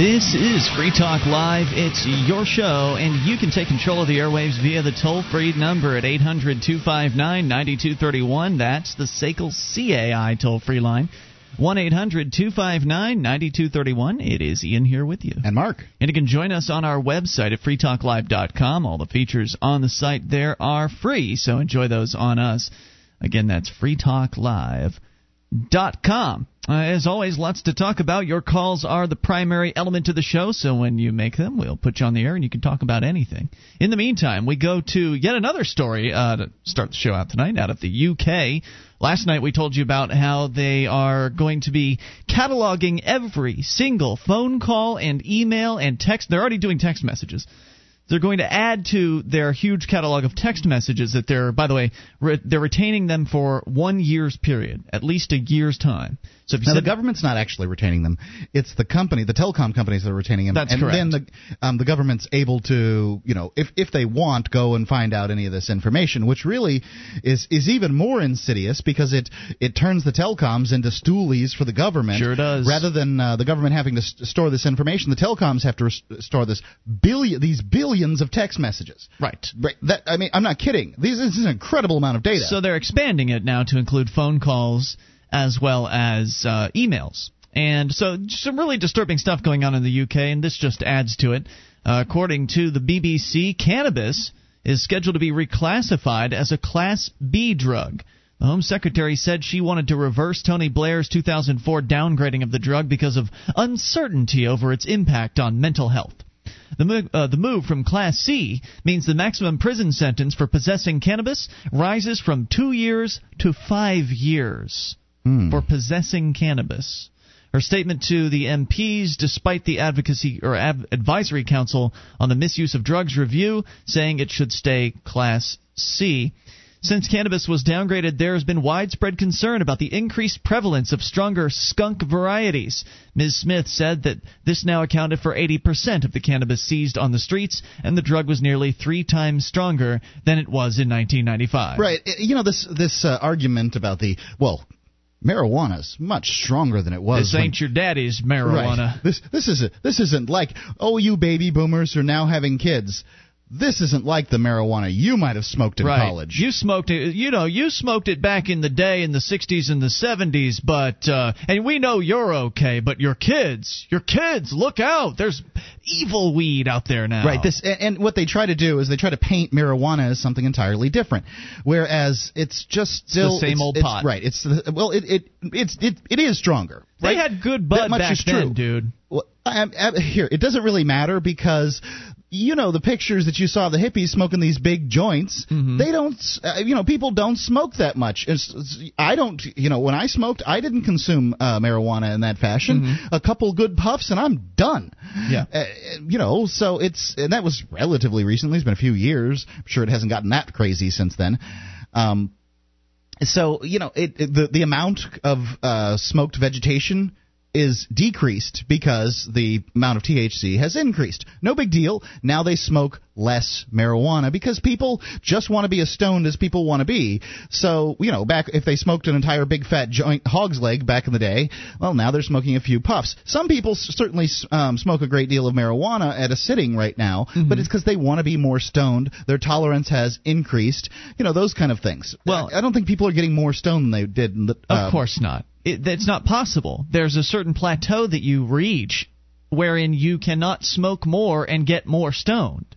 This is Free Talk Live. It's your show, and you can take control of the airwaves via the toll free number at 800 259 9231. That's the SACL CAI toll free line. 1 800 259 9231. It is Ian here with you. And Mark. And you can join us on our website at freetalklive.com. All the features on the site there are free, so enjoy those on us. Again, that's freetalklive.com. Uh, as always, lots to talk about. Your calls are the primary element to the show, so when you make them, we'll put you on the air and you can talk about anything. In the meantime, we go to yet another story uh, to start the show out tonight out of the UK. Last night we told you about how they are going to be cataloging every single phone call and email and text. They're already doing text messages they're going to add to their huge catalog of text messages that they're, by the way, re- they're retaining them for one year's period, at least a year's time. So if you now the government's not actually retaining them; it's the company, the telecom companies that are retaining them. That's and correct. then the um, the government's able to, you know, if if they want, go and find out any of this information, which really is is even more insidious because it it turns the telecoms into stoolies for the government. Sure does. Rather than uh, the government having to st- store this information, the telecoms have to store this billion these billions of text messages. Right. Right. That I mean, I'm not kidding. These this is an incredible amount of data. So they're expanding it now to include phone calls as well as uh, emails. And so, some really disturbing stuff going on in the UK, and this just adds to it. Uh, according to the BBC, cannabis is scheduled to be reclassified as a Class B drug. The Home Secretary said she wanted to reverse Tony Blair's 2004 downgrading of the drug because of uncertainty over its impact on mental health. The uh, the move from Class C means the maximum prison sentence for possessing cannabis rises from two years to five years Hmm. for possessing cannabis. Her statement to the MPs, despite the advocacy or Ad- advisory council on the misuse of drugs review, saying it should stay Class C. Since cannabis was downgraded, there has been widespread concern about the increased prevalence of stronger skunk varieties. Ms. Smith said that this now accounted for 80% of the cannabis seized on the streets, and the drug was nearly three times stronger than it was in 1995. Right. You know this this uh, argument about the well, marijuana is much stronger than it was. This when- ain't your daddy's marijuana. Right. This this is this isn't like oh you baby boomers are now having kids. This isn't like the marijuana you might have smoked in right. college. You smoked it. You know, you smoked it back in the day in the '60s and the '70s. But uh, and we know you're okay. But your kids, your kids, look out! There's evil weed out there now. Right. This and, and what they try to do is they try to paint marijuana as something entirely different, whereas it's just still the same it's- old it's- pot. Right. It's the- well, it it it's it, it is stronger. They had good That bud much back is then, true. dude. Well, I, I, here, it doesn't really matter because you know the pictures that you saw of the hippies smoking these big joints. Mm-hmm. They don't, uh, you know, people don't smoke that much. It's, it's- I don't, you know, when I smoked, I didn't consume uh, marijuana in that fashion. A couple good puffs and I'm done. Mm-hmm. Yeah. Uh, you know, so it's and that was relatively recently. It's been a few years. I'm sure it hasn't gotten that crazy since then. Um, so you know it, it- the the amount of uh, smoked vegetation is decreased because the amount of THC has increased. No big deal. Now they smoke less marijuana because people just want to be as stoned as people want to be. So, you know, back if they smoked an entire big fat joint hog's leg back in the day, well, now they're smoking a few puffs. Some people certainly um, smoke a great deal of marijuana at a sitting right now, but it's because they want to be more stoned. Their tolerance has increased. You know, those kind of things. Well- I don't think people are getting more stoned than they did. In the, Of uh, course not. It, it's not possible. There's a certain plateau that you reach wherein you cannot smoke more and get more stoned.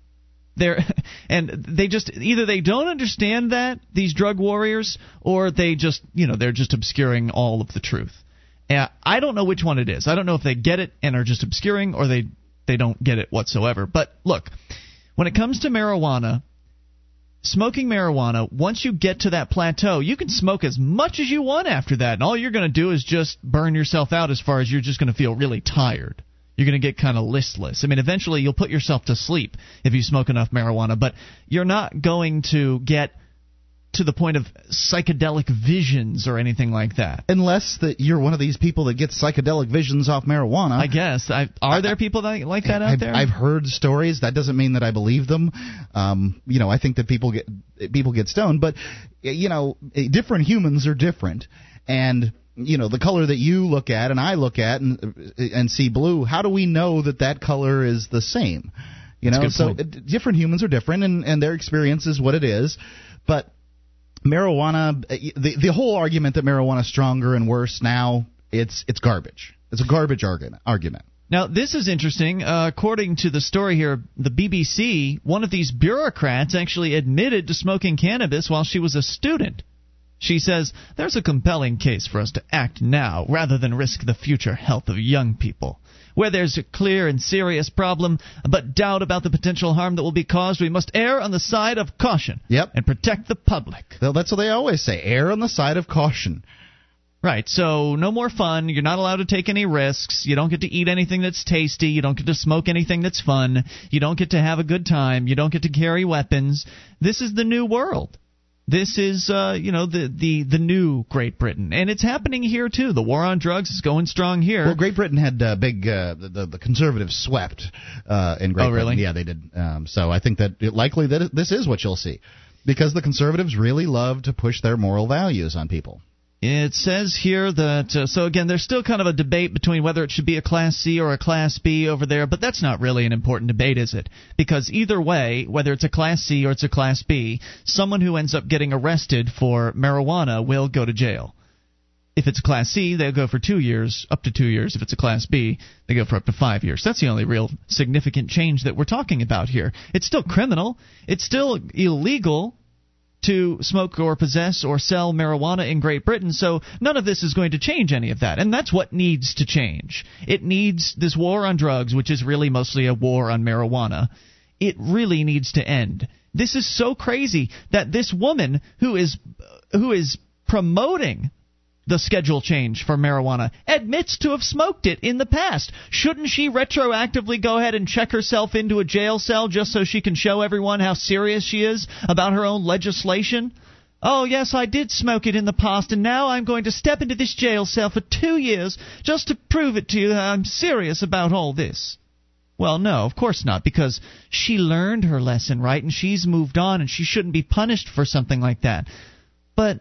There and they just either they don't understand that these drug warriors or they just you know they're just obscuring all of the truth. And I don't know which one it is. I don't know if they get it and are just obscuring or they they don't get it whatsoever. But look, when it comes to marijuana, smoking marijuana, once you get to that plateau, you can smoke as much as you want after that. And all you're going to do is just burn yourself out as far as you're just going to feel really tired. You're going to get kind of listless. I mean, eventually you'll put yourself to sleep if you smoke enough marijuana, but you're not going to get to the point of psychedelic visions or anything like that. Unless that you're one of these people that gets psychedelic visions off marijuana. I guess. I, are there people that like that out I've, there? I've heard stories. That doesn't mean that I believe them. Um, you know, I think that people get people get stoned, but you know, different humans are different, and you know the color that you look at and I look at and and see blue, how do we know that that color is the same? You know, so it, different humans are different, and and their experience is what it is. But marijuana, the the whole argument that marijuana is stronger and worse now, it's it's garbage. It's a garbage argument. Argument. Now, this is interesting. Uh, according to the story here, the BBC, one of these bureaucrats actually admitted to smoking cannabis while she was a student. She says, There's a compelling case for us to act now rather than risk the future health of young people. Where there's a clear and serious problem, but doubt about the potential harm that will be caused, we must err on the side of caution yep. and protect the public. Well, that's what they always say err on the side of caution. Right. So no more fun. You're not allowed to take any risks. You don't get to eat anything that's tasty. You don't get to smoke anything that's fun. You don't get to have a good time. You don't get to carry weapons. This is the new world. This is, uh, you know, the, the the new Great Britain, and it's happening here too. The war on drugs is going strong here. Well, Great Britain had uh, big uh, the, the conservatives swept uh, in Great oh, Britain. really? Yeah, they did. Um, so I think that it, likely that it, this is what you'll see, because the conservatives really love to push their moral values on people. It says here that uh, so again, there's still kind of a debate between whether it should be a Class C or a Class B over there, but that's not really an important debate, is it? Because either way, whether it's a Class C or it's a Class B, someone who ends up getting arrested for marijuana will go to jail. If it's a Class C, they'll go for two years, up to two years. If it's a Class B, they go for up to five years. That's the only real significant change that we're talking about here. It's still criminal. It's still illegal to smoke or possess or sell marijuana in Great Britain, so none of this is going to change any of that. And that's what needs to change. It needs this war on drugs, which is really mostly a war on marijuana. It really needs to end. This is so crazy that this woman who is who is promoting the schedule change for marijuana, admits to have smoked it in the past. Shouldn't she retroactively go ahead and check herself into a jail cell just so she can show everyone how serious she is about her own legislation? Oh, yes, I did smoke it in the past, and now I'm going to step into this jail cell for two years just to prove it to you that I'm serious about all this. Well, no, of course not, because she learned her lesson, right? And she's moved on, and she shouldn't be punished for something like that. But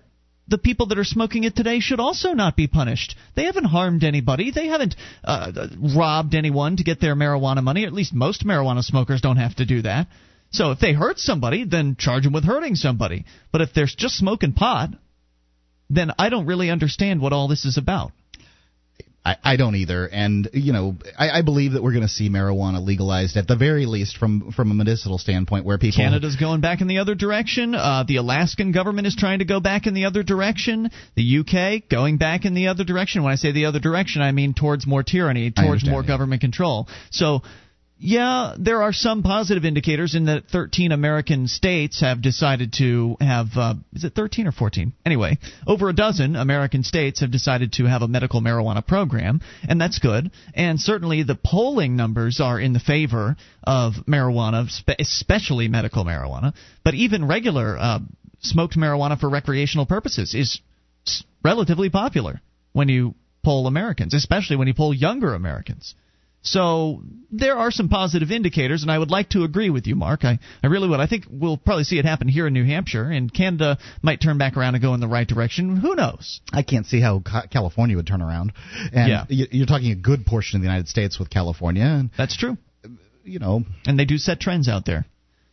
the people that are smoking it today should also not be punished. They haven't harmed anybody. They haven't uh, robbed anyone to get their marijuana money. At least most marijuana smokers don't have to do that. So if they hurt somebody, then charge them with hurting somebody. But if they're just smoking pot, then I don't really understand what all this is about. I, I don't either, and you know, I, I believe that we're going to see marijuana legalized at the very least from from a medicinal standpoint, where people. Canada's going back in the other direction. Uh, the Alaskan government is trying to go back in the other direction. The UK going back in the other direction. When I say the other direction, I mean towards more tyranny, towards more yeah. government control. So yeah, there are some positive indicators in that 13 American states have decided to have. Uh, is it 13 or 14? Anyway, over a dozen American states have decided to have a medical marijuana program, and that's good. And certainly the polling numbers are in the favor of marijuana, especially medical marijuana. But even regular uh, smoked marijuana for recreational purposes is relatively popular when you poll Americans, especially when you poll younger Americans. So there are some positive indicators, and I would like to agree with you, Mark. I, I really would. I think we'll probably see it happen here in New Hampshire, and Canada might turn back around and go in the right direction. Who knows? I can't see how California would turn around. And yeah. you're talking a good portion of the United States with California. And, That's true. You know, and they do set trends out there.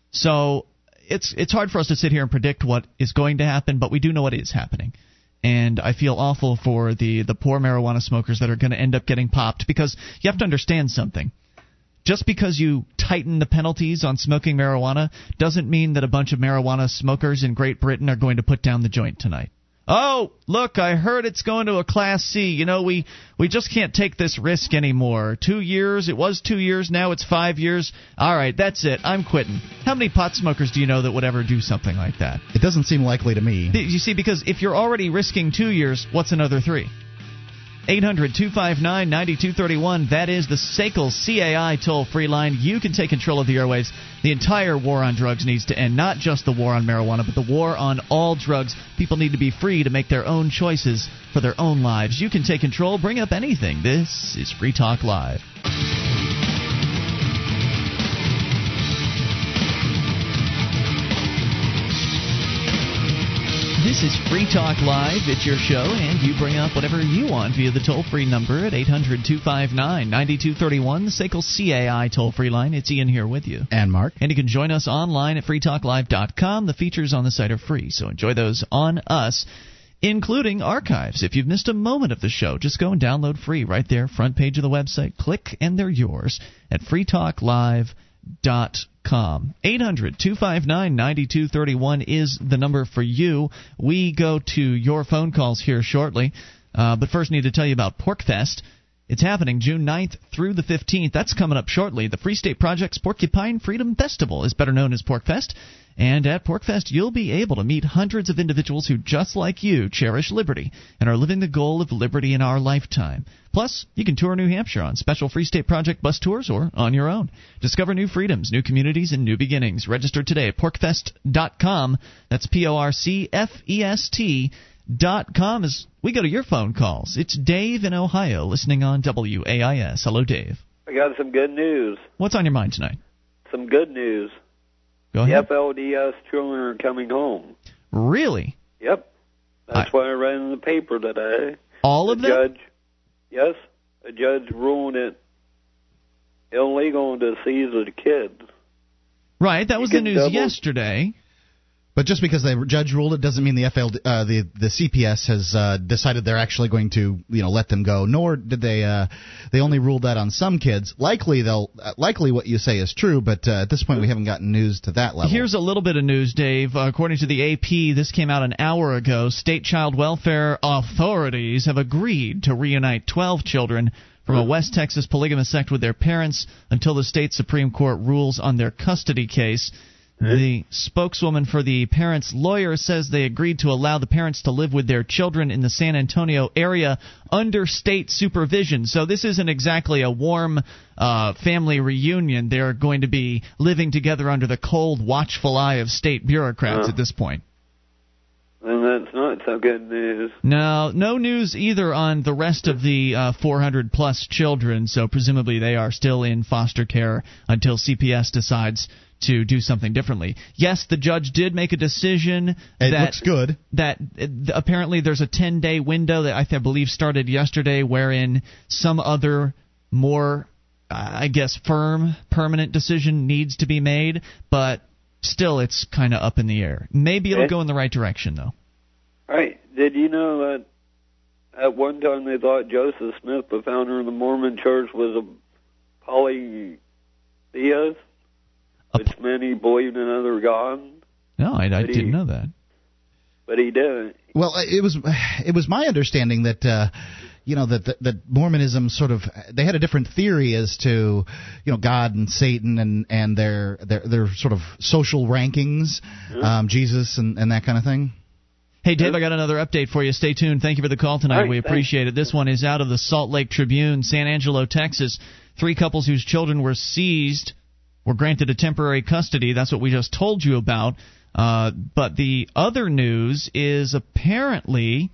So it's it's hard for us to sit here and predict what is going to happen, but we do know what is happening and I feel awful for the the poor marijuana smokers that are going to end up getting popped because you have to understand something. Just because you tighten the penalties on smoking marijuana doesn't mean that a bunch of marijuana smokers in Great Britain are going to put down the joint tonight. Oh, look, I heard it's going to a class C. You know, we we just can't take this risk anymore. 2 years, it was 2 years, now it's 5 years. All right, that's it. I'm quitting. How many pot smokers do you know that would ever do something like that? It doesn't seem likely to me. You see because if you're already risking 2 years, what's another 3? 800 259 9231. That is the SACL CAI toll free line. You can take control of the airwaves. The entire war on drugs needs to end. Not just the war on marijuana, but the war on all drugs. People need to be free to make their own choices for their own lives. You can take control. Bring up anything. This is Free Talk Live. This is Free Talk Live. It's your show, and you bring up whatever you want via the toll free number at 800 259 9231, the SACL CAI toll free line. It's Ian here with you. And Mark. And you can join us online at freetalklive.com. The features on the site are free, so enjoy those on us, including archives. If you've missed a moment of the show, just go and download free right there, front page of the website. Click, and they're yours at freetalklive.com com. 800 259 9231 is the number for you. We go to your phone calls here shortly. Uh, but first, need to tell you about PorcFest. It's happening June 9th through the 15th. That's coming up shortly. The Free State Project's Porcupine Freedom Festival is better known as PorcFest. And at PorcFest, you'll be able to meet hundreds of individuals who, just like you, cherish liberty and are living the goal of liberty in our lifetime. Plus, you can tour New Hampshire on special Free State Project bus tours or on your own. Discover new freedoms, new communities, and new beginnings. Register today at porcfest.com. That's P O R C F E S T dot com as we go to your phone calls. It's Dave in Ohio listening on WAIS. Hello, Dave. I got some good news. What's on your mind tonight? Some good news. Go ahead. The FLDS children are coming home. Really? Yep. That's I- what I read in the paper today. All of the them? judge, yes, a judge ruled it illegal to seize the kids. Right. That You was the news double- yesterday. But just because the judge ruled it doesn't mean the FL, uh, the the CPS has uh, decided they're actually going to you know let them go. Nor did they uh, they only ruled that on some kids. Likely they'll uh, likely what you say is true, but uh, at this point we haven't gotten news to that level. Here's a little bit of news, Dave. According to the AP, this came out an hour ago. State child welfare authorities have agreed to reunite 12 children from a West Texas polygamous sect with their parents until the state Supreme Court rules on their custody case. The spokeswoman for the parents' lawyer says they agreed to allow the parents to live with their children in the San Antonio area under state supervision. So this isn't exactly a warm uh, family reunion. They're going to be living together under the cold, watchful eye of state bureaucrats at this point. And that's not so good news. No, no news either on the rest of the uh, 400 plus children. So presumably they are still in foster care until CPS decides to do something differently. Yes, the judge did make a decision it that looks good. that uh, apparently there's a 10 day window that I, th- I believe started yesterday wherein some other more uh, I guess firm permanent decision needs to be made but still it's kind of up in the air. Maybe it'll Okay. go in the right direction though. Right. Did you know that at one time they thought Joseph Smith, the founder of the Mormon Church, was a polytheist, A which meant he believed in other gods, No, I, I he- didn't know that. but he didn't. Well, it was it was my understanding that uh, you know that, that that Mormonism sort of they had a different theory as to you know God and Satan and and their their their sort of social rankings, um, Jesus and and that kind of thing. Hey, Dave, I got another update for you. Stay tuned. Thank you for the call tonight. All right, we thanks. appreciate it. This one is out of the Salt Lake Tribune, San Angelo, Texas. Three couples whose children were seized were granted a temporary custody. That's what we just told you about. Uh, but the other news is apparently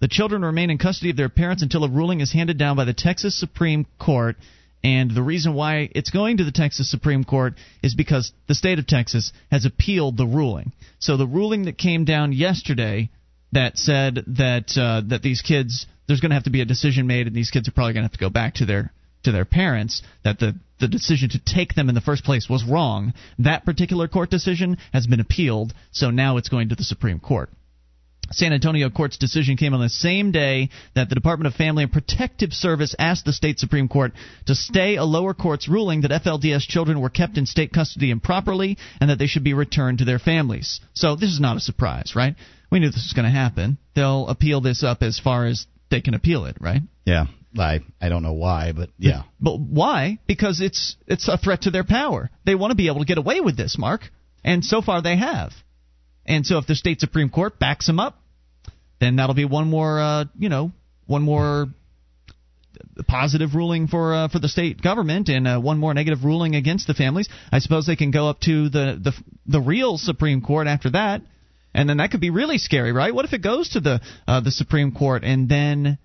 the children remain in custody of their parents until a ruling is handed down by the Texas Supreme Court. And the reason why it's going to the Texas Supreme Court is because the state of Texas has appealed the ruling. So the ruling that came down yesterday that said that uh, that these kids there's going to have to be a decision made and these kids are probably going to have to go back to their to their parents that the the decision to take them in the first place was wrong. That particular court decision has been appealed, so now it's going to the Supreme Court. San Antonio court's decision came on the same day that the Department of Family and Protective Service asked the state Supreme Court to stay a lower court's ruling that FLDS children were kept in state custody improperly and that they should be returned to their families. So this is not a surprise, right? We knew this was going to happen. They'll appeal this up as far as they can appeal it, right? Yeah, I I don't know why, but yeah. But why? Because it's it's a threat to their power. They want to be able to get away with this, Mark, and so far they have. And so if the state supreme court backs them up, then that'll be one more, uh, you know, one more positive ruling for uh, for the state government and uh, one more negative ruling against the families. I suppose they can go up to the the the real Supreme Court after that, and then that could be really scary, right? What if it goes to the uh, the Supreme Court and then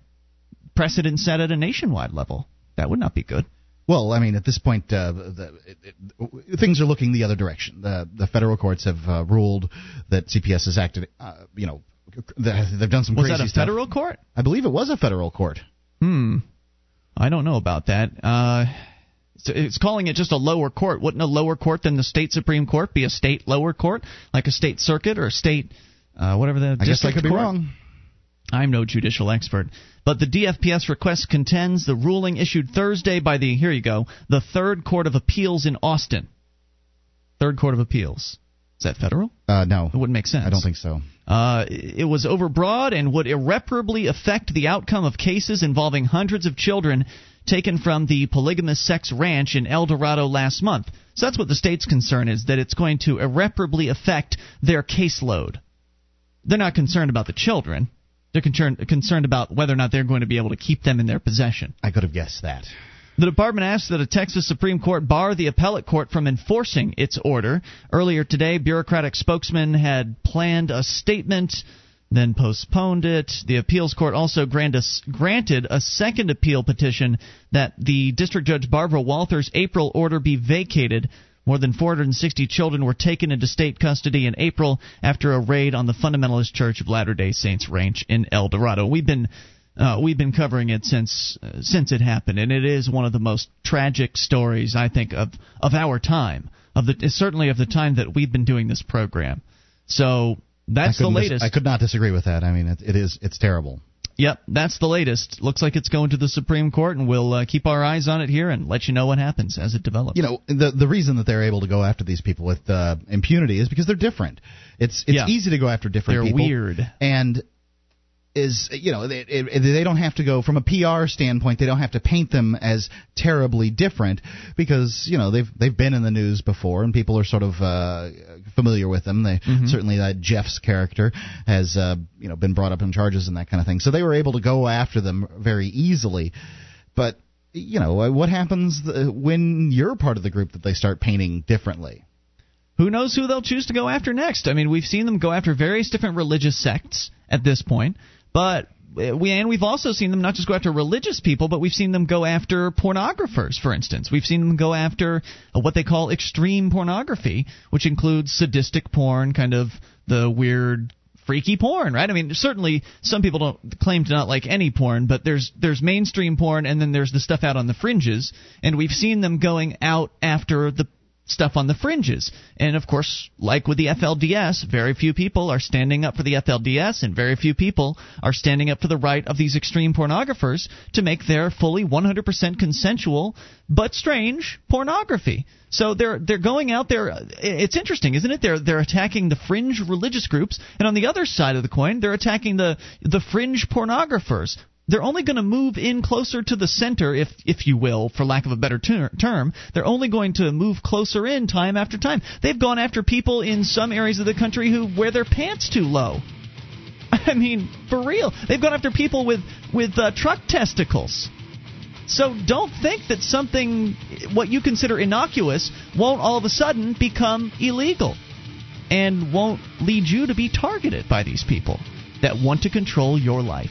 precedent set at a nationwide level? That would not be good. Well, I mean, at this point, uh, the, it, it, things are looking the other direction. The the federal courts have uh, ruled that CPS has acted, uh, you know, they've done some was crazy that a stuff. federal court? I believe it was a federal court. Hmm. I don't know about that. Uh, it's calling it just a lower court. Wouldn't a lower court than the state supreme court be a state lower court, like a state circuit or a state, uh, whatever the I guess I could court? be wrong. I'm no judicial expert, but the DFPS request contends the ruling issued Thursday by the here you go the Third Court of Appeals in Austin. Third Court of Appeals. Is that federal? Uh, no, it wouldn't make sense. I don't think so. Uh, it was overbroad and would irreparably affect the outcome of cases involving hundreds of children taken from the polygamous sex ranch in Eldorado last month. So that's what the state's concern is that it's going to irreparably affect their caseload. They're not concerned about the children. They're concerned concerned about whether or not they're going to be able to keep them in their possession. I could have guessed that. The department asked that a Texas Supreme Court bar the appellate court from enforcing its order. Earlier today, bureaucratic spokesman had planned a statement, then postponed it. The appeals court also granted a second appeal petition that the district judge Barbara Walther's April order be vacated. More than 460 children were taken into state custody in April after a raid on the Fundamentalist Church of Latter-day Saints ranch in Eldorado. We've been uh, we've been covering it since uh, since it happened, and it is one of the most tragic stories I think of of our time, of the certainly of the time that we've been doing this program. So that's the latest. Dis- I could not disagree with that. I mean, it, it is it's terrible. Yep, that's the latest. Looks like it's going to the Supreme Court, and we'll uh, keep our eyes on it here and let you know what happens as it develops. You know, the the reason that they're able to go after these people with uh, impunity is because they're different. It's it's Yeah. easy to go after different They're people. weird. and is you know they, they they don't have to go from a PR standpoint they don't have to paint them as terribly different because you know they've they've been in the news before and people are sort of uh, familiar with them. They certainly that Jeffs character has uh, you know been brought up in charges and that kind of thing. So they were able to go after them very easily. But you know what happens when you're part of the group that they start painting differently? Who knows who they'll choose to go after next? I mean, we've seen them go after various different religious sects at this point, but uh, we and we've also seen them not just go after religious people, but we've seen them go after pornographers, for instance. We've seen them go after uh, what they call extreme pornography, which includes sadistic porn, kind of the weird freaky porn, right? I mean, certainly some people don't claim to not like any porn, but there's there's mainstream porn and then there's the stuff out on the fringes, and we've seen them going out after the stuff on the fringes. And of course, like with the FLDS, very few people are standing up for the FLDS, and very few people are standing up for the right of these extreme pornographers to make their fully 100% consensual but strange pornography. So they're they're going out there. It's interesting, isn't it? They're they're attacking the fringe religious groups, and on the other side of the coin, they're attacking the the fringe pornographers they're only going to move in closer to the center, if if you will, for lack of a better ter- term. They're only going to move closer in time after time. They've gone after people in some areas of the country who wear their pants too low. I mean, for real, they've gone after people with with uh, truck testicles. So don't think that something what you consider innocuous won't all of a sudden become illegal and won't lead you to be targeted by these people that want to control your life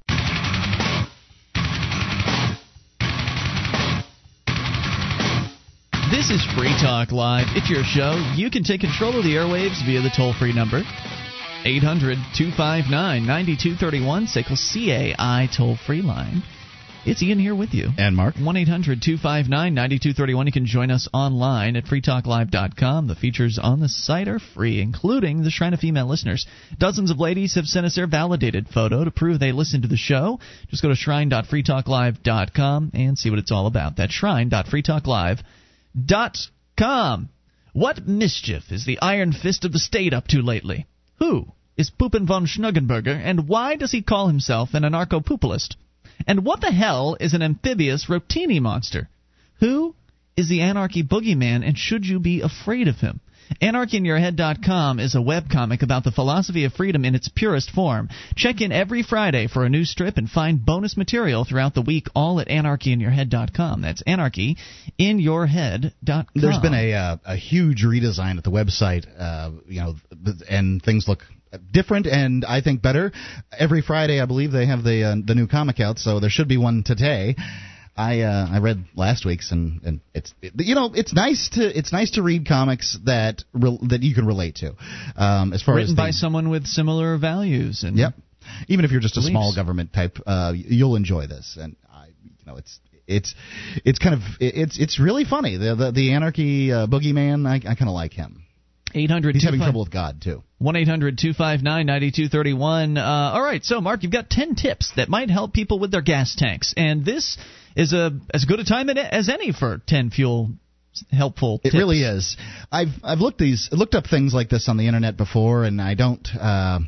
This is Free Talk Live. It's your show. You can take control of the airwaves via the toll free number 800 259 9231, SACL CAI toll free line. It's Ian here with you. and Mark 1 800 259 9231. You can join us online at freetalklive.com. The features on the site are free, including the Shrine of Female Listeners. Dozens of ladies have sent us their validated photo to prove they listen to the show. Just go to shrine.freetalklive.com and see what it's all about. That's shrine.freetalklive.com. What mischief is the Iron Fist of the State up to lately? Who is Pupin von Schnuggenberger, and why does he call himself an anarcho-populist? And what the hell is an amphibious rotini monster? Who is the anarchy boogeyman, and should you be afraid of him? AnarchyInYourHead.com is a webcomic about the philosophy of freedom in its purest form. Check in every Friday for a new strip and find bonus material throughout the week, all at AnarchyInYourHead.com. That's AnarchyInYourHead.com. There's been a uh, a huge redesign at the website, uh, you know, and things look different and I think better. Every Friday, I believe they have the uh, the new comic out, so there should be one today. I uh, I read last week's and, and it's it, you know it's nice to it's nice to read comics that re- that you can relate to. Um, as far Written as by the, someone with similar values and Yep. Even if you're just a small government type, uh, you'll enjoy this, and I, you know, it's it's it's kind of it's it's really funny. The the, the anarchy uh, boogeyman, I, I kind of like him. 800 He's having trouble with God too. 1 800 259 9231. Uh, All right, so Mark, you've got 10 tips that might help people with their gas tanks. And this is a as good a time as any for 10 fuel helpful It really is. I've I've looked these looked up things like this on the internet before, and I don't. Uh,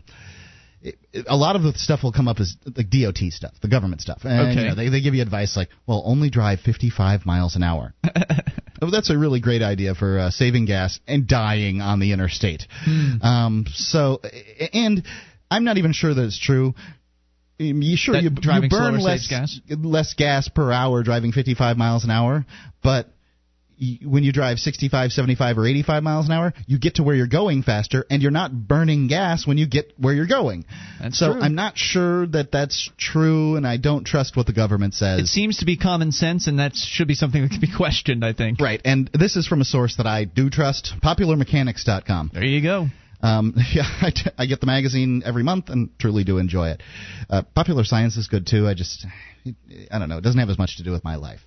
it, it- a lot of the stuff will come up as like DOT stuff, the government stuff. And, Okay. you know, they they give you advice like, well, only drive 55 miles an hour. Oh, that's a really great idea for uh, saving gas and dying on the interstate. Um, so, and I'm not even sure that it's true. Um, You sure you, you burn less gas? less gas per hour driving 55 miles an hour, but when you drive 65, 75, or 85 miles an hour, you get to where you're going faster, and you're not burning gas when you get where you're going. That's so true. I'm not sure that that's true, and I don't trust what the government says. It seems to be common sense, and that should be something that can be questioned, I think. Right, and this is from a source that I do trust, popularmechanics.com. There you go. Um, yeah, I, t- I get the magazine every month and truly do enjoy it. Uh, popular science is good too. I just, I don't know, it doesn't have as much to do with my life.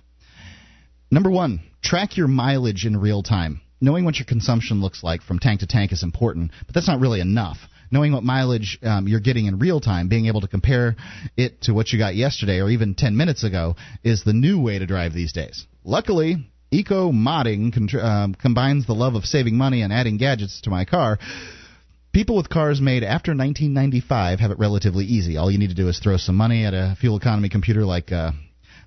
Number one, track your mileage in real time. Knowing what your consumption looks like from tank to tank is important, but that's not really enough. Knowing what mileage um, you're getting in real time, being able to compare it to what you got yesterday or even 10 minutes ago, is the new way to drive these days. Luckily, eco modding contr- um, combines the love of saving money and adding gadgets to my car. People with cars made after 1995 have it relatively easy. All you need to do is throw some money at a fuel economy computer like uh,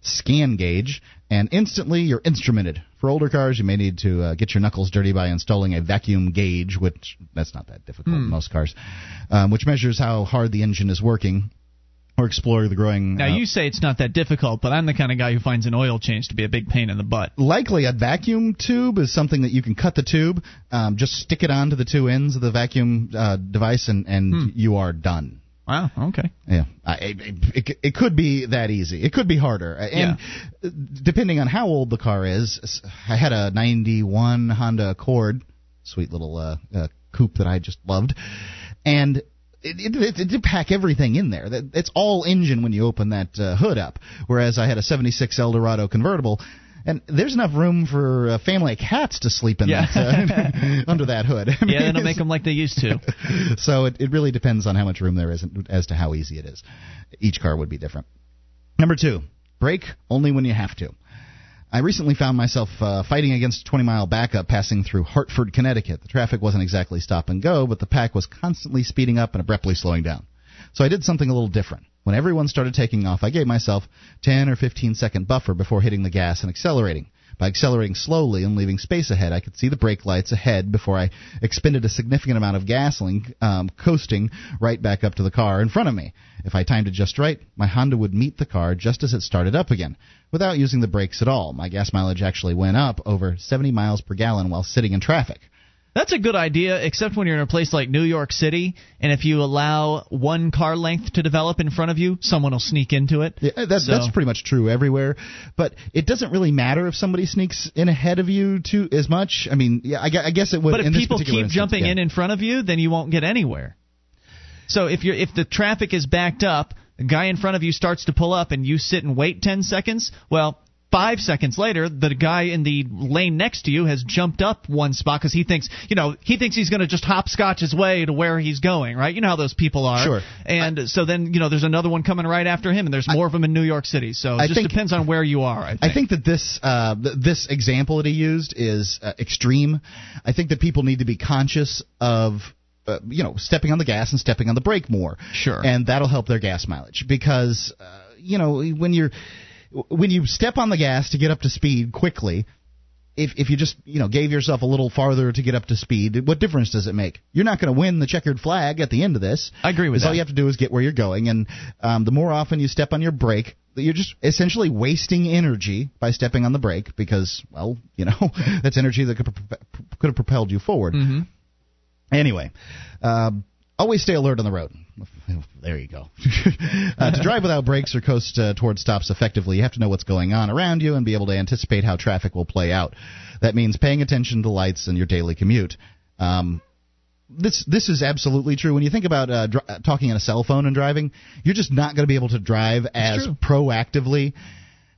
ScanGauge, and instantly you're instrumented. For older cars, you may need to uh, get your knuckles dirty by installing a vacuum gauge, which that's not that difficult in most cars, um, which measures how hard the engine is working, or explore the growing. Now, uh, you say it's not that difficult, but I'm the kind of guy who finds an oil change to be a big pain in the butt. likely a vacuum tube is something that you can cut the tube, um, just stick it onto the two ends of the vacuum uh, device, and, and you are done. Wow, okay. Yeah, I, it, it, it could be that easy. It could be harder, and depending on how old the car is. I had a '91 Honda Accord, sweet little uh, uh, coupe that I just loved, and it, it, it did pack everything in there. That- It's all engine when you open that uh, hood up. Whereas I had a '76 Eldorado convertible. And there's enough room for a family of cats to sleep in Yeah. that, uh, under that hood. I mean, Yeah, don't make them like they used to. so it, it really depends on how much room there is and as to how easy it is. Each car would be different. Number two, brake only when you have to. I recently found myself uh, fighting against a 20 mile backup passing through Hartford, Connecticut. The traffic wasn't exactly stop and go, but the pack was constantly speeding up and abruptly slowing down. So I did something a little different. When everyone started taking off, I gave myself 10 or 15 second buffer before hitting the gas and accelerating. By accelerating slowly and leaving space ahead, I could see the brake lights ahead before I expended a significant amount of gasoline, um, coasting right back up to the car in front of me. If I timed it just right, my Honda would meet the car just as it started up again, without using the brakes at all. My gas mileage actually went up over 70 miles per gallon while sitting in traffic. That's a good idea, except when you're in a place like New York City, and if you allow one car length to develop in front of you, someone will sneak into it. Yeah, that, So- that's pretty much true everywhere. But it doesn't really matter if somebody sneaks in ahead of you too as much. I mean, yeah, I, I guess it would. But if people keep instance, jumping yeah. in in front of you, then you won't get anywhere. So if you're if the traffic is backed up, a guy in front of you starts to pull up and you sit and wait 10 seconds, well, 5 seconds later, the guy in the lane next to you has jumped up one spot cuz he thinks, you know, he thinks he's going to just hopscotch his way to where he's going, right? You know how those people are. Sure. And so then, you know, there's another one coming right after him and there's more of them in New York City. So it I just think- depends on where you are, I think. I think that this uh, th- this example that he used is uh, extreme. I think that people need to be conscious of uh, you know stepping on the gas and stepping on the brake more. Sure. and that'll help their gas mileage because uh, you know when you're when you step on the gas to get up to speed quickly. if if you just you know gave yourself a little farther to get up to speed, what difference does it make? You're not going to win the checkered flag at the end of this. I agree with that. all you have to do is get where you're going, and um, the more often you step on your brake, you're just essentially wasting energy by stepping on the brake because, well, you know, that's energy that could could have propelled you forward. Mm-hmm. Anyway, um, always stay alert on the road. There you go. uh, to drive without brakes or coast uh, toward stops effectively, you have to know what's going on around you and be able to anticipate how traffic will play out. That means paying attention to lights in your daily commute. Um, this this is absolutely true. When you think about uh, dr- uh, talking on a cell phone and driving, you're just not going to be able to drive as true. proactively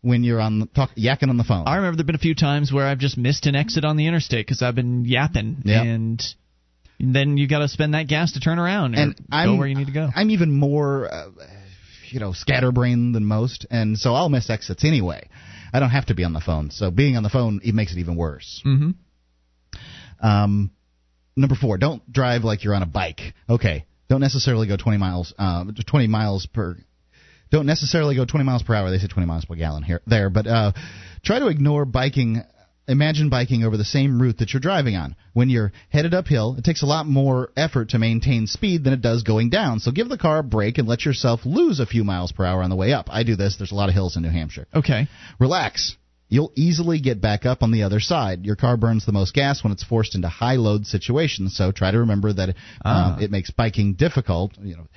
when you're on the, talk, yakking on the phone. I remember there've been a few times where I've just missed an exit on the interstate because I've been yapping, Yeah. and then you got to spend that gas to turn around and go I'm, where you need to go. I'm even more, uh, you know, scatterbrained than most, and so I'll miss exits anyway. I don't have to be on the phone, so being on the phone it makes it even worse. mm-hmm. Um, number four, don't drive like you're on a bike. Okay, don't necessarily go 20 miles, uh, 20 miles per. Don't necessarily go 20 miles per hour. They say 20 miles per gallon here, there, but uh, try to ignore biking. Imagine biking over the same route that you're driving on. When you're headed uphill, it takes a lot more effort to maintain speed than it does going down. So give the car a break and let yourself lose a few miles per hour on the way up. I do this. There's a lot of hills in New Hampshire. Okay. Relax. You'll easily get back up on the other side. Your car burns the most gas when it's forced into high load situations, so try to remember that Ah. um, it makes biking difficult. You know,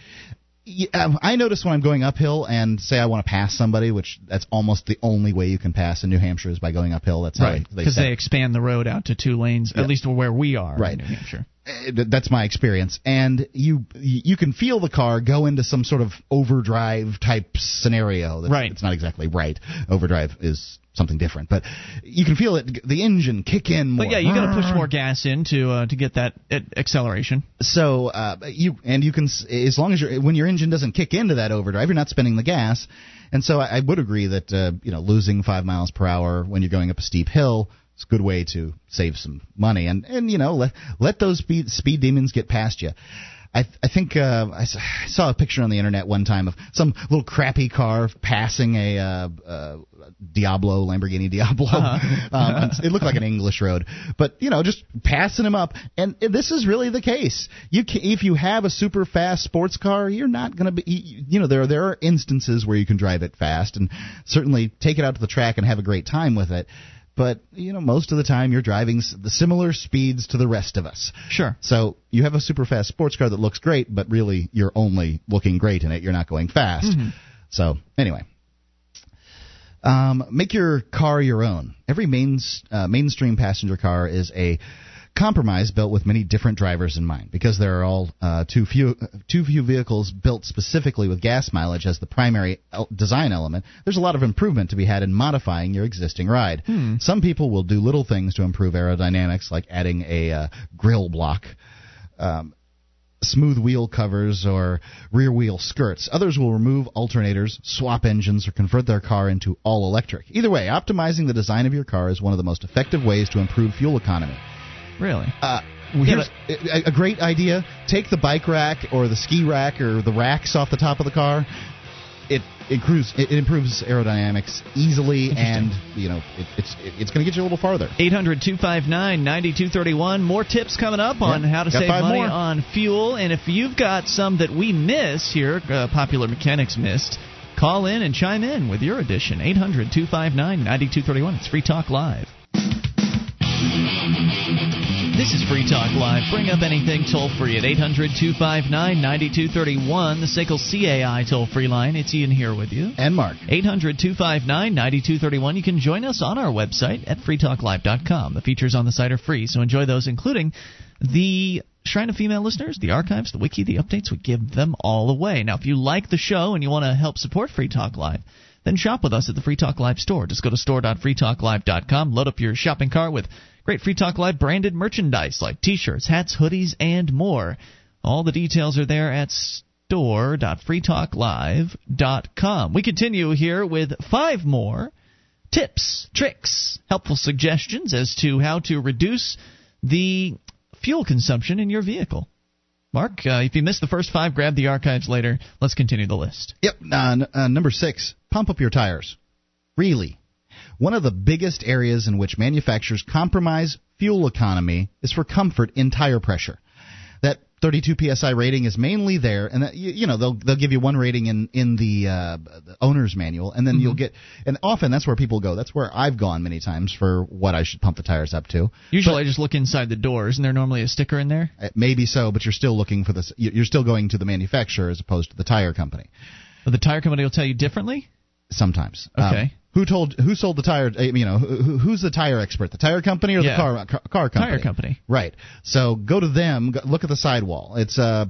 Um, I notice when I'm going uphill and say I want to pass somebody, which that's almost the only way you can pass in New Hampshire is by going uphill. That's how Right. they, they Because they expand the road out to two lanes, Yeah. at least where we are Right. in New Hampshire. Th- that's my experience. And you you can feel the car go into some sort of overdrive type scenario that's, Right. it's not exactly right. Overdrive is something different. But you can feel it the engine kick in more But yeah, you got to push more. gas in to uh, to get that uh, acceleration. so uh, you and you can as long as your when your engine doesn't kick into that overdrive you're not spinning the gas. And so I, I would agree that uh, you know losing five miles per hour when you're going up a steep hill is a good way to save some money and and you know let let those speed speed demons get past you. I, th- I think uh, I, saw a picture on the internet one time of some little crappy car passing a uh, uh, Diablo Lamborghini Diablo. um, it looked like an English road, but you know, just passing him up. And this is really the case. You can, if you have a super fast sports car, you're not going to be. You know, there there are instances where you can drive it fast and certainly take it out to the track and have a great time with it. But you know, most of the time you're driving the similar speeds to the rest of us. Sure. So you have a super fast sports car that looks great, but really you're only looking great in it. You're not going fast. So anyway, um, make your car your own. Every mains, uh, mainstream passenger car is a compromise built with many different drivers in mind because there are all uh, too few too few vehicles built specifically with gas mileage as the primary el- design element there's a lot of improvement to be had in modifying your existing ride some people will do little things to improve aerodynamics like adding a uh, grill block um, smooth wheel covers or rear wheel skirts. Others will remove alternators, swap engines, or convert their car into all electric. Either way, optimizing the design of your car is one of the most effective ways to improve fuel economy. Really. Uh, here's a, a great idea: take the bike rack or the ski rack or the racks off the top of the car. It improves it improves aerodynamics easily, and you know it, it's it, it's going to get you a little farther. 800 259 9231. More tips coming up on Yeah, how to save money more. on fuel. And if you've got some that we miss here, uh, Popular Mechanics missed, call in and chime in with your addition. 800 259 9231. It's Free Talk Live. This is Free Talk Live. Bring up anything toll free at 800 259 9231, the SACL CAI toll free line. It's Ian here with you. And Mark, 800 259 9231. You can join us on our website at freetalklive.com. The features on the site are free, so enjoy those, including the Shrine of Female Listeners, the archives, the wiki, the updates. We give them all away. Now, if you like the show and you want to help support Free Talk Live, then shop with us at the Free Talk Live store. Just go to store.freetalklive.com, load up your shopping cart with great Free Talk Live branded merchandise like t shirts, hats, hoodies, and more. All the details are there at store.freetalklive.com. We continue here with five more tips, tricks, helpful suggestions as to how to reduce the fuel consumption in your vehicle. Mark, uh, if you missed the first five, grab the archives later. Let's continue the list. Yep. Uh, n- uh, number six, pump up your tires. Really. One of the biggest areas in which manufacturers compromise fuel economy is for comfort in tire pressure. That 32 psi rating is mainly there, and that, you, you know they'll they'll give you one rating in in the, uh, the owner's manual, and then you'll get and often that's where people go. That's where I've gone many times for what I should pump the tires up to. Usually, I just look inside the door. Isn't there normally a sticker in there? Uh, Maybe so, but you're still looking for this. you- You're still going to the manufacturer as opposed to the tire company. But the tire company will tell you differently. Sometimes. Okay. Um, who told? Who sold the tire? uh, You know, who, who- who's the tire expert? The tire company or Yeah. the car, car car company? Tire company. Right. So go to them. Go, look at the sidewall. It's uh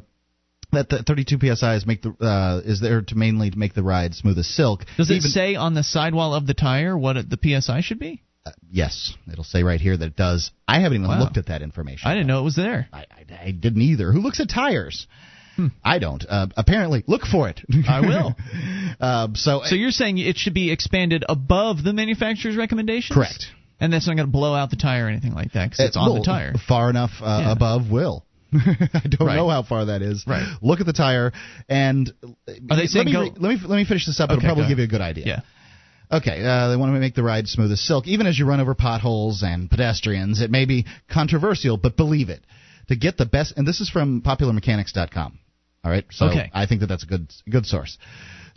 that the 32 psi is make the uh, is there to mainly make the ride smooth as silk. Does it Even- say on the sidewall of the tire what it, the psi should be? Uh, yes, it'll say right here that it does. I haven't even Wow. looked at that information. I didn't know it was there. I, I, I didn't either. Who looks at tires? I don't. Uh, apparently, look for it. Hmm. I will. um, so, So you're saying it should be expanded above the manufacturer's recommendations? correct. And that's not going to blow out the tire or anything like that because it's Uh, on well, the tire. Far enough uh, Yeah. above will. I don't Right. know how far that is. Right. Look at the tire and Are they let me go- re- let me let me finish this up. Okay, It'll probably give you a good idea. Yeah. Okay, uh, they want to make the ride smooth as silk. Even as you run over potholes and pedestrians, it may be controversial, but believe it. To get the best, and this is from PopularMechanics.com. All right, so Okay. I think that that's a good good source.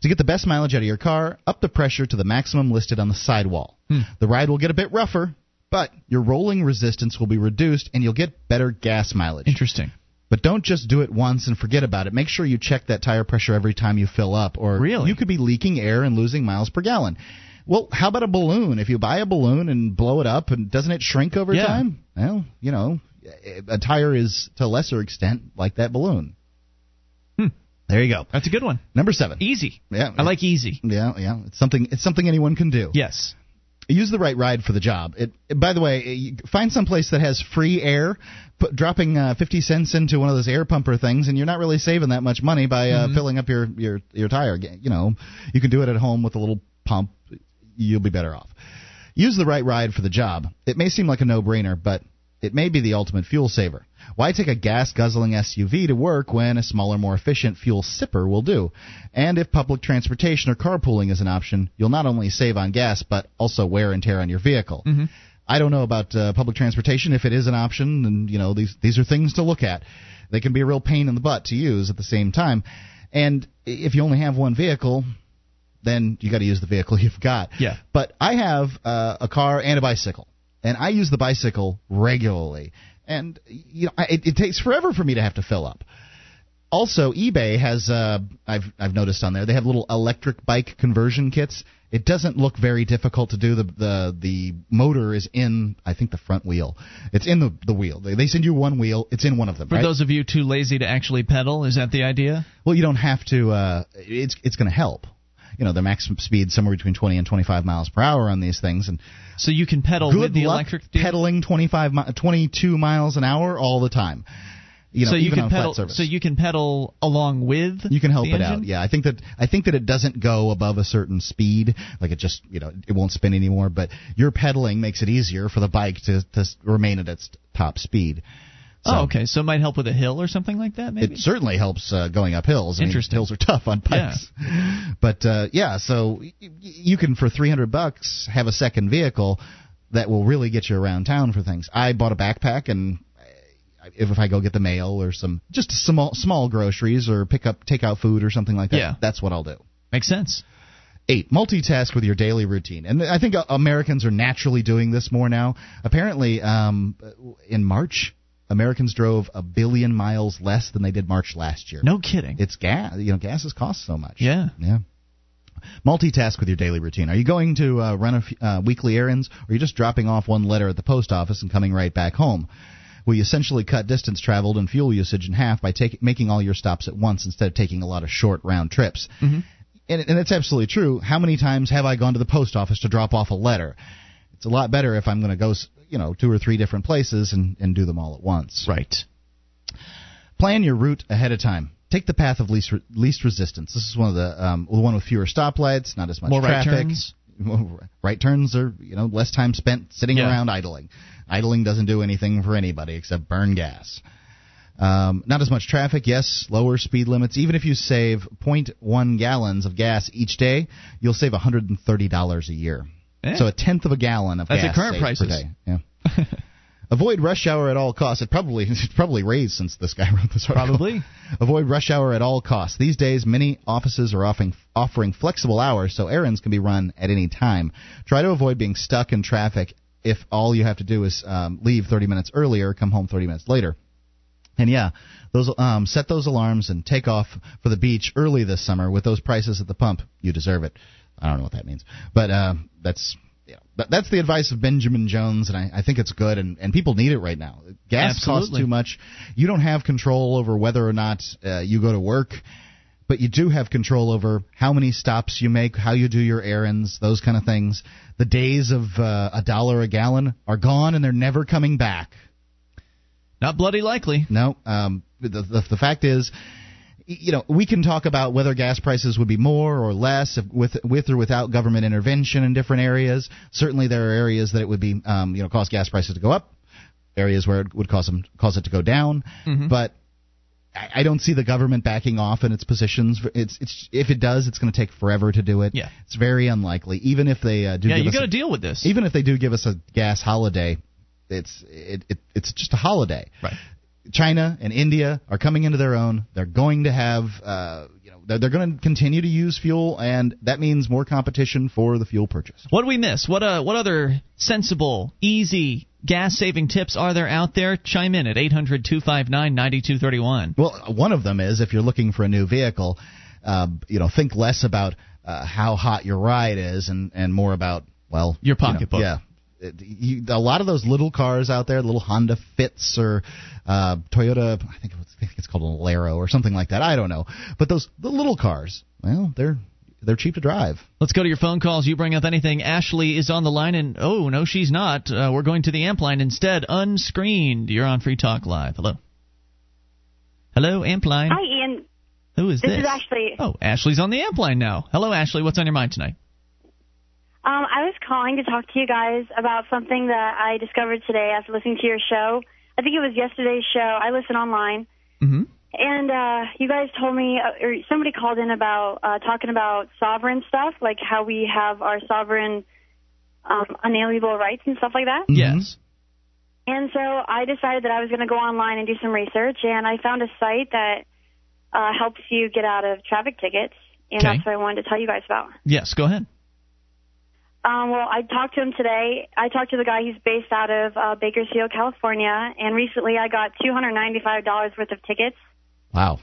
To get the best mileage out of your car, up the pressure to the maximum listed on the sidewall. Hmm. The ride will get a bit rougher, but your rolling resistance will be reduced, and you'll get better gas mileage. Interesting. But don't just do it once and forget about it. Make sure you check that tire pressure every time you fill up, or Really? you could be leaking air and losing miles per gallon. Well, how about a balloon? If you buy a balloon and blow it up, and doesn't it shrink over Yeah. time? Well, you know, a tire is to a lesser extent like that balloon. There you go. That's a good one. Number seven. Easy. Yeah, I like easy. Yeah, yeah. It's something. It's something anyone can do. Yes. Use the right ride for the job. It, by the way, find some place that has free air. Put, dropping uh, fifty cents into one of those air pumper things, and you're not really saving that much money by uh, filling up your, your your tire. You know, you can do it at home with a little pump. You'll be better off. Use the right ride for the job. It may seem like a no-brainer, but it may be the ultimate fuel saver. Why take a gas guzzling SUV to work when a smaller, more efficient fuel sipper will do? And if public transportation or carpooling is an option, you'll not only save on gas, but also wear and tear on your vehicle. I don't know about uh, public transportation if it is an option, and you know these these are things to look at. They can be a real pain in the butt to use at the same time. And if you only have one vehicle, then you got to use the vehicle you've got. Yeah. But I have uh, a car and a bicycle, and I use the bicycle regularly. And you know, I, it, it takes forever for me to have to fill up. Also, eBay has uh, I've I've noticed on there they have little electric bike conversion kits. It doesn't look very difficult to do. The the the motor is in I think the front wheel. It's in the the wheel. They, they send you one wheel. It's in one of them. For right? those of you too lazy to actually pedal, is that the idea? Well, you don't have to. Uh, it's it's going to help. You know, the maximum speed somewhere between 20 and 25 miles per hour on these things, and So you can pedal good with the luck electric deal? pedaling 25 mi- 22 miles an hour all the time. You know, so you even can pedal. So you can pedal along with. You can help it out. Yeah, I think that I think that it doesn't go above a certain speed, like it just you know it won't spin anymore. But your pedaling makes it easier for the bike to to remain at its top speed. So Oh, okay. So it might help with a hill or something like that. Maybe. It certainly helps uh, going up hills. I mean, hills are tough on bikes. But uh, yeah, so y- you can for 300 bucks have a second vehicle that will really get you around town for things. I bought a backpack and if, if I go get the mail or some just small small groceries or pick up take out food or something like that, Yeah. that's what I'll do. Makes sense. Eight, multitask with your daily routine. And I think uh, Americans are naturally doing this more now. Apparently, um, in March, Americans drove a billion miles less than they did March last year. No kidding. It's gas. You know, gas has cost so much. Yeah. Yeah. Multitask with your daily routine. Are you going to uh, run a f- uh, weekly errands, or are you just dropping off one letter at the post office and coming right back home? We essentially cut distance traveled and fuel usage in half by take, making all your stops at once instead of taking a lot of short round trips. Mhm. And, and it's absolutely true. How many times have I gone to the post office to drop off a letter? It's a lot better if I'm going to go, you know, two or three different places and, and do them all at once. Right. Plan your route ahead of time. Take the path of least re- least resistance. This is one of the um, the one with fewer stoplights, not as much More right turns. right turns are you know less time spent sitting Yeah. around idling. Idling doesn't do anything for anybody except burn gas. Um, not as much traffic, yes. Lower speed limits. Even if you save 0.1 gallons of gas each day, you'll save $130 a year. Yeah. So a tenth of a gallon of That's gas at current prices. per day. Yeah. Avoid rush hour at all costs. It probably it's probably raised since this guy wrote this article. Probably. Avoid rush hour at all costs. These days, many offices are offering offering flexible hours, so errands can be run at any time. Try to avoid being stuck in traffic if all you have to do is um, leave 30 minutes earlier, come home 30 minutes later. And yeah, those um, set those alarms and take off for the beach early this summer. With those prices at the pump, you deserve it. I don't know what that means, but uh, that's yeah, that's the advice of Benjamin Jones, and I, I think it's good, and, and people need it right now. Gas costs too much. You don't have control over whether or not uh, you go to work, but you do have control over how many stops you make, how you do your errands, those kind of things. The days of uh, a dollar a gallon are gone, and they're never coming back. Not bloody likely. No, um, the, the the fact is, you know, we can talk about whether gas prices would be more or less if, with with or without government intervention in different areas. Certainly, there are areas that it would be, um, you know, cause gas prices to go up. Areas where it would cause them cause it to go down. But I, I don't see the government backing off in its positions. It's it's if it does, it's going to take forever to do it. Yeah. it's very unlikely. Even if they uh, do, Yeah, give you us got a- to deal with this. even if they do give us a gas holiday, it's it, it it's just a holiday. Right. China and India are coming into their own. They're going to have, uh, you know, they're, they're going to continue to use fuel, and that means more competition for the fuel purchase. What do we miss? What uh, what other sensible, easy gas saving tips are there out there? Chime in at 800 259 9231. Well, one of them is if you're looking for a new vehicle, uh, you know, think less about uh, how hot your ride is, and and more about well, Your you know, pocketbook. yeah. It- You, a lot of those little cars out there, little Honda Fits or uh, Toyota, I think, it was, I think it's called a Laro or something like that. I don't know, but those the little cars, well, they're they're cheap to drive. Let's go to your phone calls. You bring up anything. Ashley is on the line, and oh, no, she's not. Uh, we're going to the amp line instead, unscreened. You're on Free Talk Live. Hello. Hello, amp line. Hi, Ian. Who is This this? is Ashley. Oh, Ashley's on the amp line now. Hello, Ashley. What's on your mind tonight? Um, I was calling to talk to you guys about something that I discovered today after listening to your show. I think it was yesterday's show. I listen online. Mm-hmm. And uh, you guys told me, uh, or somebody called in about uh, talking about sovereign stuff, like how we have our sovereign um, unalienable rights and stuff like that. Yes. And so I decided that I was going to go online and do some research, and I found a site that uh, helps you get out of traffic tickets, and Okay. that's what I wanted to tell you guys about. Yes, go ahead. Um, well, I talked to him today. I talked to the guy who's based out of uh, Bakersfield, California, and recently I got $295 worth of tickets. Wow.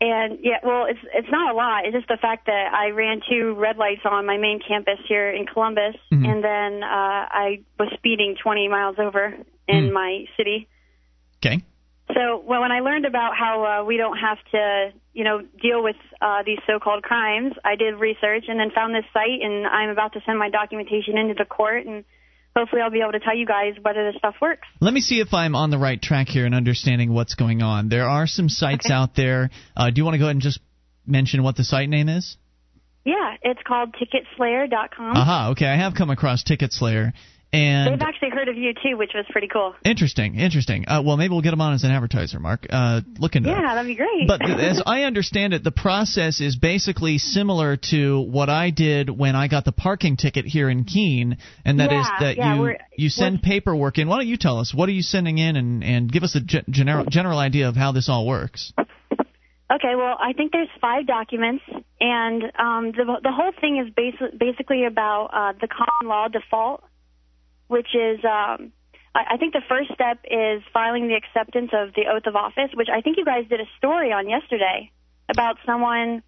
And yeah, well, it's it's not a lot. It's just the fact that I ran two red lights on my main campus here in Columbus, Mhm. and then uh, I was speeding 20 miles over in Mm. my city. Okay. So well, when I learned about how uh, we don't have to, you know, deal with uh, these so-called crimes, I did research and then found this site, and I'm about to send my documentation into the court, and hopefully I'll be able to tell you guys whether this stuff works. Let me see if I'm on the right track here in understanding what's going on. There are some sites Okay. out there. Uh, do you want to go ahead and just mention what the site name is? Yeah, it's called TicketSlayer.com. Aha, okay. I have come across Ticket Slayer. And They've actually heard of you too, which was pretty cool. interesting, interesting. Uh, well, maybe we'll get them on as an advertiser, Mark. Uh, look into Yeah, it. that'd be great. But as I understand it, the process is basically similar to what I did when I got the parking ticket here in Keene, and that is Yeah, that yeah, you you send paperwork in. Why don't you tell us what are you sending in, and and give us a ge- general general idea of how this all works? Okay, well, I think there's five documents, and um, the the whole thing is basi- basically about uh, the common law default, which is um, I, I think the first step is filing the acceptance of the oath of office, which I think you guys did a story on yesterday about someone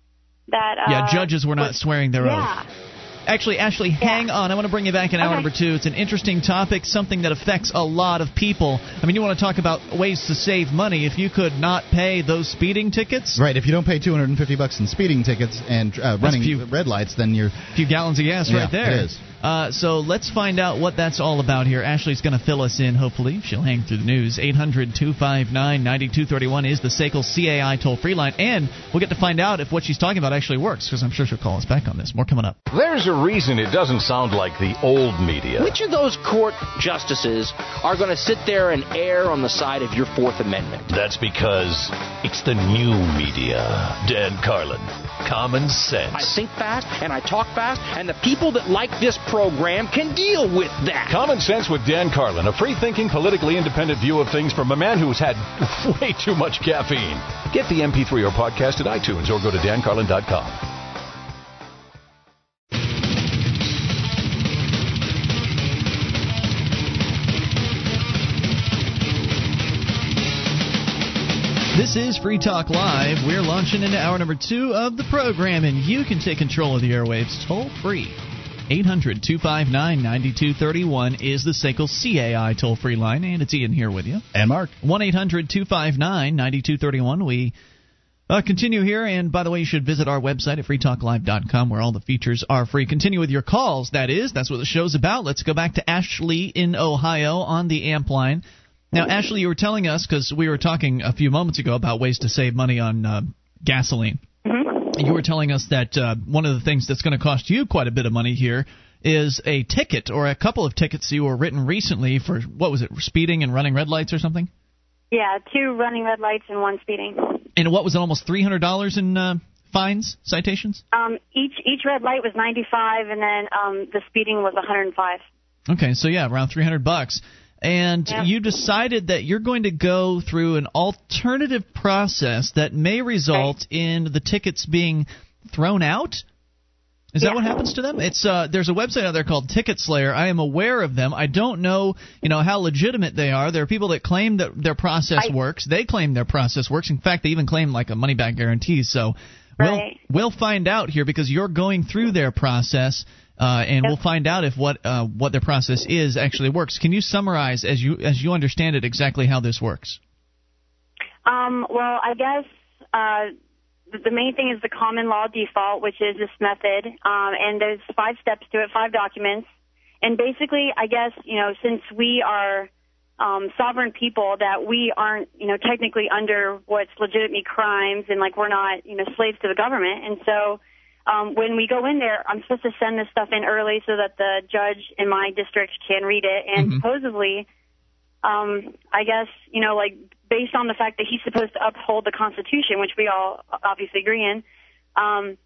that uh, yeah, judges were not was- swearing their yeah. oath. Actually, Ashley, hang on. I want to bring you back in hour Okay. number two. It's an interesting topic, something that affects a lot of people. I mean, you want to talk about ways to save money. If you could not pay those speeding tickets, Right. If you don't pay 250 bucks in speeding tickets and uh, running few- red lights, then you're a few gallons of gas Yeah, right there. it is. Uh, so let's find out what that's all about here. Ashley's going to fill us in, hopefully. She'll hang through the news. 800 259 9231 is the SACL CAI toll free line. And we'll get to find out if what she's talking about actually works, because I'm sure she'll call us back on this. More coming up. There's a reason it doesn't sound like the old media. Which of those court justices are going to sit there and err on the side of your Fourth Amendment? That's because it's the new media. Dan Carlin, common sense. I think fast and I talk fast, and the people that like this program can deal with that. Common Sense with Dan Carlin, a free thinking, politically independent view of things from a man who's had way too much caffeine. Get the MP3 or podcast at iTunes or go to dancarlin.com. This is Free Talk Live. We're launching into hour number two of the program, and you can take control of the airwaves toll free. 800 259 9231 is the SACL CAI toll free line, and it's Ian here with you. And Mark. 1 800 259 9231. We uh, continue here, and by the way, you should visit our website at freetalklive.com where all the features are free. Continue with your calls, that is. That's what the show's about. Let's go back to Ashley in Ohio on the amp line. Now, Ashley, you were telling us, because we were talking a few moments ago about ways to save money on uh, gasoline. Mm-hmm. You were telling us that uh, one of the things that's going to cost you quite a bit of money here is a ticket or a couple of tickets you were written recently for, what was it, speeding and running red lights or something? Yeah, two running red lights and one speeding. And what was it, almost $300 in uh, fines, citations? Um, each each red light was 95, and then um, the speeding was 105. Okay, so yeah, around 300 bucks. And Yep. you decided that you're going to go through an alternative process that may result in the tickets being thrown out. Is that what happens to them? It's uh, there's a website out there called Ticket Slayer. I am aware of them. I don't know, you know, how legitimate they are. There are people that claim that their process I- works. They claim their process works. In fact, they even claim like a money back guarantee. So we'll we'll find out here because you're going through their process. Uh, and we'll find out if what uh, what their process is actually works. Can you summarize as you as you understand it exactly how this works? Um, well, I guess uh, the- the main thing is the common law default, which is this method, um, and there's five steps to it, five documents, and basically, I guess you know, since we are um, sovereign people, that we aren't you know technically under what's legitimate crimes, and like we're not you know slaves to the government, and so. Um, when we go in there, I'm supposed to send this stuff in early so that the judge in my district can read it. And Mhm. supposedly, um, I guess, you know, like based on the fact that he's supposed to uphold the Constitution, which we all obviously agree in, um,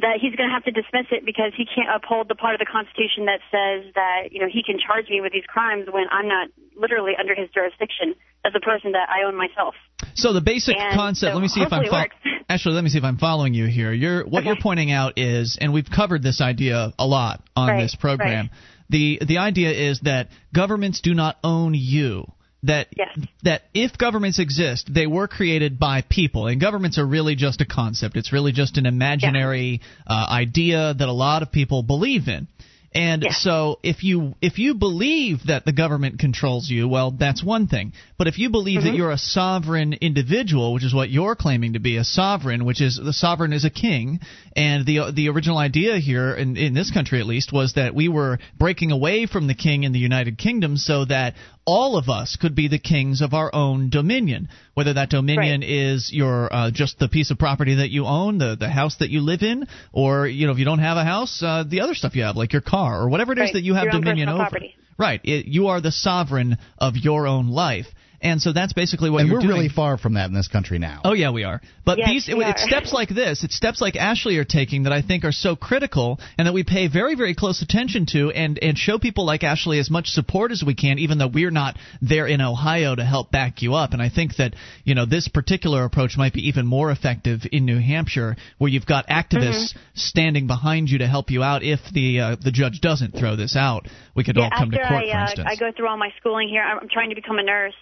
that he's going to have to dismiss it because he can't uphold the part of the Constitution that says that, you know, he can charge me with these crimes when I'm not literally under his jurisdiction as a person that I own myself. So the basic And concept. so let me see if I'm hopefully it fol- works. actually. Let me see if I'm following you here. You're what Okay. you're pointing out is, and we've covered this idea a lot on Right, this program. right. The the idea is that governments do not own you. That Yes. that if governments exist, they were created by people, and governments are really just a concept. It's really just an imaginary uh, idea that a lot of people believe in. And so if you if you believe that the government controls you, well, that's one thing. But if you believe that mm-hmm. you're a sovereign individual, which is what you're claiming to be, a sovereign, which is the sovereign is a king, and the the original idea here in in this country at least was that we were breaking away from the king in the United Kingdom so that all of us could be the kings of our own dominion. Whether that dominion is your uh, just the piece of property that you own, the the house that you live in, or you know if you don't have a house, uh, the other stuff you have like your car or whatever it is Right. that you have Your dominion over. property. Right, it, you are the sovereign of your own life, and so that's basically what and you're we're doing. really far from that in this country now. Oh yeah, we are. But Yes, these, we it, it's steps like this, it's steps like Ashley are taking that I think are so critical, and that we pay very, very close attention to, and and show people like Ashley as much support as we can, even though we're not there in Ohio to help back you up. And I think that you know this particular approach might be even more effective in New Hampshire, where you've got activists Mm-hmm. standing behind you to help you out if the uh, the judge doesn't throw this out. We could Yeah, all come after to court, I, for uh, instance. I go through all my schooling here, I'm I'm trying to become a nurse.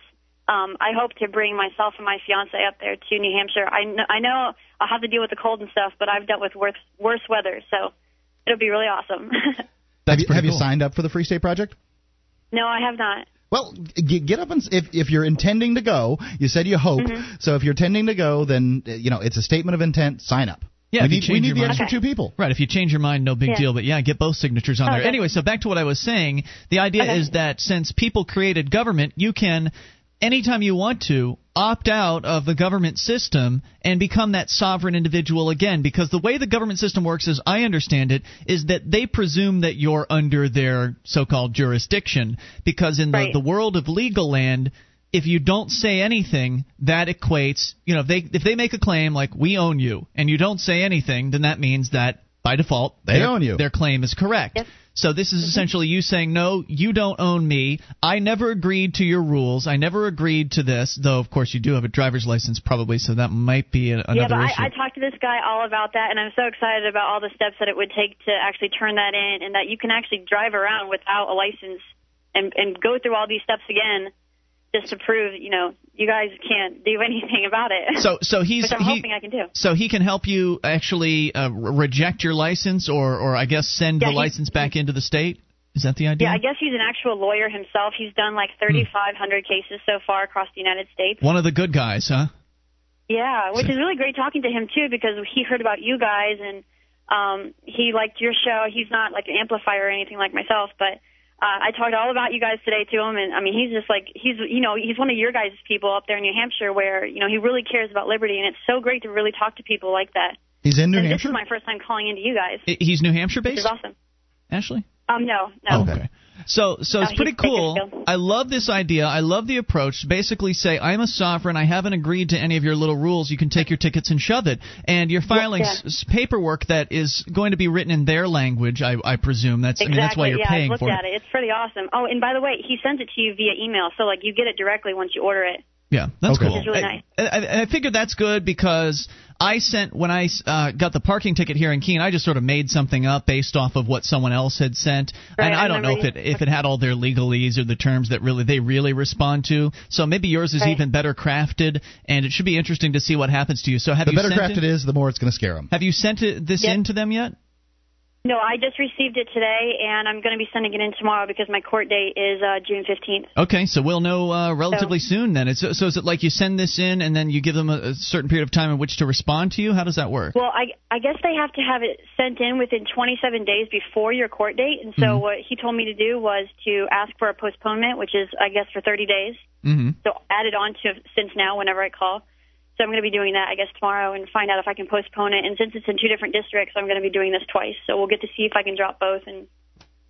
Um, I hope to bring myself and my fiance up there to New Hampshire. I know, I know I'll have to deal with the cold and stuff, but I've dealt with worse, worse weather, so it'll be really awesome. have you, pretty have you signed up for the Free State Project? no, I have not. Well, get up and s- if if you're intending to go, you said you hope. Mm-hmm. So if you're intending to go, then uh, you know it's a statement of intent. Sign up. Yeah, we need, we change need the mind- extra Okay. two people. Right. If you change your mind, no big Yeah. deal. But yeah, get both signatures on Oh, there. Anyway, so back to what I was saying. The idea Okay. is that since people created government, you can, anytime you want to, opt out of the government system and become that sovereign individual again. Because the way the government system works, as I understand it, is that they presume that you're under their so called jurisdiction. Because in the, Right. the world of legal land, if you don't say anything, that equates, you know, if they if they make a claim like we own you and you don't say anything, then that means that by default They their, own you. Their claim is correct. Yep. So this is mm-hmm. essentially you saying no, you don't own me. I never agreed to your rules. I never agreed to this, though of course you do have a driver's license probably, so that might be a, another yeah, but issue. I, I talked to this guy all about that, and I'm so excited about all the steps that it would take to actually turn that in, and that you can actually drive around without a license and and go through all these steps again, just to prove, you know, you guys can't do anything about it. so so he's I'm he, hoping I can do. so he can help you actually uh, reject your license or or I guess send Yeah, the license back into the state. Is that the idea? Yeah, I guess he's an actual lawyer himself. He's done like 3,500 cases so far across the United States. One of the good guys, huh? Yeah, which is really great talking to him too because he heard about you guys and um he liked your show. He's not like an amplifier or anything like myself, but uh, I talked all about you guys today to him, and I mean he's just like he's you know he's one of your guys' people up there in New Hampshire where you know he really cares about liberty, and it's so great to really talk to people like that. He's in New and Hampshire. this is my first time calling into you guys, He's New Hampshire which based, is awesome. Ashley. Um, no, no. Okay. So, so it's pretty cool. I love this idea. I love the approach. Basically, say I'm a sovereign. I haven't agreed to any of your little rules. You can take your tickets and shove it. And you're filing yeah. s- paperwork that is going to be written in their language. I, I presume that's. Exactly. I mean, that's why you're yeah, paying I've looked for at it. It's pretty awesome. Oh, and by the way, he sends it to you via email, so like you get it directly once you order it. Yeah, that's Okay. cool. Which really I- nice. I, I, I figured that's good because I sent when I uh, got the parking ticket here in Keene, I just sort of made something up based off of what someone else had sent, Right, and I I don't know if it if it had all their legalese or the terms that really they really respond to. So maybe yours is Right. even better crafted, and it should be interesting to see what happens to you. So have the you better sent crafted it, is, the more it's going to scare them. Have you sent it, this Yep. in to them yet? No, I just received it today, and I'm going to be sending it in tomorrow because my court date is uh, June 15th. Okay, so we'll know uh, relatively soon then. It's, so is it like you send this in and then you give them a, a certain period of time in which to respond to you? How does that work? Well, I I guess they have to have it sent in within 27 days before your court date, and so Mm-hmm. what he told me to do was to ask for a postponement, which is I guess for 30 days. hmm So add it on to since now whenever I call. So I'm going to be doing that I guess tomorrow and find out if I can postpone it. And since it's in two different districts, I'm going to be doing this twice. So we'll get to see if I can drop both. And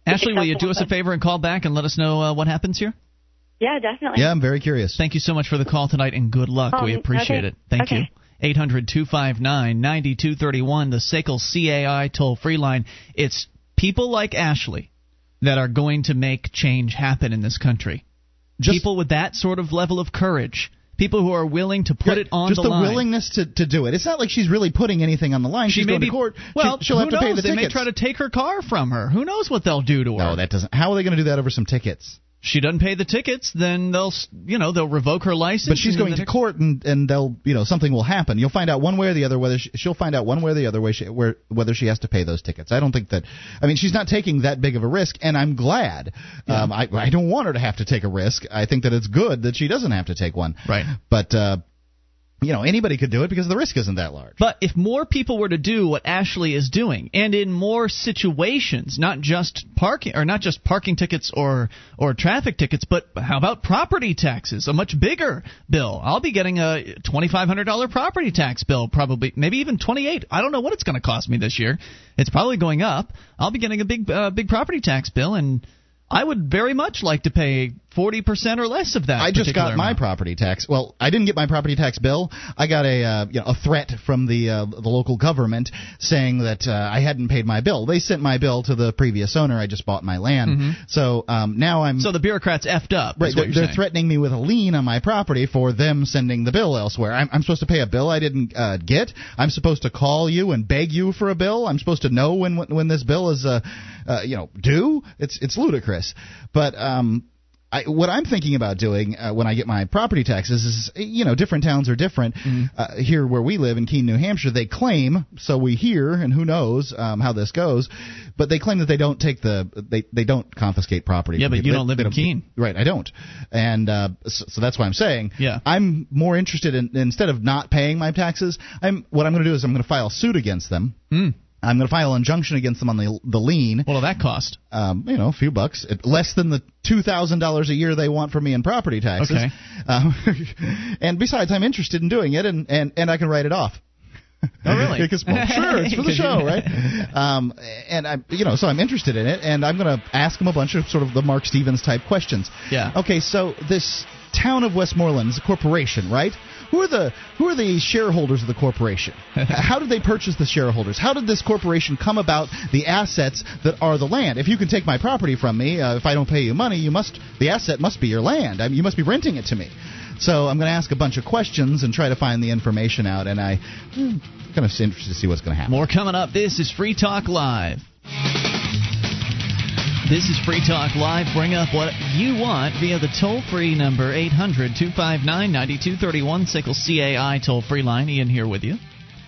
Ashley, will you do us a favor and call back and let us know uh, what happens here? yeah, definitely. Yeah, I'm very curious. Thank you so much for the call tonight and good luck. we Um, appreciate okay. it. Thank Okay. you. 800 259 9231, the SACL CAI toll free line. It's people like Ashley that are going to make change happen in this country. Just- people with that sort of level of courage. People who are willing to put it on the line. just the, line. willingness to, to do it. It's not like she's really putting anything on the line. She she's may going be to court. Well, she, she'll who have to pay the they tickets. may try to take her car from her. Who knows what they'll do to her? no, that doesn't. How are they going to do that over some tickets? She doesn't pay the tickets, then they'll, s- you know, they'll revoke her license. But she's going to court, and and they'll you know something will happen. You'll find out one way or the other whether she, she'll find out one way or the other way she, where whether she has to pay those tickets. I don't think that. I mean, she's not taking that big of a risk, and I'm glad. Um, I I don't want her to have to take a risk. I think that it's good that she doesn't have to take one. Right. But uh, you know anybody could do it because the risk isn't that large. But if more people were to do what Ashley is doing, and in more situations, not just parking or not just parking tickets or or traffic tickets, but how about property taxes? A much bigger bill. I'll be getting a twenty five hundred dollar property tax bill, probably maybe even twenty eight. I don't know what it's going to cost me this year. It's probably going up. I'll be getting a big uh, big property tax bill, and I would very much like to pay forty percent or less of that. I just got my property tax. Well, I didn't get my property tax bill. I got a uh, you know a threat from the uh, the local government saying that uh, I hadn't paid my bill. They sent my bill to the previous owner. I just bought my land, so um, now I'm Mm-hmm. So the bureaucrats effed up. Right, they're, they're threatening me with a lien on my property for them sending the bill elsewhere. I'm, I'm supposed to pay a bill I didn't uh, get. I'm supposed to call you and beg you for a bill. I'm supposed to know when when this bill is, uh, uh, you know, due. It's it's ludicrous. But um, I, what I'm thinking about doing uh, when I get my property taxes is, you know, different towns are different. Uh, here where we live in Keene, New Hampshire, they claim, so we hear, and who knows um, how this goes, but they claim that they don't take the, they they don't confiscate property. Yeah, but people. you They- don't live they in Keene. Right, I don't, and uh, so, so that's why I'm saying. Yeah. I'm more interested in instead of not paying my taxes. I'm what I'm going to do is I'm going to file suit against them. Mm. I'm going to file an injunction against them on the the lien. What'll that cost? Um, you know, a few bucks, less than the two thousand dollars a year they want from me in property taxes. Okay. Um, and besides, I'm interested in doing it, and and and I can write it off. Oh, really? Because, well, sure, it's for the show, right? Um, and I, you know, so I'm interested in it, and I'm going to ask them a bunch of sort of the Mark Stevens type questions. Yeah. Okay, so this town of Westmoreland is a corporation, right? Who are the who are the shareholders of the corporation? How did they purchase the shareholders? How did this corporation come about the assets that are the land? If you can take my property from me, uh, if I don't pay you money, you must the asset must be your land. I mean, you must be renting it to me. So I'm going to ask a bunch of questions and try to find the information out. And I'm kind of interested to see what's going to happen. More coming up. This is Free Talk Live. This is Free Talk Live. Bring up what you want via the toll free number 800 259 9231, SICKLE CAI toll free line. Ian here with you.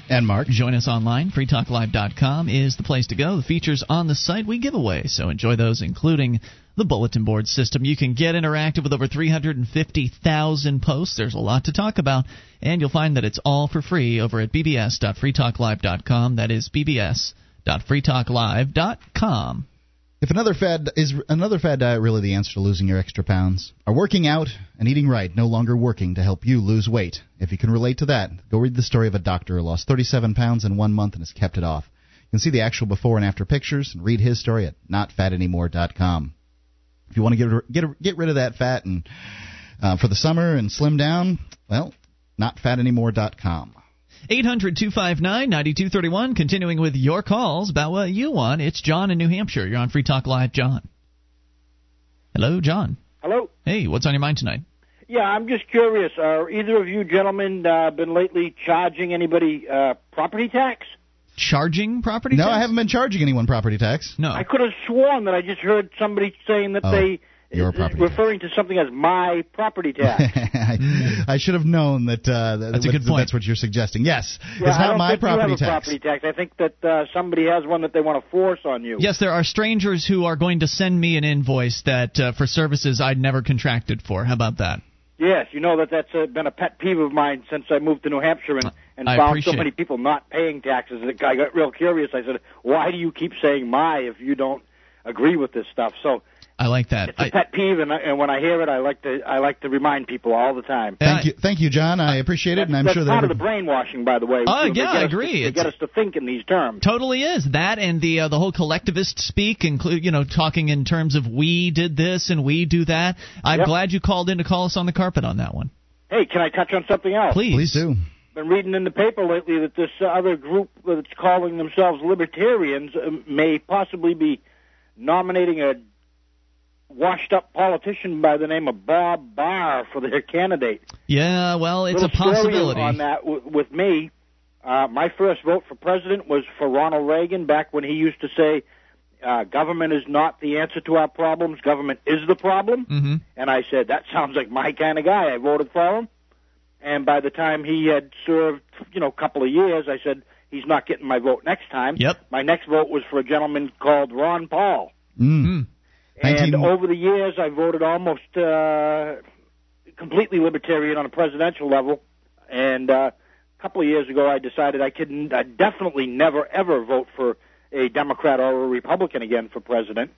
And Mark. Join us online. FreeTalkLive.com is the place to go. The features on the site we give away, so enjoy those, including the bulletin board system. You can get interactive with over 350,000 posts. There's a lot to talk about, and you'll find that it's all for free over at bbs.freetalklive.com. That is bbs.freetalklive.com. If another fad is another fad diet really the answer to losing your extra pounds? Are working out and eating right no longer working to help you lose weight? If you can relate to that, go read the story of a doctor who lost 37 pounds in one month and has kept it off. You can see the actual before and after pictures and read his story at notfatanymore.com. If you want to get get get rid of that fat and uh, for the summer and slim down, well, notfatanymore.com. 800 259 9231. Continuing with your calls about what you want. It's John in New Hampshire. You're on Free Talk Live, John. Hello, John. Hello. Hey, what's on your mind tonight? Yeah, I'm just curious. Are either of you gentlemen uh, been lately charging anybody uh, property tax? Charging property no, tax? I haven't been charging anyone property tax. No. I could have sworn that I just heard somebody saying that Oh, they your property referring to something as my property tax. I, I should have known that. Uh, that That's a good that- point. That's what you're suggesting. Yes, Yeah, it's I not don't my think property you have a tax. property tax. I think that uh, somebody has one that they want to force on you. Yes, there are strangers who are going to send me an invoice that uh, for services I'd never contracted for. How about that? Yes, you know that that's uh, been a pet peeve of mine since I moved to New Hampshire and, and I found so many it. people not paying taxes. that I got real curious. I said, "Why do you keep saying my if you don't agree with this stuff?" So I like that. it's a I, pet peeve, and, I, and when I hear it, I like to I like to remind people all the time. Thank Uh, you, thank you, John. I appreciate it, and I'm That's sure that part every- of the brainwashing, by the way. Oh, You know, they yeah, get I us to- It's- get us to think in these terms. Totally is that, and the uh, the whole collectivist speak, include you know talking in terms of we did this and we do that. I'm Yep. glad you called in to call us on the carpet on that one. Hey, can I touch on something else? Please, please do. Been reading in the paper lately that this uh, other group that's calling themselves libertarians uh, may possibly be nominating a washed-up politician by the name of Bob Barr for their candidate. Yeah, well, it's Little a possibility. Story on that w- with me. Uh, my first vote for president was for Ronald Reagan back when he used to say, uh, "Government is not the answer to our problems. Government is the problem." hmm And I said, "That sounds like my kind of guy." I voted for him. And by the time he had served, you know, a couple of years, I said, "He's not getting my vote next time." Yep. My next vote was for a gentleman called Ron Paul. Mm. And 19 over the years, I voted almost uh, completely libertarian on a presidential level. And uh, a couple of years ago, I decided I could I definitely never ever vote for a Democrat or a Republican again for president.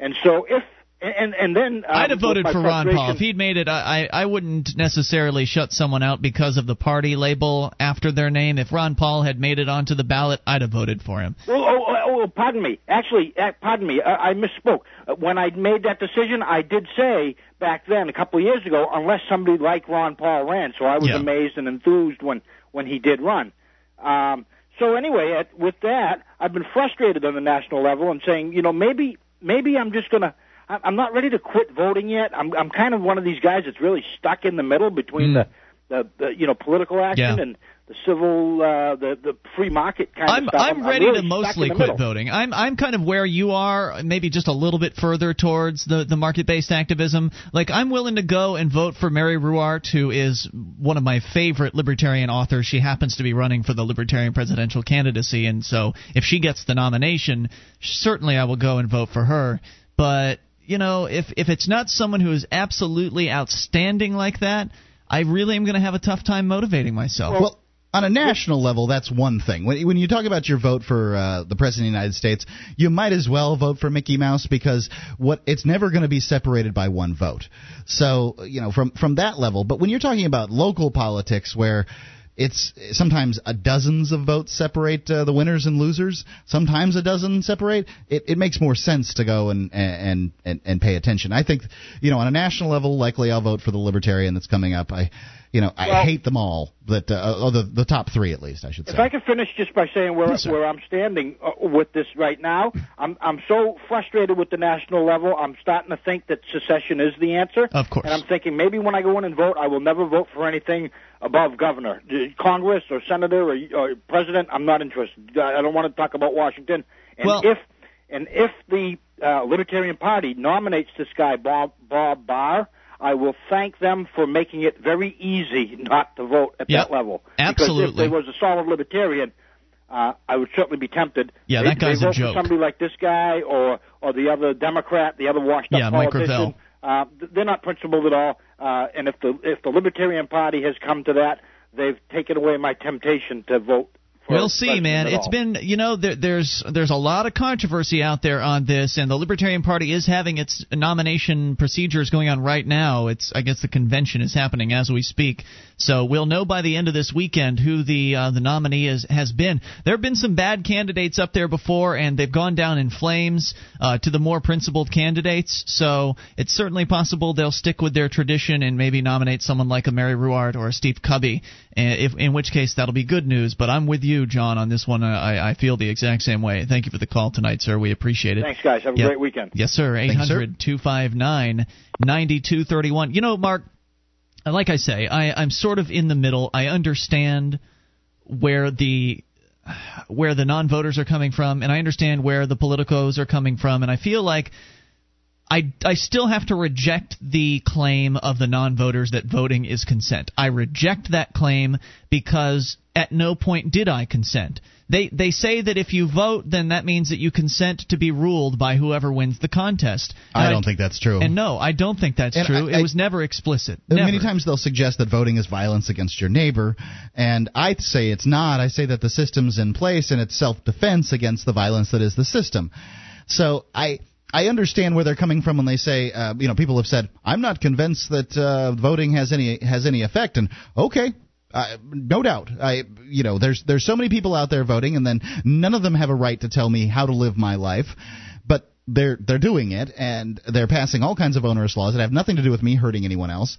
And so, if and and then uh, I'd have voted for Ron Paul if he'd made it. I I wouldn't necessarily shut someone out because of the party label after their name. If Ron Paul had made it onto the ballot, I'd have voted for him. Oh, oh, pardon me. Actually, uh, pardon me. I, I misspoke. Uh, when I made that decision, I did say back then, a couple of years ago, unless somebody like Ron Paul ran. So I was Yeah. amazed and enthused when when he did run. Um, so anyway, at, with that, I've been frustrated on the national level and saying, you know, maybe maybe I'm just gonna. I'm not ready to quit voting yet. I'm I'm kind of one of these guys that's really stuck in the middle between Mm. the, the the you know political action Yeah. and the civil uh the the free market kind I'm of stuff. I'm ready really to stuck mostly quit middle. voting. I'm I'm kind of where you are, maybe just a little bit further towards the the market based activism. Like I'm willing to go and vote for Mary Ruwart, who is one of my favorite libertarian authors. She happens to be running for the libertarian presidential candidacy, and so if she gets the nomination, certainly I will go and vote for her. But you know, if if it's not someone who is absolutely outstanding like that, I really am going to have a tough time motivating myself. Well, on a national level, that's one thing. When, when you talk about your vote for uh, the president of the United States, you might as well vote for Mickey Mouse because what it's never going to be separated by one vote. So you know from from that level. But when you're talking about local politics, where it's sometimes a dozens of votes separate uh, the winners and losers. Sometimes a dozen separate. It, it makes more sense to go and, and and and pay attention. I think you know on a national level, likely I'll vote for the Libertarian that's coming up. I you know, I Well- hate them all, but uh, oh, the the top three at least, I should say. If I could finish just by saying where Yes, where I'm standing uh, with this right now, I'm I'm so frustrated with the national level. I'm starting to think that secession is the answer. Of course. And I'm thinking maybe when I go in and vote, I will never vote for anything above governor, Congress, or senator, or, or president. I'm not interested. I I don't want to talk about Washington. And Well- if and if the uh, Libertarian Party nominates this guy Bob Bob Barr. I will thank them for making it very easy not to vote at Yep. that level. Absolutely. Because if there was a solid libertarian, uh, I would certainly be tempted. Yeah, they, that guy's they a vote joke. For somebody like this guy, or or the other Democrat, the other washed-up Yeah, politician. Uh, they're not principled at all. Uh, and if the if the Libertarian Party has come to that, they've taken away my temptation to vote. We'll see, man. It's all. been, you know, there, there's there's a lot of controversy out there on this, and the Libertarian Party is having its nomination procedures going on right now. It's, I guess, the convention is happening as we speak. So we'll know by the end of this weekend who the uh, the nominee is has been. There have been some bad candidates up there before, and they've gone down in flames uh, to the more principled candidates. So it's certainly possible they'll stick with their tradition and maybe nominate someone like a Mary Ruwart or a Steve Kubby. And if, in which case that'll be good news. But I'm with you, John, on this one. I, I feel the exact same way. Thank you for the call tonight, sir. We appreciate it. Thanks, guys. Have a Yep. great weekend. Yes, sir. sir. 800 259 9231. You know, Mark, like I say, I, I'm sort of in the middle. I understand where the where the non-voters are coming from, and I understand where the politicos are coming from, and I feel like I, I still have to reject the claim of the non voters that voting is consent. I reject that claim because at no point did I consent. They, they say that if you vote, then that means that you consent to be ruled by whoever wins the contest. I don't think that's true. And no, I don't think that's And true. I- I- it was never explicit. Never. Many times they'll suggest that voting is violence against your neighbor, and I say it's not. I say that the system's in place and it's self-defense against the violence that is the system. So I I understand where they're coming from when they say, uh, you know, people have said, I'm not convinced that uh, voting has any has any effect, and okay. Uh, no doubt. I, you know, there's there's so many people out there voting, and then none of them have a right to tell me how to live my life. But they're they're doing it, and they're passing all kinds of onerous laws that have nothing to do with me hurting anyone else.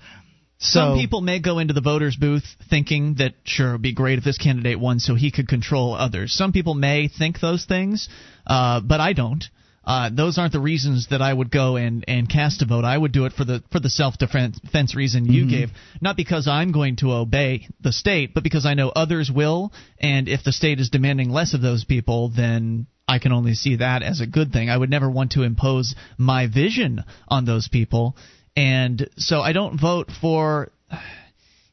Some people may go into the voters' booth thinking that sure it'd be great if this candidate won so he could control others. Some people may think those things, uh, but I don't. Uh, those aren't the reasons that I would go and, and cast a vote. I would do it for the for the self defense reason you gave, not because I'm going to obey the state, but because I know others will. And if the state is demanding less of those people, then I can only see that as a good thing. I would never want to impose my vision on those people. And so I don't vote for.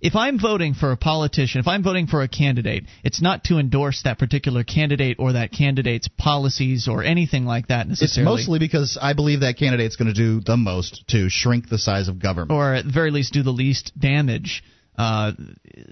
If I'm voting for a politician, if I'm voting for a candidate, it's not to endorse that particular candidate or that candidate's policies or anything like that It's mostly because I believe that candidate's going to do the most to shrink the size of government. or at the very least do the least damage. Uh,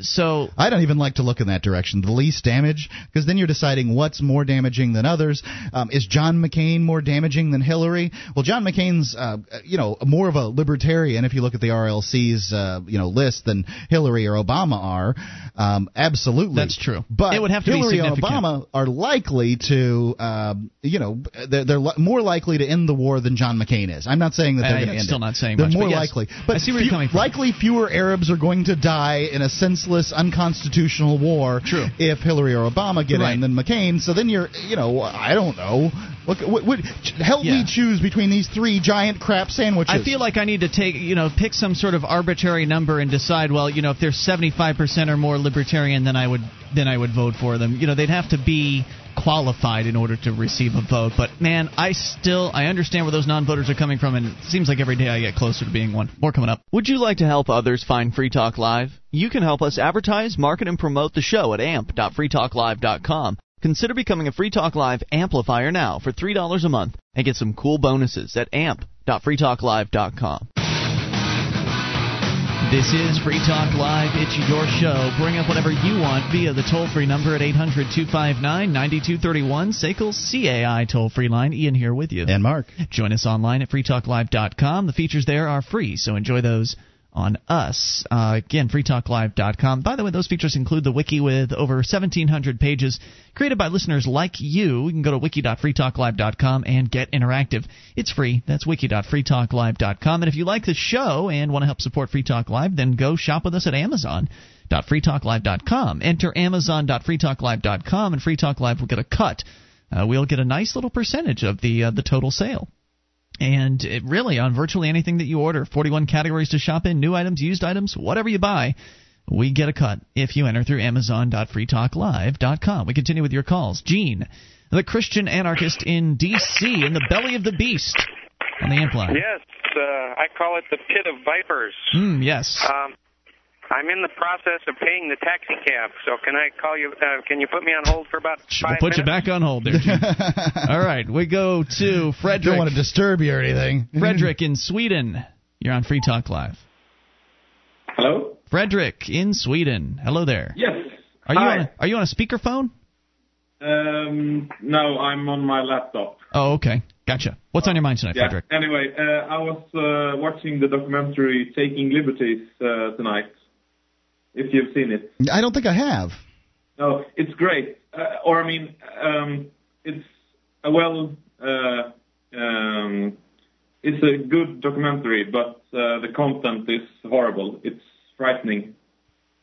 so I don't even like to look in that direction. The least damage, because then you're deciding what's more damaging than others. Um, is John McCain more damaging than Hillary? Well, John McCain's, uh, you know, more of a libertarian if you look at the RLC's, uh, you know, list than Hillary or Obama are. Um, absolutely, That's true. But It would have to Hillary and. Obama are likely to, um, you know, they're, they're li- more likely to end the war than John McCain is. I'm not saying that they're going to end still it. not saying they're much, more but yes, likely. But I see where you're coming from. Likely fewer Arabs are going to die in a senseless, unconstitutional war True. if Hillary or Obama get Right. in than McCain. So then you're, you know, I don't know. What, what, what, help Yeah. me choose between these three giant crap sandwiches. I feel like I need to take, you know, pick some sort of arbitrary number and decide, well, you know, if they're 75% or more libertarian, then I would then I would vote for them. You know, they'd have to be qualified in order to receive a vote. But man, I still I understand where those non-voters are coming from and it seems like every day I get closer to being one. More coming up. Would you like to help others find Free Talk Live? You can help us advertise, market and promote the show at amp.freetalklive.com. Consider becoming a Free Talk Live amplifier now for $3 a month and get some cool bonuses at amp.freetalklive.com. This is Free Talk Live. It's your show. Bring up whatever you want via the toll free number at 800 259 9231. SACL's CAI toll free line. Ian here with you. and Mark. Join us online at freetalklive.com. The features there are free, so enjoy those on us. Uh, again, freetalklive.com. By the way, those features include the wiki with over 1,700 pages created by listeners like you. You can go to wiki.freetalklive.com and get interactive. It's free. That's wiki.freetalklive.com. And if you like the show and want to help support Free Talk Live, then go shop with us at Amazon Amazon.freetalklive.com. Enter Amazon.freetalklive.com, and Free Talk Live will get a cut. Uh, we'll get a nice little percentage of the uh, the total sale. And it really, on virtually anything that you order, 41 categories to shop in, new items, used items, whatever you buy, we get a cut if you enter through Amazon.freetalklive.com. We continue with your calls. Gene, the Christian anarchist in D.C., in the belly of the beast on the amp line. Yes, uh, I call it the pit of vipers. Mm, yes. Um, I'm in the process of paying the taxi cab, so can I call you? Uh, can you put me on hold for about We'll five put you back on hold there. Gene. All right, we go to Frederick. Don't want to disturb you or anything. Frederick in Sweden. You're on Free Talk Live. Hello? Frederick in Sweden. Hello there. Yes. Are you Hi. on a, are you on a speakerphone? Um, no, I'm on my laptop. Oh, okay. Gotcha. What's on your mind tonight, Yeah. Frederick? Anyway, uh, I was uh, watching the documentary Taking Liberties uh, tonight. If you've seen it. I don't think I have. No, it's great. Uh, or I mean, um, it's a well, uh, um, it's a good documentary, but uh, the content is horrible. It's frightening.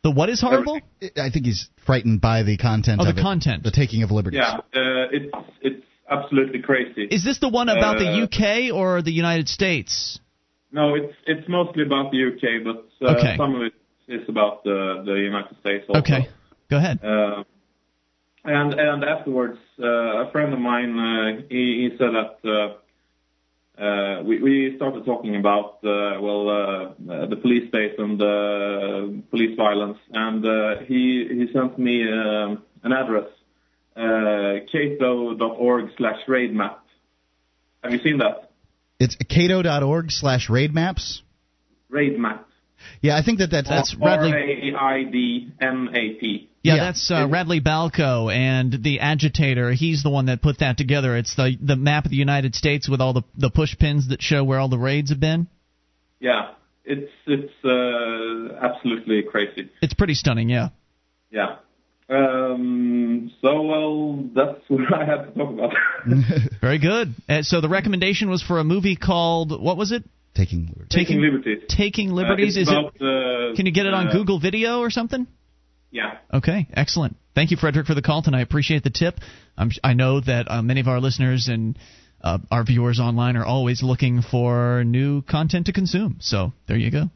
The what is horrible? I think he's frightened by the content Oh, of the it. content. The taking of liberties. Yeah, uh, it's it's absolutely crazy. Is this the one about the Uh, UK or the United States? No, it's it's mostly about the UK, but uh, Okay. some of it is about the the United States also. Okay. Go ahead. Uh, and and afterwards, uh, a friend of mine uh, he, he said that uh, uh, we we started talking about uh, well uh, uh, the police state and uh, police violence, and uh, he he sent me um an address uh, cato.org slash raid. Have you seen that It's cato.org/raidmaps. slash raid maps. raid map? Yeah, I think that that's, That's Radley. A I D M A P. Yeah, yeah. that's uh, Radley Balko and the agitator. He's the one that put that together. It's the the map of the United States with all the the push pins that show where all the raids have been. Yeah, it's it's uh, absolutely crazy. It's pretty stunning. Yeah. Yeah. Um, so well, that's what I had to talk about. Very good. Uh, so the recommendation was for a movie called what was it? Taking liberties. Taking liberties. Taking Liberties. Uh, Is it's it? uh, Can you get it on uh, Google Video or something? Yeah. Okay, excellent. Thank you, Frederick, for the call tonight. I appreciate the tip. I'm, I know that uh, many of our listeners and uh, our viewers online are always looking for new content to consume. So there you go.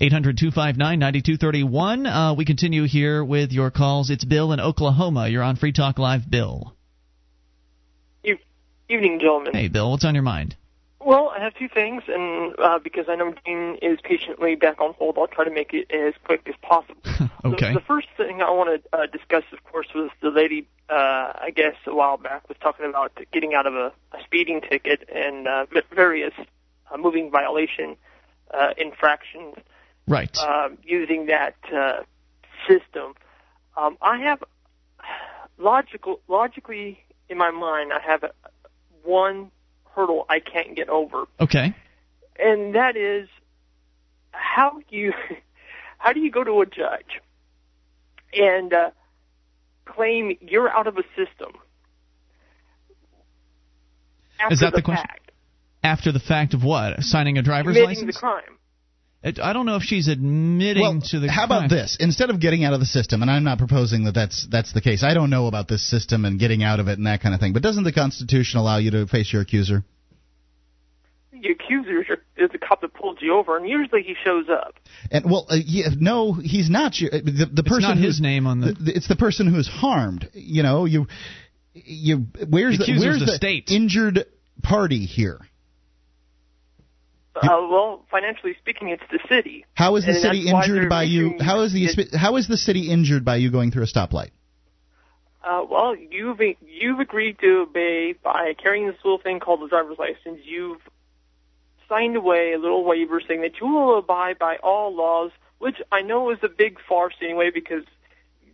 800 259 9231. Uh, We continue here with your calls. It's Bill in Oklahoma. You're on Free Talk Live, Bill. Evening, gentlemen. Hey, Bill, what's on your mind? Well, I have two things, and uh, because I know Dean is patiently back on hold, I'll try to make it as quick as possible. Okay. The, the first thing I want to uh, discuss, of course, was the lady, uh, I guess, a while back was talking about getting out of a, a speeding ticket and uh, various uh, moving violation uh, infractions Right. um, using that uh, system. Um, I have logical, logically in my mind, I have one hurdle I can't get over, Okay. and that is how do you how do you go to a judge and uh, claim you're out of a system? After Is that the the question? fact, After the fact of what? Signing a driver's committing license? the crime. It- I don't know if she's admitting Well, to the how crime. about this? Instead of getting out of the system, and I'm not proposing that that's that's the case. I don't know about this system and getting out of it and that kind of thing. But doesn't the Constitution allow you to face your accuser? The accuser is the cop that pulled you over, and usually he shows up. And well, uh, yeah, no, he's not. your- The, the person not his name on the- the- It's the person who's harmed. You know, you, you. Where's The the, where's the the state. injured party here? Uh, well, financially speaking, it's the city. How is the And city injured by you? How is the it- how is the city injured by you going through a stoplight? Uh, well, you've you've agreed to obey by carrying this little thing called the driver's license. You've signed away a little waiver saying that you will abide by all laws, which I know is a big farce anyway because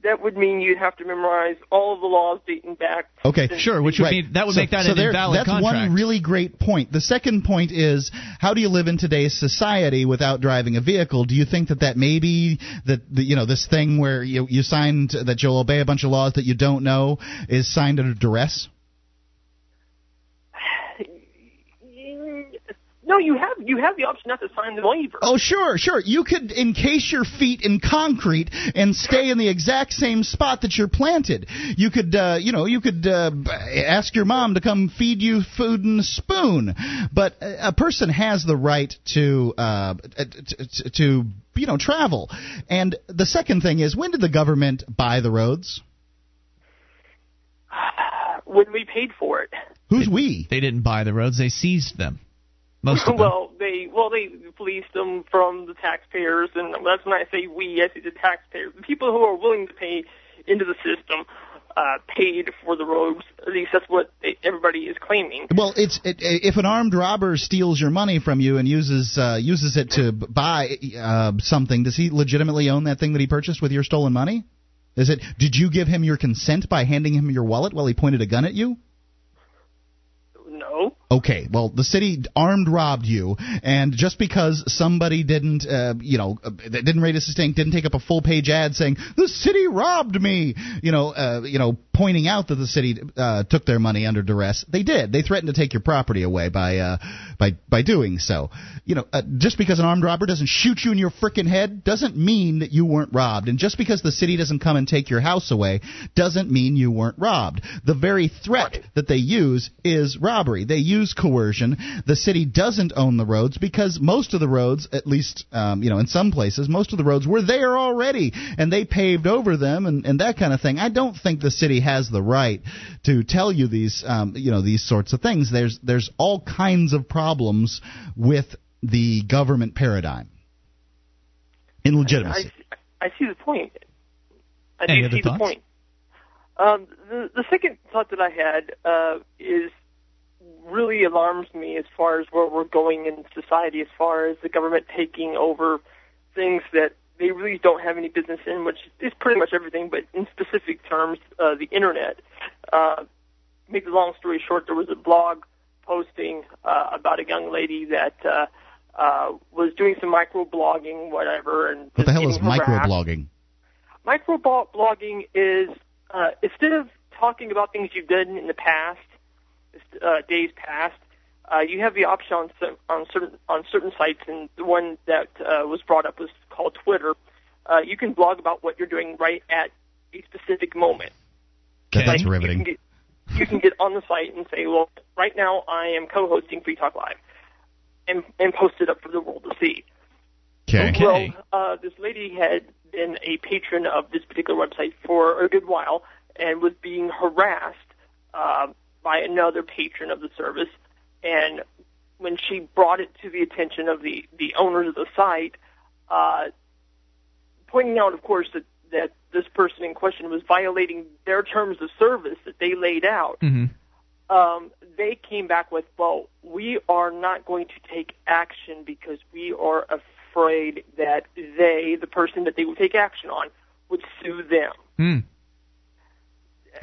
that would mean you'd have to memorize all of the laws dating back. Okay, Sure, which would Right. mean that would So- make that so an there- invalid that's contract. one really great point. The second point is how do you live in today's society without driving a vehicle? Do you think that that may be that the, you know this thing where you you signed that you'll obey a bunch of laws that you don't know is signed under duress? No, you have you have the option not to sign the waiver. Oh, sure, sure. You could encase your feet in concrete and stay in the exact same spot that you're planted. You could, uh, you know, you could uh, ask your mom to come feed you food in a spoon. But a a person has the right to, uh, t- t- to, you know, travel. And the second thing is, when did the government buy the roads? When we paid for it. Who's we? They didn't buy the roads; they seized them. Most of them. well, they well they policed them from the taxpayers, and that's when I say we, I say the taxpayers, the people who are willing to pay into the system, uh, paid for the roads. At least that's what everybody is claiming. Well, it's it, if an armed robber steals your money from you and uses uh, uses it to buy uh, something, does he legitimately own that thing that he purchased with your stolen money? Is it? Did you give him your consent by handing him your wallet while he pointed a gun at you? Okay, well, the city armed robbed you, and just because somebody didn't, uh, you know, uh, didn't raise a stink, didn't take up a full page ad saying the city robbed me, you know, uh, you know, pointing out that the city uh, took their money under duress, they did. They threatened to take your property away by uh, by by doing so. You know, uh, just because an armed robber doesn't shoot you in your frickin' head doesn't mean that you weren't robbed, and just because the city doesn't come and take your house away doesn't mean you weren't robbed. The very threat that they use is robbery. They use coercion. The city doesn't own the roads because most of the roads, at least um, you know, in some places, most of the roads were there already, and they paved over them and, and that kind of thing. I don't think the city has the right to tell you these, um, you know, these sorts of things. There's there's all kinds of problems with the government paradigm in legitimacy. I, I see the point. I Any do other see thoughts? the point. Um, the, the second thought that I had uh, is really alarms me as far as where we're going in society, as far as the government taking over things that they really don't have any business in, which is pretty much everything, but in specific terms, uh, the internet. Uh, make the long story short, there was a blog posting uh, about a young lady that uh, uh, was doing some microblogging, whatever, and What the hell is microblogging? Microblogging is uh, instead of talking about things you've done in the past, uh, days past, uh, you have the option on on certain on certain sites, and the one that uh, was brought up was called Twitter. Uh, you can blog about what you're doing right at a specific moment. That- That's Like, riveting. You can, get, you can get on the site and say, "Well, right now I am co-hosting Free Talk Live," and and post it up for the world to see. Okay. Well, uh, this lady had been a patron of this particular website for a good while and was being harassed uh, by another patron of the service. And when she brought it to the attention of the, the owners of the site, uh, pointing out, of course, that, that this person in question was violating their terms of service that they laid out, Mm-hmm. um, they came back with, well, we are not going to take action because we are afraid that they, the person that they would take action on, would sue them. Hmm.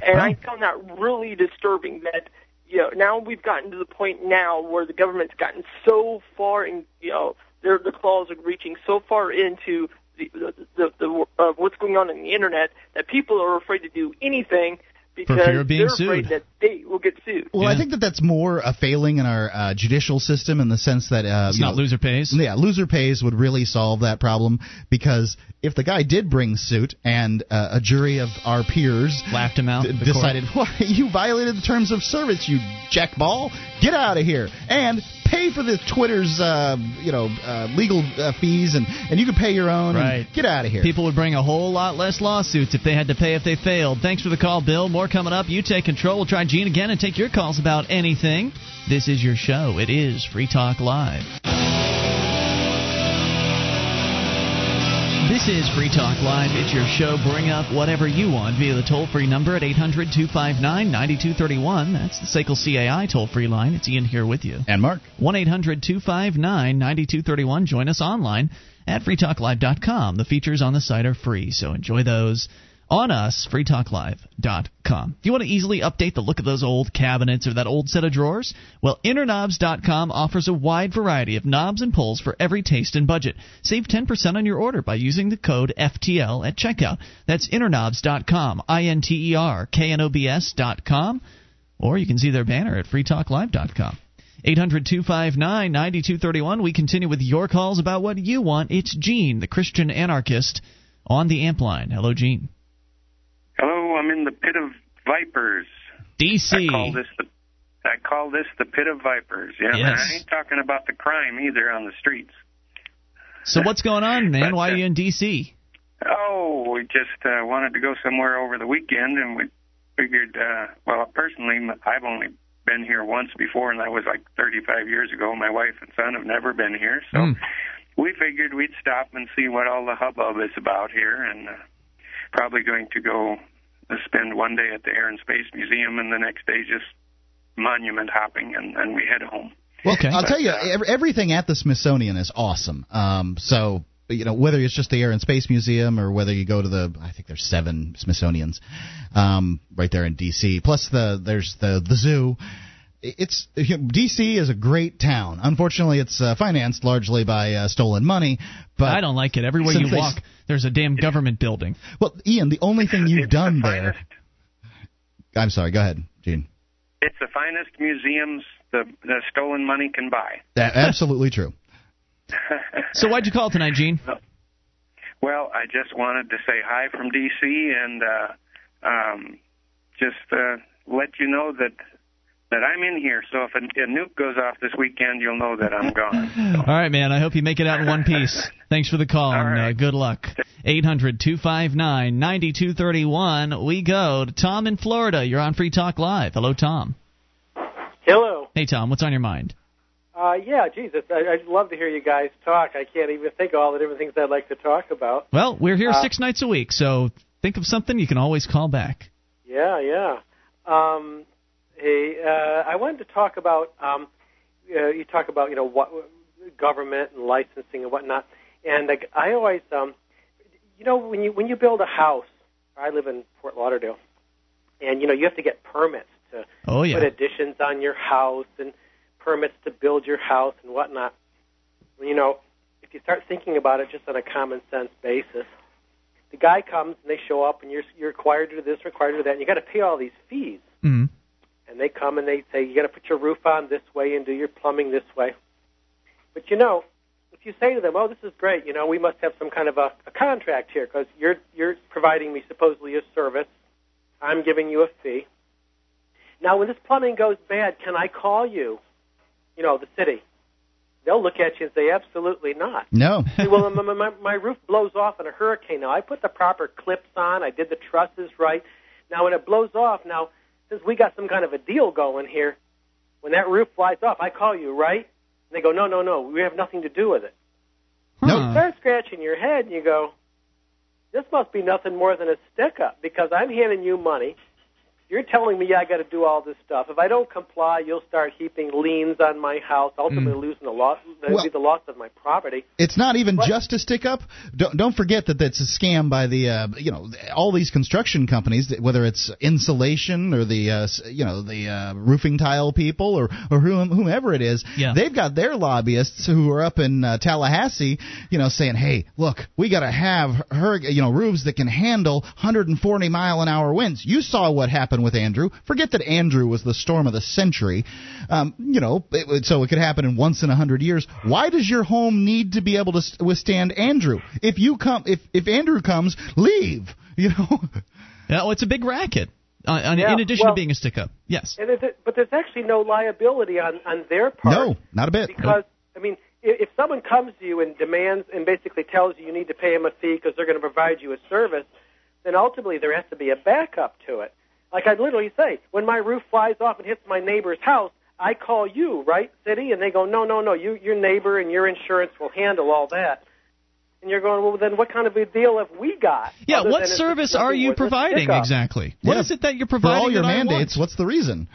And I found that really disturbing that, you know, now we've gotten to the point now where the government's gotten so far in, you know, their, the claws are reaching so far into the, the, the, the uh, what's going on in the internet that people are afraid to do anything because fear of being they're afraid sued. that they will get sued. Well, I think that that's more a failing in our uh, judicial system in the sense that uh, It's not know, loser pays. Yeah, loser pays would really solve that problem because if the guy did bring suit and uh, a jury of our peers laughed him out, d- decided, "Why you violated the terms of service, you jackball, get out of here," and pay for the Twitter's uh, you know uh, legal uh, fees and and you could pay your own. Right. get out of here. People would bring a whole lot less lawsuits if they had to pay if they failed. Thanks for the call, Bill. More coming up. You take control. We'll try Gene again and take your calls about anything. This is your show. It is Free Talk Live. This is Free Talk Live. It's your show. Bring up whatever you want via the toll free number at 800 259 9231. That's the SACL CAI toll free line. It's Ian here with you. And Mark. 1 800 259 9231. Join us online at freetalklive.com. The features on the site are free, so enjoy those. On us, freetalklive.com. If you want to easily update the look of those old cabinets or that old set of drawers, well, InterKnobs.com offers a wide variety of knobs and pulls for every taste and budget. Save 10% on your order by using the code FTL at checkout. That's InterKnobs.com, I-N-T-E-R-K-N-O-B-S.com, or you can see their banner at freetalklive.com. 800 259 9231. We continue with your calls about what you want. It's Gene, the Christian anarchist, on the amp line. Hello, Gene. I'm in the pit of vipers. DC. I call this the I call this the pit of vipers. Yeah, Yes. I ain't talking about the crime either on the streets. So what's going on, man? Why are you in D.C.? Oh, we just uh, wanted to go somewhere over the weekend, and we figured. Uh, well, personally, I've only been here once before, and that was like 35 years ago. My wife and son have never been here, so Hmm. we figured we'd stop and see what all the hubbub is about here, and uh, probably going to go uh, spend one day at the Air and Space Museum, and the next day just monument hopping, and then we head home. Well, I'll But, tell you, uh, ev- everything at the Smithsonian is awesome. Um, so you know whether it's just the Air and Space Museum or whether you go to the, I think there's seven Smithsonians, um, right there in D.C. Plus the there's the the zoo. It's you know, D.C. is a great town. Unfortunately, it's uh, financed largely by uh, stolen money. But I don't like it. Everywhere since you they- walk, there's a damn government building. Well, Ian, the only thing you've It's the done there. I'm sorry. Go ahead, Gene. It's the finest museums the, the stolen money can buy. A- absolutely true. So why'd you call tonight, Gene? Well, I just wanted to say hi from D.C. and uh, um, just uh, let you know that that I'm in here. So if a, a nuke goes off this weekend, you'll know that I'm gone. All right, man. I hope you make it out in one piece. Thanks for the call and uh, good luck. 800 259 9231. We go to Tom in Florida. You're on Free Talk Live. Hello, Tom. Hello. Hey, Tom. What's on your mind? Uh, yeah, Jesus, I, I'd love to hear you guys talk. I can't even think of all the different things I'd like to talk about. Well, we're here Uh, six nights a week, so think of something. You can always call back. Yeah, yeah. Um, hey, uh, I wanted to talk about. Um, uh, you talk about you know what government and licensing and whatnot, and like, I always, um, you know, when you when you build a house, I live in Fort Lauderdale, and you know you have to get permits to Oh, yeah. put additions on your house and permits to build your house and whatnot. You know, if you start thinking about it just on a common sense basis, the guy comes and they show up and you're you're required to do this, required to do that, and you got to pay all these fees. And they come and they say you got to put your roof on this way and do your plumbing this way. But you know, if you say to them, "Oh, this is great," you know, we must have some kind of a, a contract here because you're you're providing me supposedly a service, I'm giving you a fee. Now, when this plumbing goes bad, can I call you? You know, the city. They'll look at you and say, "Absolutely not." No. Say, well, my, my, my roof blows off in a hurricane. Now I put the proper clips on. I did the trusses right. Now when it blows off, now since we got some kind of a deal going here, when that roof flies off, I call you, right? And they go, no, no, no, we have nothing to do with it. Hmm. You start scratching your head and you go, this must be nothing more than a stick up because I'm handing you money. You're telling me I got to do all this stuff. If I don't comply, you'll start heaping liens on my house, ultimately losing the loss, that'd Well- be the loss of my property. It's not even just a stick up. Don't, don't forget that that's a scam by the uh, you know all these construction companies, whether it's insulation or the uh, you know the uh, roofing tile people or or whomever it is. Yeah. They've got their lobbyists who are up in uh, Tallahassee, you know, saying, "Hey, look, we got to have her you know roofs that can handle 140 mile an hour winds." You saw what happened with Andrew. Forget that Andrew was the storm of the century. Um, you know, it, so it could happen in once in a hundred years. Why does your home need to be able to withstand Andrew? If you come, if if Andrew comes, leave. You know. Yeah, well, it's a big racket. Uh, Yeah, in addition well- to being a stick up. Yes. And there's, but there's actually no liability on on their part. No, not a bit. Because I mean, if, if someone comes to you and demands and basically tells you you need to pay them a fee because they're going to provide you a service, then ultimately there has to be a backup to it. Like I literally say, when my roof flies off and hits my neighbor's house, I call you, right, city, and they go, no, no, no, you, your neighbor and your insurance will handle all that. And you're going, well, then what kind of a deal have we got? Yeah, what service are you more than a providing exactly? What Yeah. is it that you're providing? For providing? all your that I want? mandates, what's the reason?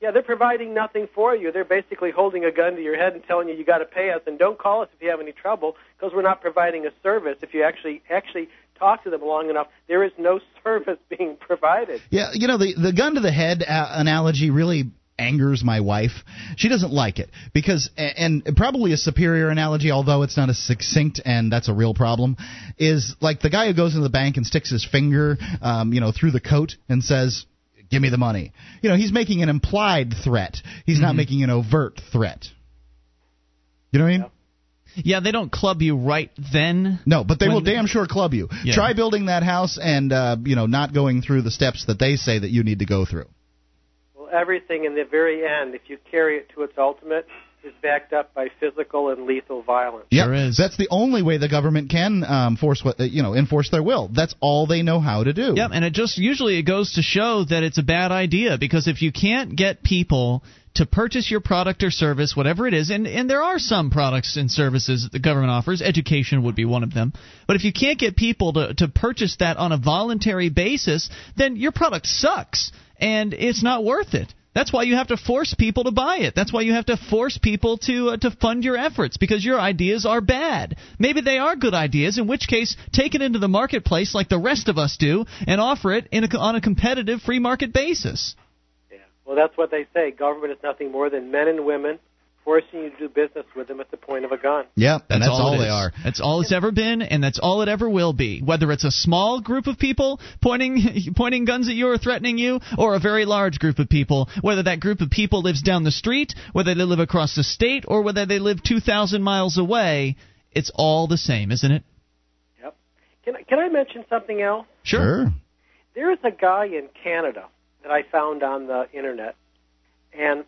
Yeah, they're providing nothing for you. They're basically holding a gun to your head and telling you you got to pay us and don't call us if you have any trouble because we're not providing a service. If you actually actually talk to them long enough, there is no service being provided. Yeah, you know the the gun to the head uh, analogy really angers my wife. She doesn't like it because and probably a superior analogy although it's not as succinct and that's a real problem is like the guy who goes into the bank and sticks his finger um, you know through the coat and says give me the money. You know, he's making an implied threat. He's mm-hmm. not making an overt threat. You know what I mean? Yeah, they don't club you right then. No, but they will damn sure club you. Yeah. Try building that house and uh, you know not going through the steps that they say that you need to go through. Well, everything in the very end, if you carry it to its ultimate, is backed up by physical and lethal violence. Yeah, sure is. That's the only way the government can um, force what uh, you know enforce their will. That's all they know how to do. Yep, and it just usually it goes to show that it's a bad idea because if you can't get people to purchase your product or service, whatever it is, and, and there are some products and services that the government offers, education would be one of them. But if you can't get people to, to purchase that on a voluntary basis, then your product sucks and it's not worth it. That's why you have to force people to buy it. That's why you have to force people to uh, to fund your efforts because your ideas are bad. Maybe they are good ideas, in which case take it into the marketplace like the rest of us do and offer it in a, on a competitive free market basis. Yeah. Well, that's what they say. Government is nothing more than men and women forcing you to do business with them at the point of a gun. Yep, and that's, that's all, all they are. That's all it's ever been, and that's all it ever will be. Whether it's a small group of people pointing pointing guns at you or threatening you, or a very large group of people, whether that group of people lives down the street, whether they live across the state, or whether they live 2,000 miles away, it's all the same, isn't it? Yep. Can I, can I mention something else? Sure. sure. There's a guy in Canada that I found on the internet, and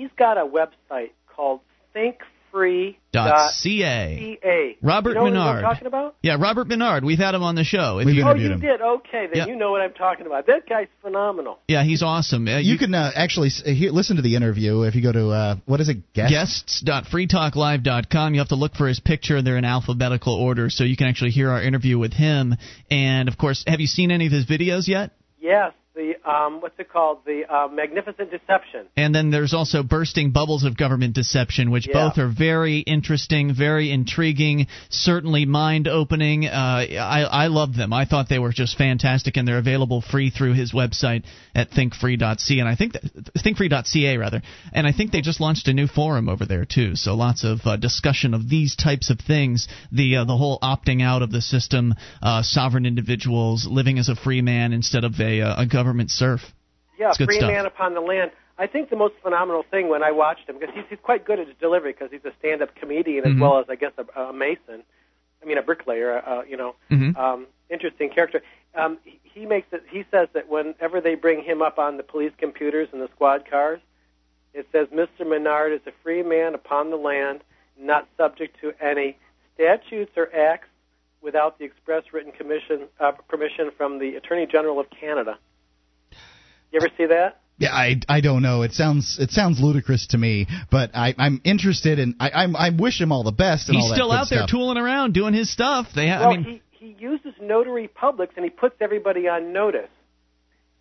he's got a website called thinkfree.ca. .ca. Robert you know Menard. What I'm talking about? Yeah, Robert Menard. We've had him on the show. We've you, oh, you him. did? Okay, then you know what I'm talking about. That guy's phenomenal. Yeah, he's awesome. Uh, you, you, can uh, actually uh, hear, listen to the interview if you go to uh, what is it? Guests? Guests.freetalklive.com. You have to look for his picture. They're in alphabetical order, so you can actually hear our interview with him. And of course, have you seen any of his videos yet? Yes, the um, what's it called? The uh, Magnificent Deception. And then there's also Bursting Bubbles of Government Deception, which yeah. both are very interesting, very intriguing, certainly mind opening. Uh, I, I love them. I thought they were just fantastic, and they're available free through his website at thinkfree.ca. And I think that, thinkfree.ca rather. And I think they just launched a new forum over there too. So lots of uh, discussion of these types of things. The uh, the whole opting out of the system, uh, sovereign individuals living as a free man instead of a, uh, a government serf. Yeah, free stuff. man upon the land. I think the most phenomenal thing when I watched him because he's, he's quite good at his delivery because he's a stand-up comedian mm-hmm. as well as I guess a, a mason. I mean a bricklayer. Uh, you know, mm-hmm. um, interesting character. Um, he, he makes it. He says that whenever they bring him up on the police computers and the squad cars, it says Mr. Menard is a free man upon the land, not subject to any statutes or acts without the express written commission uh, permission from the Attorney General of Canada. You ever see that? Yeah, I, I don't know. It sounds it sounds ludicrous to me, but I, I'm interested in. I I'm, I wish him all the best. And He's all that still out stuff. there tooling around doing his stuff. They, ha- well, I mean, he he uses notary publics and he puts everybody on notice.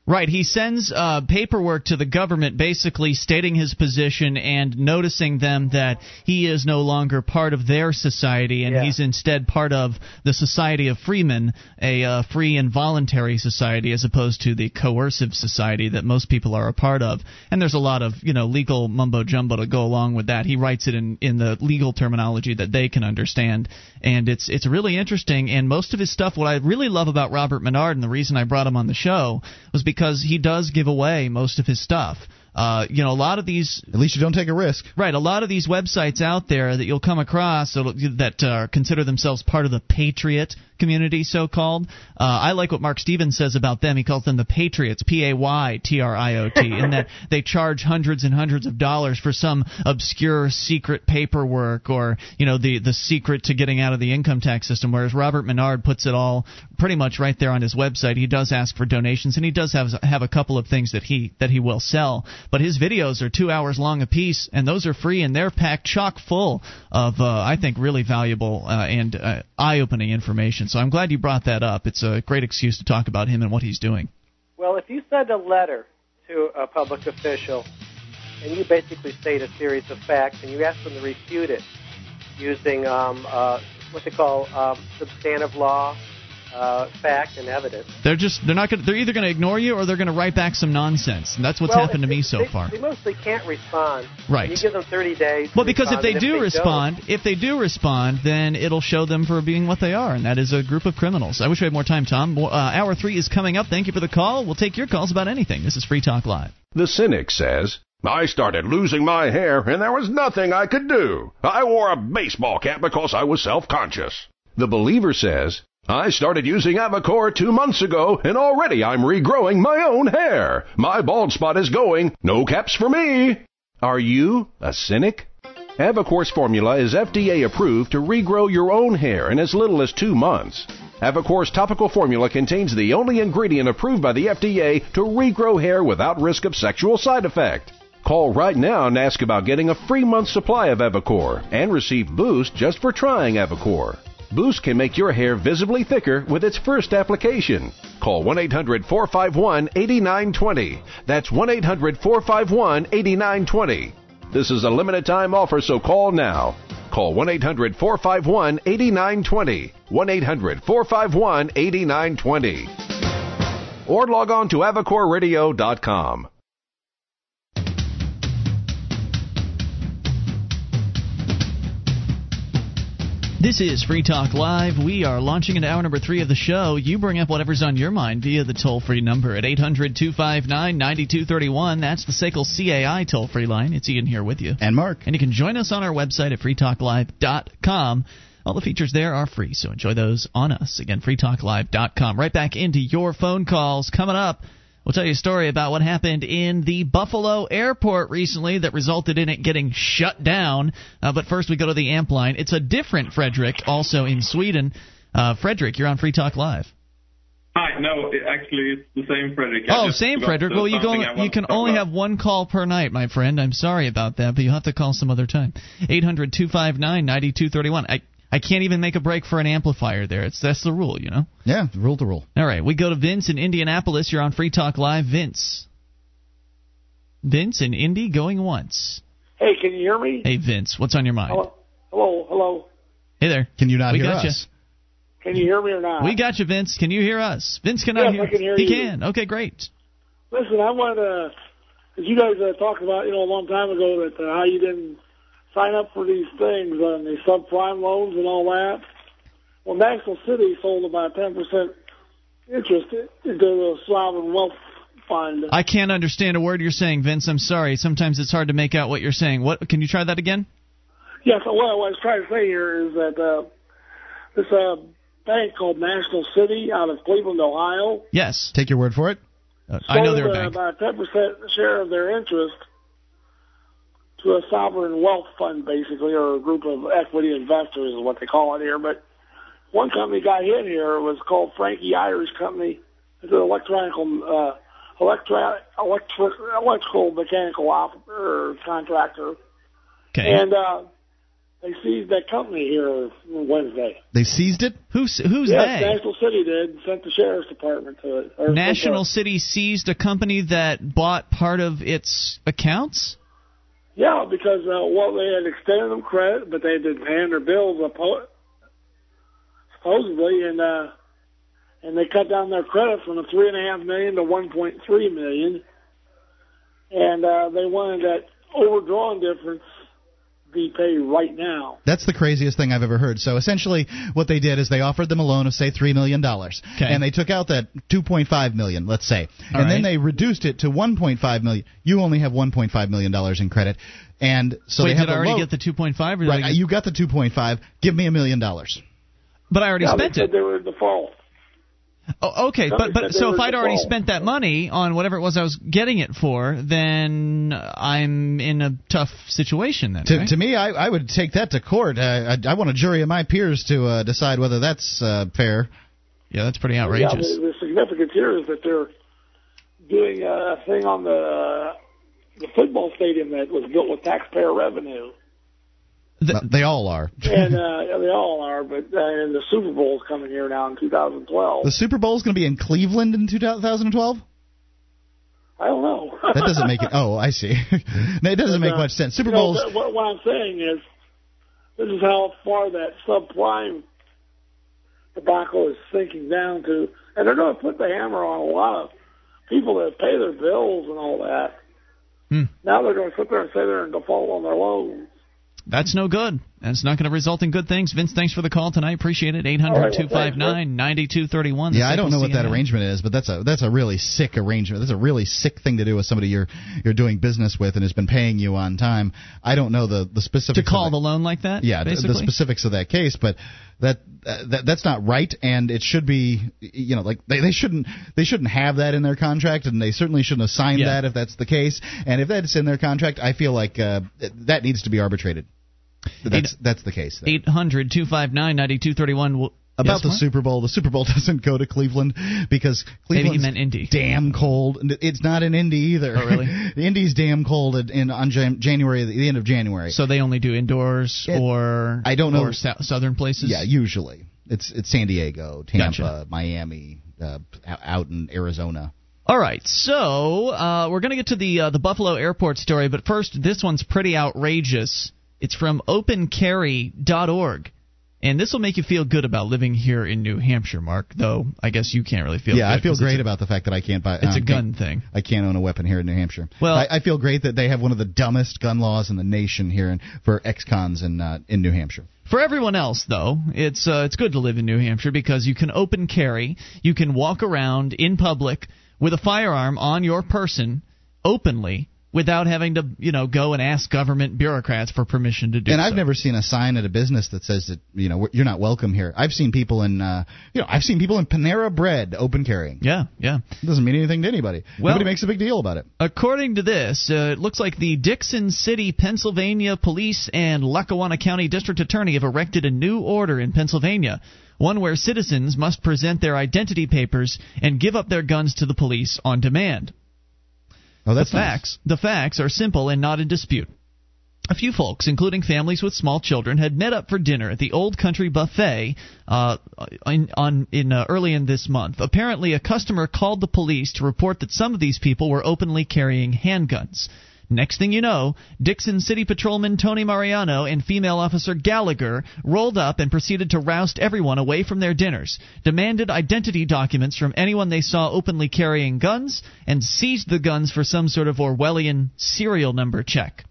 Right, he sends uh, paperwork to the government basically stating his position and noticing them that he is no longer part of their society and Yeah. he's instead part of the Society of Freemen, a uh, free and voluntary society as opposed to the coercive society that most people are a part of. And there's a lot of, you know, legal mumbo jumbo to go along with that. He writes it in, in the legal terminology that they can understand. And it's it's really interesting and most of his stuff what I really love about Robert Menard and the reason I brought him on the show was because he does give away most of his stuff. Uh, you know, a lot of these. At least you don't take a risk. Right. A lot of these websites out there that you'll come across that uh, consider themselves part of the Patriot community, so called. Uh, I like what Marc Stevens says about them. He calls them the Patriots, P A Y T R I O T, in that they charge hundreds and hundreds of dollars for some obscure secret paperwork or, you know, the, the secret to getting out of the income tax system, whereas Robert Menard puts it all pretty much right there on his website. He does ask for donations and he does have, have a couple of things that he, that he will sell. But his videos are two hours long apiece, and those are free, and they're packed chock full of, uh, I think, really valuable uh, and uh, eye opening information. So I'm glad you brought that up. It's a great excuse to talk about him and what he's doing. Well, if you send a letter to a public official and you basically state a series of facts and you ask them to refute it using um, uh, what they call um, substantive law uh, fact and evidence. They're just they're not going. They're either going to ignore you or they're going to write back some nonsense. And that's what's well, happened to they, me so they, far. They mostly can't respond. Right. You give them 30 days. Well, because if they and do they respond, don't- if they do respond, then it'll show them for being what they are, and that is a group of criminals. I wish we had more time, Tom. More- Uh, hour three is coming up. Thank you for the call. We'll take your calls about anything. This is Free Talk Live. The cynic says, I started losing my hair and there was nothing I could do. I wore a baseball cap because I was self-conscious. The believer says, I started using Avacor two months ago and already I'm regrowing my own hair. My bald spot is going. No caps for me. Are you a cynic? Avacor's formula is FDA approved to regrow your own hair in as little as two months. Avacor's topical formula contains the only ingredient approved by the FDA to regrow hair without risk of sexual side effect. Call right now and ask about getting a free month supply of Avacor and receive Boost just for trying Avacor. Boost can make your hair visibly thicker with its first application. Call 1 800 451 8920. That's 1 800 451 8920. This is a limited time offer, so call now. Call 1 800 451 8920. 1 800 451 8920. Or log on to AvacorRadio.com. This is Free Talk Live. We are launching into hour number three of the show. You bring up whatever's on your mind via the toll free number at 800 259 9231. That's the SACL CAI toll free line. It's Ian here with you. And Mark. And you can join us on our website at freetalklive.com. All the features there are free, so enjoy those on us. Again, freetalklive.com. Right back into your phone calls. Coming up, we'll tell you a story about what happened in the Buffalo airport recently that resulted in it getting shut down. Uh, but first, we go to the amp line. It's a different Frederick, also in Sweden. Uh, Frederick, you're on Free Talk Live. Hi, no, it, actually, it's the same Frederick. I Oh, same Frederick. Well, you, go, you can only about. have one call per night, my friend. I'm sorry about that, but you'll have to call some other time. 800 259 9231. I I can't even make a break for an amplifier there. It's that's the rule, you know. Yeah, rule to rule. All right, we go to Vince in Indianapolis. You're on Free Talk Live, Vince. Vince in Indy going once. Hey, can you hear me? Hey Vince, what's on your mind? Hello, hello, hello. Hey there. Can you not we hear got us? Can you hear me or not? We got you, Vince. Can you hear us? Vince cannot Yes, hear. I can hear he you. can. Okay, great. Listen, I wanted to, because you guys uh, talked about, you know, a long time ago that uh, how you didn't sign up for these things on the subprime loans and all that. Well, National City sold about 10% interest into the sovereign wealth fund. I can't understand a word you're saying, Vince. I'm sorry. Sometimes it's hard to make out what you're saying. What? Can you try that again? Yes, what I was trying to say here is that uh, this uh, bank called National City out of Cleveland, Ohio, Yes. Take your word for it. Uh, I know they're a uh, bank. about ten percent share of their interest to a sovereign wealth fund, basically, or a group of equity investors is what they call it here. But one company got hit here It was called Frankie Irish Company. It's an electronical, uh, electri- electric, electrical mechanical op- or contractor, Okay. and uh, they seized that company here Wednesday. They seized it. Who's who's yes, they? National City did. Sent the sheriff's department to it. National City seized a company that bought part of its accounts. Yeah, because uh, well, they had extended them credit, but they didn't pay their bills suppo- supposedly, and uh, and they cut down their credit from the three and a half million to one point three million, and uh, they wanted that overdrawn difference be paid right now. That's the craziest thing I've ever heard. So essentially, what they did is they offered them a loan of say three million dollars, and they took out that two point five million, let's say, All and then they reduced it to one point five million. You only have one point five million dollars in credit, and so Wait, they have did I a already loan- get the 2.5? Or did I Right, get- you got the two point five. Give me a million dollars. but I already yeah, spent they it. they were in default. Oh, okay, but but so if I'd already default. spent that money on whatever it was I was getting it for, then I'm in a tough situation then. To, right? to me, I, I would take that to court. Uh, I, I want a jury of my peers to uh, decide whether that's uh, fair. Yeah, that's pretty Yeah, outrageous. the, the significance here is that they're doing a thing on the the football stadium that was built with taxpayer revenue. They all are. and uh, they all are, but uh, and the Super Bowl is coming here now in 2012. The Super Bowl is going to be in Cleveland in 2012. I don't know. That doesn't make it. Oh, I see. No, it doesn't make Uh, much sense. Super know, Bowl's. what, what I'm saying is, this is how far that subprime debacle is sinking down to, and they're going to put the hammer on a lot of people that pay their bills and all that. Hmm. Now they're going to sit there and say they're in default on their loans. That's no good. That's not going to result in good things. Vince, thanks for the call tonight. Appreciate it. 800 259 9231. Yeah, I don't know what that arrangement is, but that's a that's a really sick arrangement. That's a really sick thing to do with somebody you're you're doing business with and has been paying you on time. I don't know the the specifics. To call of the loan like that? Yeah, the- basically? the specifics of that case, but that, uh, that that's not right, and it should be. You know, like they, they shouldn't they shouldn't have that in their contract, and they certainly shouldn't have signed Yeah. that if that's the case. And if that's in their contract, I feel like uh, that needs to be arbitrated. That's that's the case. 800 259 9231. About the Super Bowl, the Super Bowl doesn't go to Cleveland because Cleveland's meant Indy. damn cold. It's not in Indy either. Oh, really? The Indy's damn cold in, in on January, the end of January. So they only do indoors It- or I don't know. or sou- southern places? Yeah, usually it's it's San Diego, Tampa, Gotcha. Miami, uh, out- out in Arizona. All right, so uh, we're going to get to the uh, the Buffalo airport story, but first, this one's pretty outrageous. It's from OpenCarry.org, and this will make you feel good about living here in New Hampshire, Mark. Though I guess you can't really feel. yeah, I feel great a- about the fact that I can't buy. It's a um, gun can't- thing. I can't own a weapon here in New Hampshire. Well- I, I feel great that they have one of the dumbest gun laws in the nation here in, for ex-cons in uh, in New Hampshire. For everyone else, though, it's uh, it's good to live in New Hampshire because you can open carry, you can walk around in public with a firearm on your person openly without having to, you know, go and ask government bureaucrats for permission to do and so. I've never seen a sign at a business that says that you know you're not welcome here. I've seen people in uh, you know I've seen people in Panera Bread open carrying. Yeah, yeah. It doesn't mean anything to anybody. Well- Nobody makes a big deal about it. According to this, uh, it looks like the Dickson City, Pennsylvania Police and Lackawanna County District Attorney have erected a new order in Pennsylvania, one where citizens must present their identity papers and give up their guns to the police on demand. Oh, that's the facts. The facts are simple and not in dispute. A few folks, including families with small children, had met up for dinner at the Old Country Buffet uh, in, on, in uh, early in this month. Apparently, a customer called the police to report that some of these people were openly carrying handguns. Next thing you know, Dickson City Patrolman Tony Mariano and female officer Gallagher rolled up and proceeded to roust everyone away from their dinners, demanded identity documents from anyone they saw openly carrying guns, and seized the guns for some sort of Orwellian serial number check.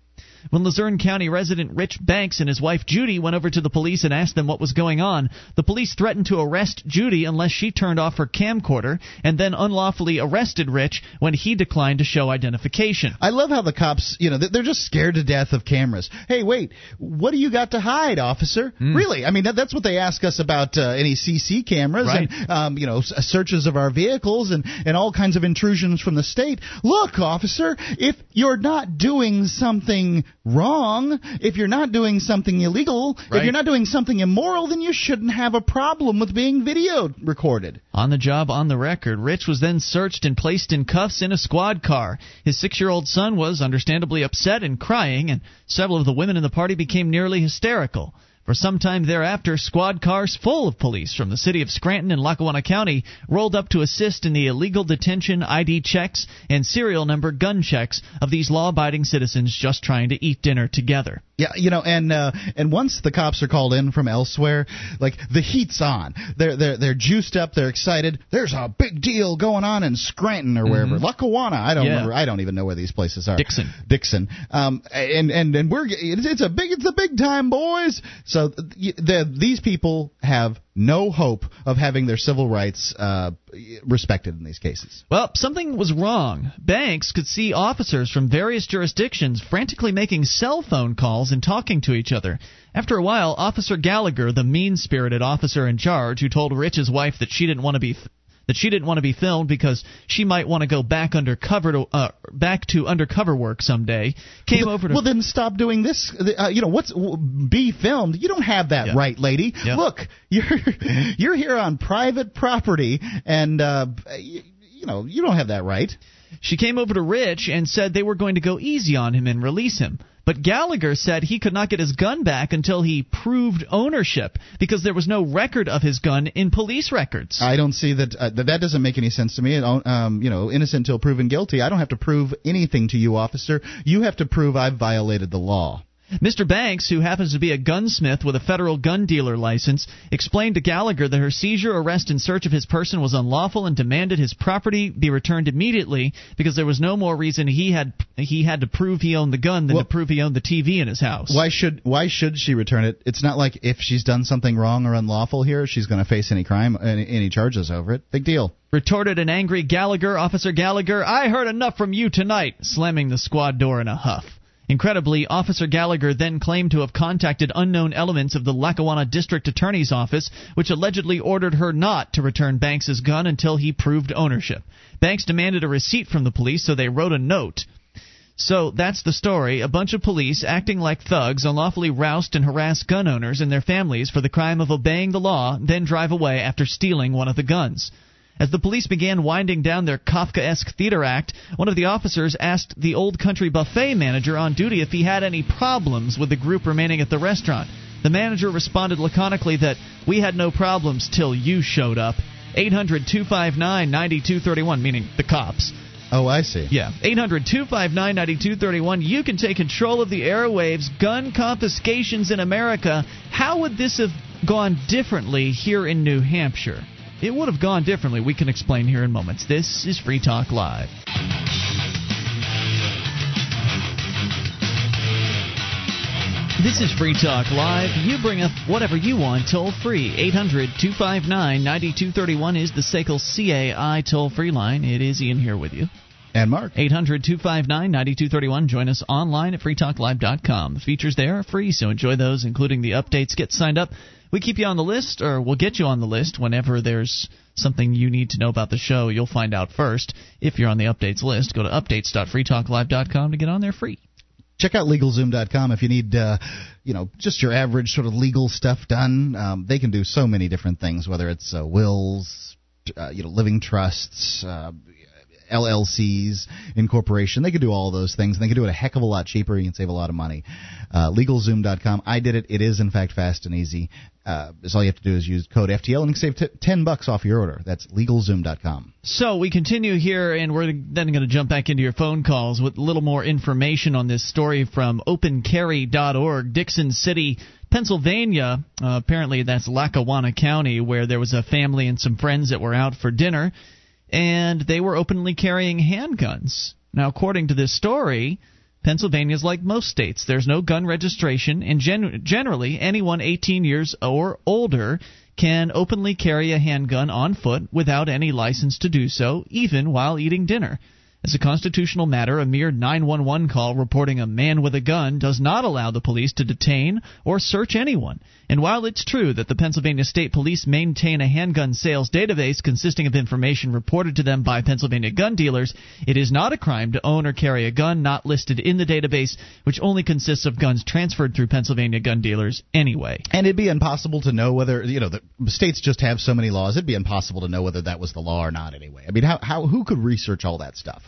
When Luzerne County resident Rich Banks and his wife Judy went over to the police and asked them what was going on, the police threatened to arrest Judy unless she turned off her camcorder, and then unlawfully arrested Rich when he declined to show identification. I love how the cops, you know, they're just scared to death of cameras. Hey, wait, what do you got to hide, officer? Hmm. Really? I mean, that, that's what they ask us about uh, any CC cameras Right. and, um, you know, searches of our vehicles and, and all kinds of intrusions from the state. Look, officer, if you're not doing something wrong, if you're not doing something illegal, if you're not doing something immoral, then you shouldn't have a problem with being video recorded. On the job, on the record, Rich was then searched and placed in cuffs in a squad car. His six year old son was understandably upset and crying, and several of the women in the party became nearly hysterical. For some time thereafter, squad cars full of police from the city of Scranton and Lackawanna County rolled up to assist in the illegal detention, ID checks, and serial number gun checks of these law abiding citizens just trying to eat dinner together. Yeah, you know, and uh, and once the cops are called in from elsewhere, like the heat's on. They're they're they're juiced up. They're excited. There's a big deal going on in Scranton or wherever, Mhm. Lackawanna. I don't Yeah. remember. I don't even know where these places are. Dickson. Dickson. Um, and and and we're it's, it's a big it's a big time, boys. So th- the, these people have no hope of having their civil rights uh, respected in these cases. Well, something was wrong. Banks could see officers from various jurisdictions frantically making cell phone calls and talking to each other. After a while, Officer Gallagher, the mean-spirited officer in charge, who told Rich's wife that she didn't want to be that she didn't want to be filmed because she might want to go back undercover to uh, back to undercover work someday, came well, over to Well, then stop doing this. Uh, you know what's be filmed? You don't have that Yeah. right, lady. Yeah. Look, you're you're here on private property, and uh, you, you know you don't have that right. She came over to Rich and said they were going to go easy on him and release him. But Gallagher said he could not get his gun back until he proved ownership because there was no record of his gun in police records. I don't see that uh, that doesn't make any sense to me. It, Um, you know, innocent until proven guilty. I don't have to prove anything to you, officer. You have to prove I've violated the law. Mr. Banks, who happens to be a gunsmith with a federal gun dealer license, explained to Gallagher that her seizure, arrest, and search of his person was unlawful and demanded his property be returned immediately because there was no more reason he had he had to prove he owned the gun than Well- to prove he owned the TV in his house. Why should why should she return it? It's not like if she's done something wrong or unlawful here, she's going to face any crime, any, any charges over it. Big deal. Retorted an angry Gallagher, Officer Gallagher, I heard enough from you tonight, slamming the squad door in a huff. Incredibly, Officer Gallagher then claimed to have contacted unknown elements of the Lackawanna District Attorney's Office, which allegedly ordered her not to return Banks's gun until he proved ownership. Banks demanded a receipt from the police, so they wrote a note. So that's the story. A bunch of police, acting like thugs, unlawfully roust and harass gun owners and their families for the crime of obeying the law, then drive away after stealing one of the guns. As the police began winding down their Kafkaesque theater act, one of the officers asked the Old Country buffet manager on duty if he had any problems with the group remaining at the restaurant. The manager responded laconically that we had no problems till you showed up. 800 259 9231, meaning the cops. Oh, I see. Yeah. 800 259 9231. You can take control of the airwaves. Gun confiscations in America. How would this have gone differently here in New Hampshire? It would have gone differently. We can explain here in moments. This is Free Talk Live. This is Free Talk Live. You bring up whatever you want toll free. 800 259 9231 is the SACL CAI toll free line. It is Ian here with you. And Mark. 800 259 9231. Join us online at freetalklive.com. The features there are free, so enjoy those, including the updates. Get signed up. We keep you on the list, or we'll get you on the list whenever there's something you need to know about the show. You'll find out first. If you're on the updates list, go to updates.freetalklive.com to get on there free. Check out LegalZoom.com if you need, uh, you know, just your average sort of legal stuff done. Um, they can do so many different things, whether it's uh, wills, uh, you know, living trusts, uh, LLCs, incorporation. They can do all those things. And they can do it a heck of a lot cheaper. You can save a lot of money. Uh, LegalZoom.com. I did it. It is in fact fast and easy. Uh, so all you have to do is use code FTL and you can save t- ten bucks off your order. That's LegalZoom.com. So we continue here, and we're then going to jump back into your phone calls with a little more information on this story from OpenCarry.org, Dickson City, Pennsylvania. Uh, apparently, that's Lackawanna County, where there was a family and some friends that were out for dinner, and they were openly carrying handguns. Now, according to this story, Pennsylvania is like most states. There's no gun registration, and gen- generally, anyone 18 years or older can openly carry a handgun on foot without any license to do so, even while eating dinner. As a constitutional matter, a mere 911 call reporting a man with a gun does not allow the police to detain or search anyone. And while it's true that the Pennsylvania State Police maintain a handgun sales database consisting of information reported to them by Pennsylvania gun dealers, it is not a crime to own or carry a gun not listed in the database, which only consists of guns transferred through Pennsylvania gun dealers anyway. And it'd be impossible to know whether you know the states just have so many laws. It'd be impossible to know whether that was the law or not. Anyway, I mean, how how who could research all that stuff?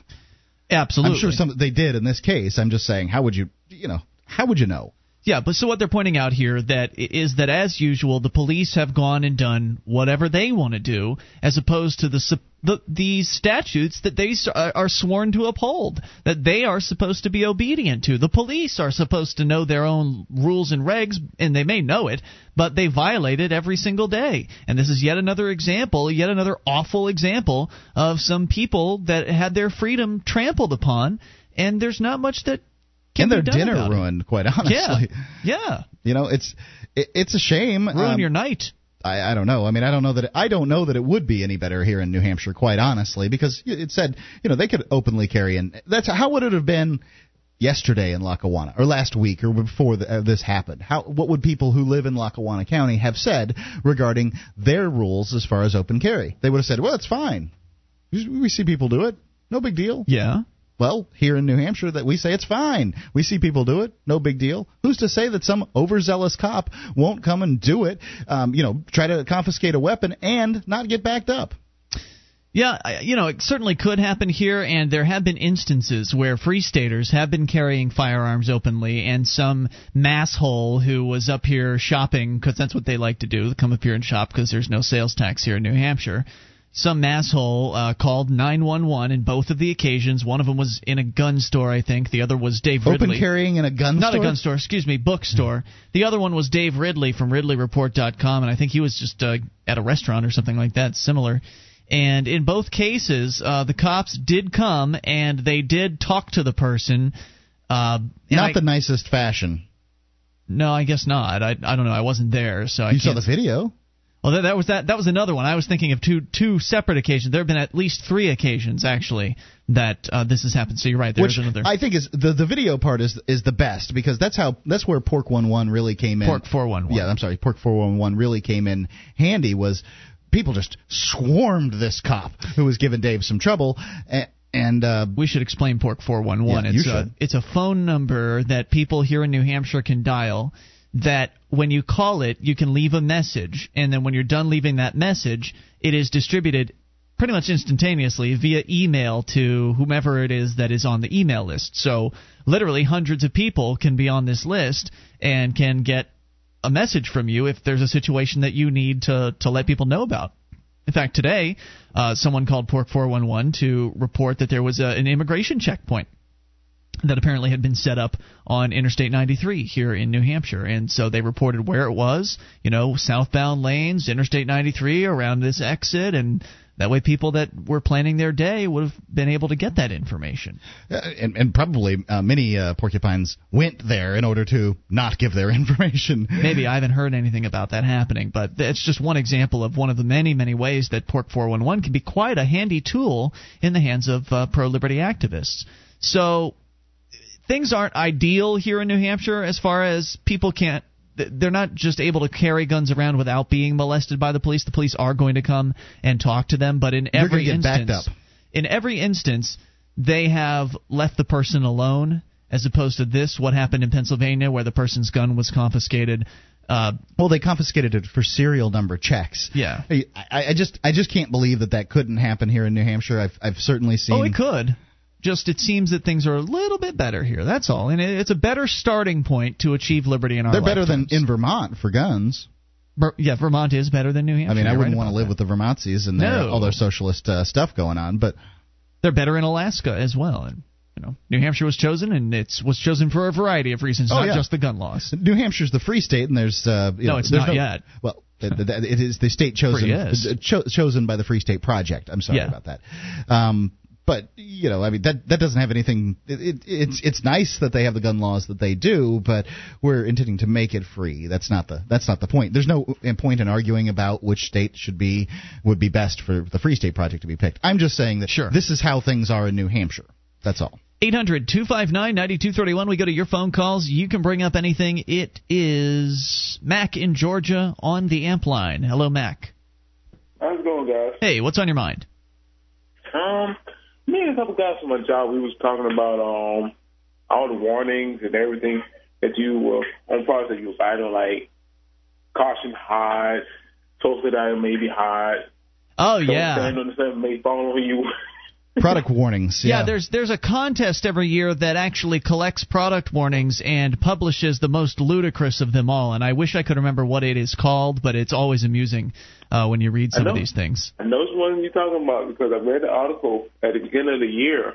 Absolutely. I'm sure some they did in this case. I'm just saying, how would you you know how would you know? Yeah, but so what they're pointing out here that is that as usual the police have gone and done whatever they want to do as opposed to the the the statutes that they are uh, are sworn to uphold that they are supposed to be obedient to. The police are supposed to know their own rules and regs and they may know it, but they violate it every single day. And this is yet another example, yet another awful example of some people that had their freedom trampled upon and there's not much that can and their dinner about it. ruined, quite honestly. Yeah. Yeah. You know, it's it, it's a shame. Ruin Um, your night. I, I don't know. I mean, I don't know that it, I don't know that it would be any better here in New Hampshire, quite honestly, because it said you know they could openly carry and that's how would it have been yesterday in Lackawanna or last week or before the, uh, this happened? How what would people who live in Lackawanna County have said regarding their rules as far as open carry? They would have said, well, it's fine. We see people do it. No big deal. Yeah. Well, here in New Hampshire, that we say it's fine. We see people do it, no big deal. Who's to say that some overzealous cop won't come and do it? Um, you know, try to confiscate a weapon and not get backed up. Yeah, you know, it certainly could happen here, and there have been instances where free staters have been carrying firearms openly, and some masshole who was up here shopping, because that's what they like to do, come up here and shop because there's no sales tax here in New Hampshire, some asshole uh, called 911 in both of the occasions. One of them was in a gun store, I think. The other was Dave Ridley. Open carrying in a gun Not store? a gun store, excuse me, bookstore. The other one was Dave Ridley from RidleyReport.com, and I think he was just uh, at a restaurant or something like that, similar. And in both cases, uh, the cops did come and they did talk to the person. Uh, Not I- the nicest fashion. no, I guess not. I I don't know. I wasn't there, so I You saw can't- the video? Well, that, that was that. That was another one. I was thinking of two two separate occasions. There have been at least three occasions actually that uh, this has happened. So you're right. There's Which another. I think is the the video part is is the best because that's how that's where Porc One One really came in. Porc 411. Yeah, I'm sorry, Porc Four One One really came in handy. Was people just swarmed this cop who was giving Dave some trouble, and, and uh, we should explain Porc 411. Yeah, you it's a it's a phone number that people here in New Hampshire can dial. That when you call it, you can leave a message, and then when you're done leaving that message, it is distributed pretty much instantaneously via email to whomever it is that is on the email list. So literally hundreds of people can be on this list and can get a message from you if there's a situation that you need to to let people know about. In fact, today, uh, someone called Porc 411 to report that there was a, an immigration checkpoint that apparently had been set up on Interstate 93 here in New Hampshire. And so they reported where it was, you know, southbound lanes, Interstate 93 around this exit, and that way people that were planning their day would have been able to get that information. uh, and, and probably uh, many uh, porcupines went there in order to not give their information. Maybe I haven't heard anything about that happening, but it's just one example of one of the many, many ways that Porc 411 can be quite a handy tool in the hands of uh, pro liberty activists. So things aren't ideal here in New Hampshire as far as people can't. They're not just able to carry guns around without being molested by the police. The police are going to come and talk to them, but in every instance, in every instance, they have left the person alone, as opposed to this, what happened in Pennsylvania, where the person's gun was confiscated. Uh, well, they confiscated it for serial number checks. Yeah. I, I just I just can't believe that that couldn't happen here in New Hampshire. I've I've certainly seen. Oh, it could. Just it seems that things are a little bit better here. That's all, and it- it's a better starting point to achieve liberty in our. They're better than in Vermont for guns. Yeah, Vermont is better than New Hampshire. I mean, I wouldn't right want to live with the Vermontsies and their, No. all their socialist uh, stuff going on, but They're better in Alaska as well, and you know, New Hampshire was chosen, and it's was chosen for a variety of reasons, Oh, not yeah. just the gun laws. New Hampshire's the free state, and there's uh, you No, know, it's there's not no- yet. Well, it, it it is the state chosen uh, cho- chosen by the Free State Project. I'm sorry Yeah. about that. Um, but you know, I mean that that doesn't have anything. It, it, it's it's nice that they have the gun laws that they do, but we're intending to make it free. That's not the that's not the point. There's no point in arguing about which state should be would be best for the Free State Project to be picked. I'm just saying that Sure. this is how things are in New Hampshire. That's all. 800 259 9231. We go to your phone calls. You can bring up anything. It is Mac in Georgia on the amp line. Hello, Mac. How's it going, guys? Hey, what's on your mind? Um, me and a couple guys from my job, we was talking about um all the warnings and everything that you were on products that you were buying, like caution hot, toasted iron may be hot. Oh, Don't yeah. stand on the may fall on you. Product warnings. Yeah, Yeah, there's there's a contest every year that actually collects product warnings and publishes the most ludicrous of them all. And I wish I could remember what it is called, but it's always amusing uh, when you read I some of these things. I know which one you're talking about because I read the article at the beginning of the year.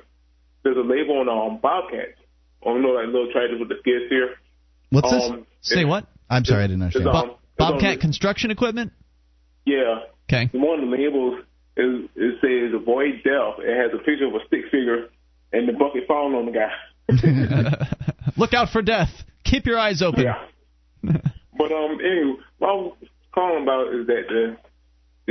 There's a label on um, Bobcats. On, you know, like little tractors with the skid here. What's this? Um, Say what? I'm sorry, I didn't understand. It's, um, it's on Bobcat the- construction equipment? Yeah. Okay. One of the labels is it says avoid death. It has a picture of a stick figure and the bucket falling on the guy. Look out for death. Keep your eyes open. Yeah. But um, anyway, what I was calling about is that the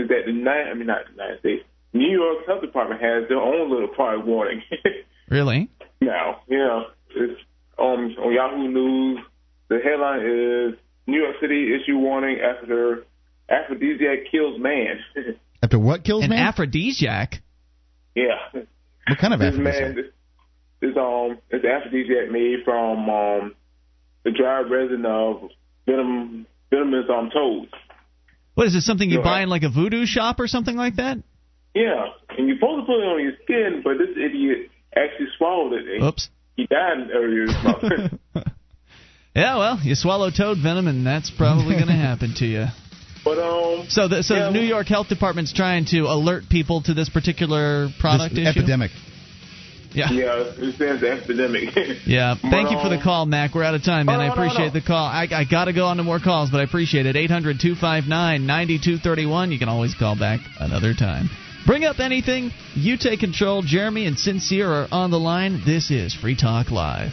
is that the United, I mean not the United States, New York Health Department has their own little product warning Really? now. Yeah, it's um on Yahoo News. The headline is New York City issue warning after aphrodisiac kills man. After what kills An man? aphrodisiac? yeah. what kind of this aphrodisiac? man, this, this um, this aphrodisiac made from um, the dry resin of venom, venomous um toads. What is it? Something you Yeah. buy in like a voodoo shop or something like that? Yeah, and you're supposed to put it on your skin, but this idiot actually swallowed it. And Oops. He died earlier this month. Yeah, well, you swallow toad venom, and that's probably going to happen to you. But um, So the so yeah, the New York Health Department's trying to alert people to this particular product This issue. epidemic. Yeah. Yeah, it stands the epidemic. Yeah. Thank you for the um, call, Mac. We're out of time, man. Oh, no, I no, appreciate no. the call. I, I got to go on to more calls, but I appreciate it. 800 259 9231. You can always call back another time. Bring up anything. You take control. Jeremy and Sincere are on the line. This is Free Talk Live.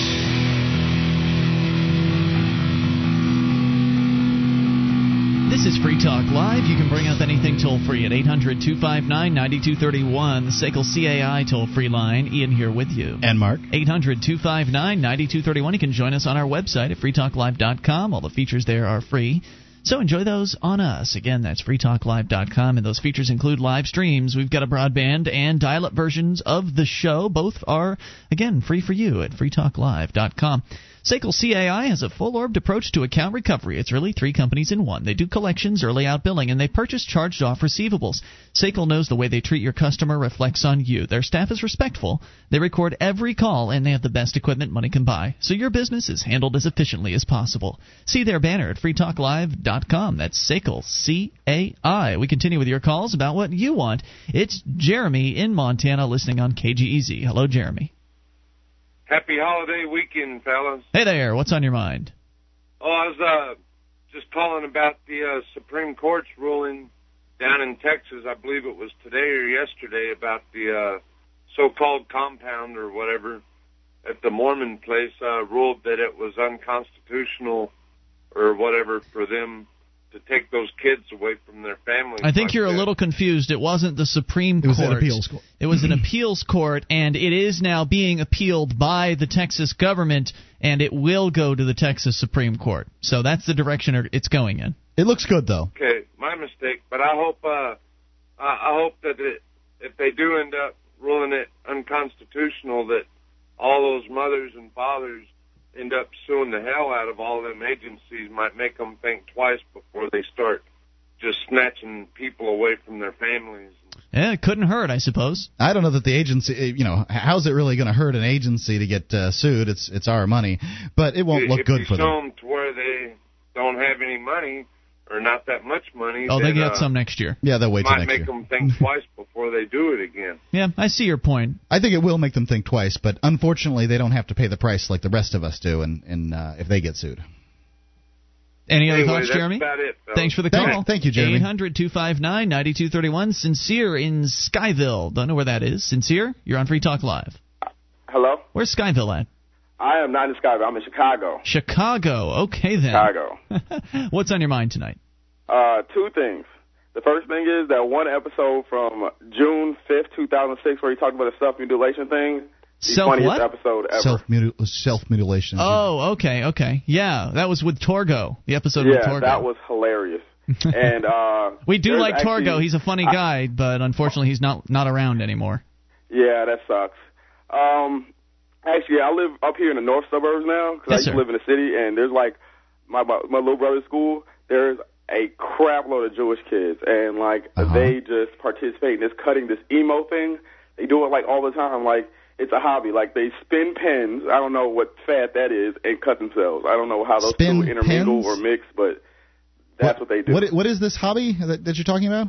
This is Free Talk Live. You can bring up anything toll free at 800 259 9231, the SACL CAI toll free line. Ian here with you. And Mark. 800 259 9231. You can join us on our website at freetalklive.com. All the features there are free. So enjoy those on us. Again, that's freetalklive.com, and those features include live streams. We've got a broadband and dial up versions of the show. Both are, again, free for you at freetalklive.com. SACL CAI has a full orbed approach to account recovery. It's really three companies in one. They do collections, early out billing, and they purchase charged off receivables. SACL knows the way they treat your customer reflects on you. Their staff is respectful. They record every call, and they have the best equipment money can buy. So your business is handled as efficiently as possible. See their banner at freetalklive.com. That's SACL C-A-I. We continue with your calls about what you want. It's Jeremy in Montana listening on KGEZ. Hello, Jeremy. Happy holiday weekend, fellas. Hey there. What's on your mind? Oh, I was uh, just calling about the uh, Supreme Court's ruling down in Texas. I believe it was today or yesterday about the uh, so-called compound or whatever at the Mormon place uh, ruled that it was unconstitutional or whatever for them to take those kids away from their families. I think like you're a little confused. It wasn't the Supreme It Court. was an appeals court. It was an appeals court, and it is now being appealed by the Texas government, and it will go to the Texas Supreme Court. So that's the direction it's going in. It looks good though. Okay, my mistake. But I hope uh, I, I hope that it, if they do end up ruling it unconstitutional, that all those mothers and fathers end up suing the hell out of all them agencies. Might make them think twice before they start just snatching people away from their families. Yeah, it couldn't hurt, I suppose. I don't know that the agency, eh, you know, how's it really going to hurt an agency to get uh, sued? It's it's our money, but it won't if look you good for them. show them. them to where they don't have any money or not that much money, Oh, they get uh, some next year. Yeah, they'll wait till might next make year. them think twice before they do it again. Yeah, I see your point. I think it will make them think twice, but unfortunately, they don't have to pay the price like the rest of us do, and, and uh, if they get sued. Any other Anyway, thoughts, that's Jeremy? about it, fellas. Thanks for the Thank- call. thank you, Jeremy. 800 259 9231. Sincere in Skyville. Don't know where that is. Sincere, you're on Free Talk Live. Hello? Where's Skyville at? I am not in Chicago. I'm in Chicago. Chicago. Okay, then. Chicago. What's on your mind tonight? Uh, two things. The first thing is that one episode from June 5th, 2006, where he talked about the self mutilation thing. The Self what? episode ever. Self self mutilation. Oh, okay, okay. Yeah, that was with Torgo. The episode with yeah, Torgo. that was hilarious. and uh, we do like actually- Torgo. He's a funny I- guy, but unfortunately, he's not not around anymore. Yeah, that sucks. Um, actually, I live up here in the north suburbs now because I Yes, used to live in the city, and there's like my my little brother's school. There's a crap load of Jewish kids, and like Uh-huh. they just participate in this cutting this emo thing. They do it like all the time. Like it's a hobby. Like they spin pens. I don't know what fad that is, and cut themselves. I don't know how those Spin two intermingle or mix, but that's what, they do. What what is this hobby that, that you're talking about?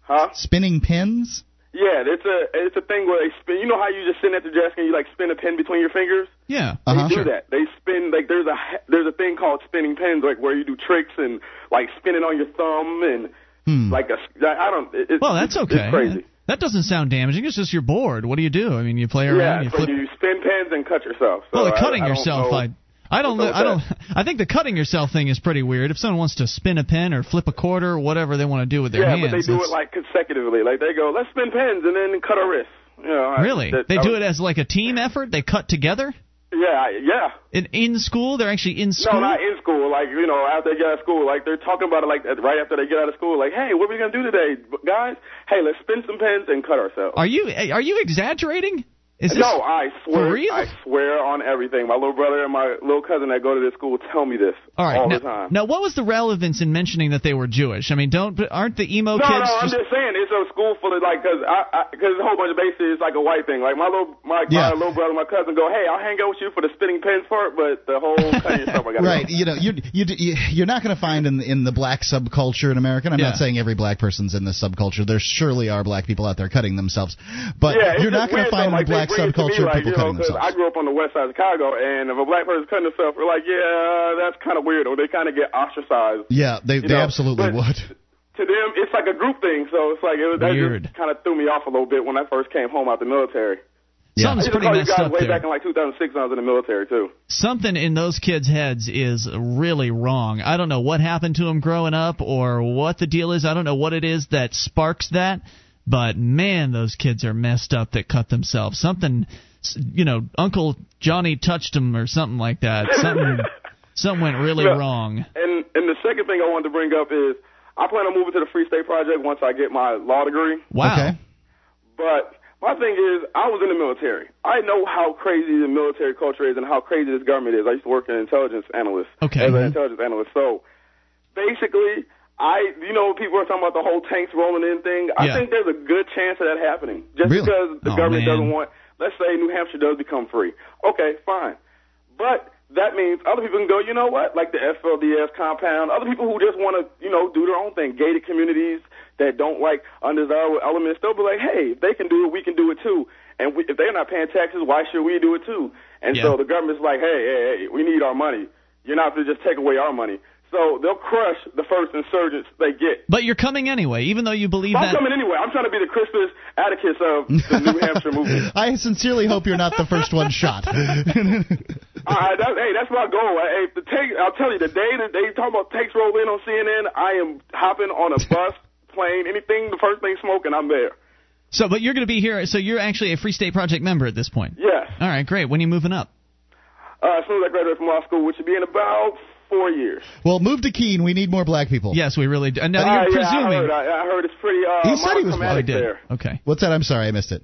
huh? Spinning pins? Yeah, it's a it's a thing where they spin. You know how you just sit at the desk and you like spin a pen between your fingers? Yeah. They Uh-huh. do that. They spin like there's a there's a thing called spinning pens, like where you do tricks and like spinning on your thumb and Hmm. like a I don't. It, it's, Well, that's okay. It's crazy. That doesn't sound damaging. It's just you're bored. What do you do? I mean, you play around. Yeah, you so flip. you spin pens and cut yourself. So well, the I- cutting I don't yourself. I. I don't. I don't. I think the cutting yourself thing is pretty weird. If someone wants to spin a pen or flip a quarter or whatever they want to do with their yeah, hands, but they do it like consecutively. Like they go, let's spin pens and then cut our oh. wrists. You know, I- really. that- they do was- it as like a team effort. They cut together. Yeah, yeah. In in school, they're actually in school. No, not in school. Like you know, after they get out of school, like they're talking about it like right after they get out of school. Like, hey, what are we gonna do today, guys? Hey, let's spin some pens and cut ourselves. Are you eh, are you exaggerating? Is this no, I swear. for real? I swear on everything. My little brother and my little cousin that go to this school tell me this All right. all now, the time. now, what was the relevance in mentioning that they were Jewish? I mean, don't aren't the emo no, kids no, no, I'm just just saying it's a school full of like because because a whole bunch of basically it's like a white thing. Like my little my, Yeah. my little brother, and my cousin go, hey, I'll hang out with you for the spinning pens part, but the whole cutting yourself, I got Right, you know, you you you're not going to find in in the black subculture in America. and I'm not saying every black person's in this subculture. There surely are black people out there cutting themselves, but yeah, you're not going to find though. like, black they bring it to me, subculture like, people you know, cutting 'cause themselves. I grew up on the west side of Chicago, and if a black person's cutting themselves, we're like, yeah, that's kind of weird, or they kind of get ostracized. yeah, they they know, absolutely but- would. To them, it's like a group thing, so it's like it was, that Weird. just kind of threw me off a little bit when I first came home out the military. Yeah. Something's pretty messed guys up way there? back in like 2006 when I was in the military too. something in those kids' heads is really wrong. I don't know what happened to them growing up or what the deal is. I don't know what it is that sparks that, but man, those kids are messed up that cut themselves. Something, you know, Uncle Johnny touched them or something like that. Something, something went really Yeah. wrong. And and the second thing I wanted to bring up is I plan on moving to the Free State Project once I get my law degree. Wow. Okay. But my thing is, I was in the military. I know how crazy the military culture is and how crazy this government is. I used to work as an intelligence analyst. Okay. As an Mhm. intelligence analyst. So basically, I, you know, people are talking about the whole tanks rolling in thing. I Yeah. think there's a good chance of that happening. Just Really? because the Oh, government man. doesn't want, let's say New Hampshire does become free. Okay, fine. But that means other people can go, you know what, like the FLDS compound, other people who just want to, you know, do their own thing, gated communities that don't like undesirable elements, they'll be like, hey, if they can do it, we can do it too. And we, if they're not paying taxes, why should we do it too? And Yeah. so the government's like, hey, hey, hey, we need our money. You're not going to just take away our money. So they'll crush the first insurgents they get. But you're coming anyway, even though you believe I'm that. coming anyway. I'm trying to be the Crispus Attucks of the New Hampshire movement. I sincerely hope you're not the first one shot. All right, that, hey, that's my goal. Hey, the tank, I'll tell you, the day that they talk about tanks roll in on CNN, I am hopping on a bus, plane, anything, the first thing smoking, I'm there. So, but you're going to be here. So you're actually a Free State Project member at this point. Yes. All right, great. When are you moving up? Uh, as soon as I graduate from law school, which will be in about four years. well, move to Keene. We need more black people. Yes, we really do. And now Uh, you're yeah, I presuming. heard, I, I heard it's pretty uh, He said he was Oh, monochromatic there. Okay. What's that? I'm sorry, I missed it.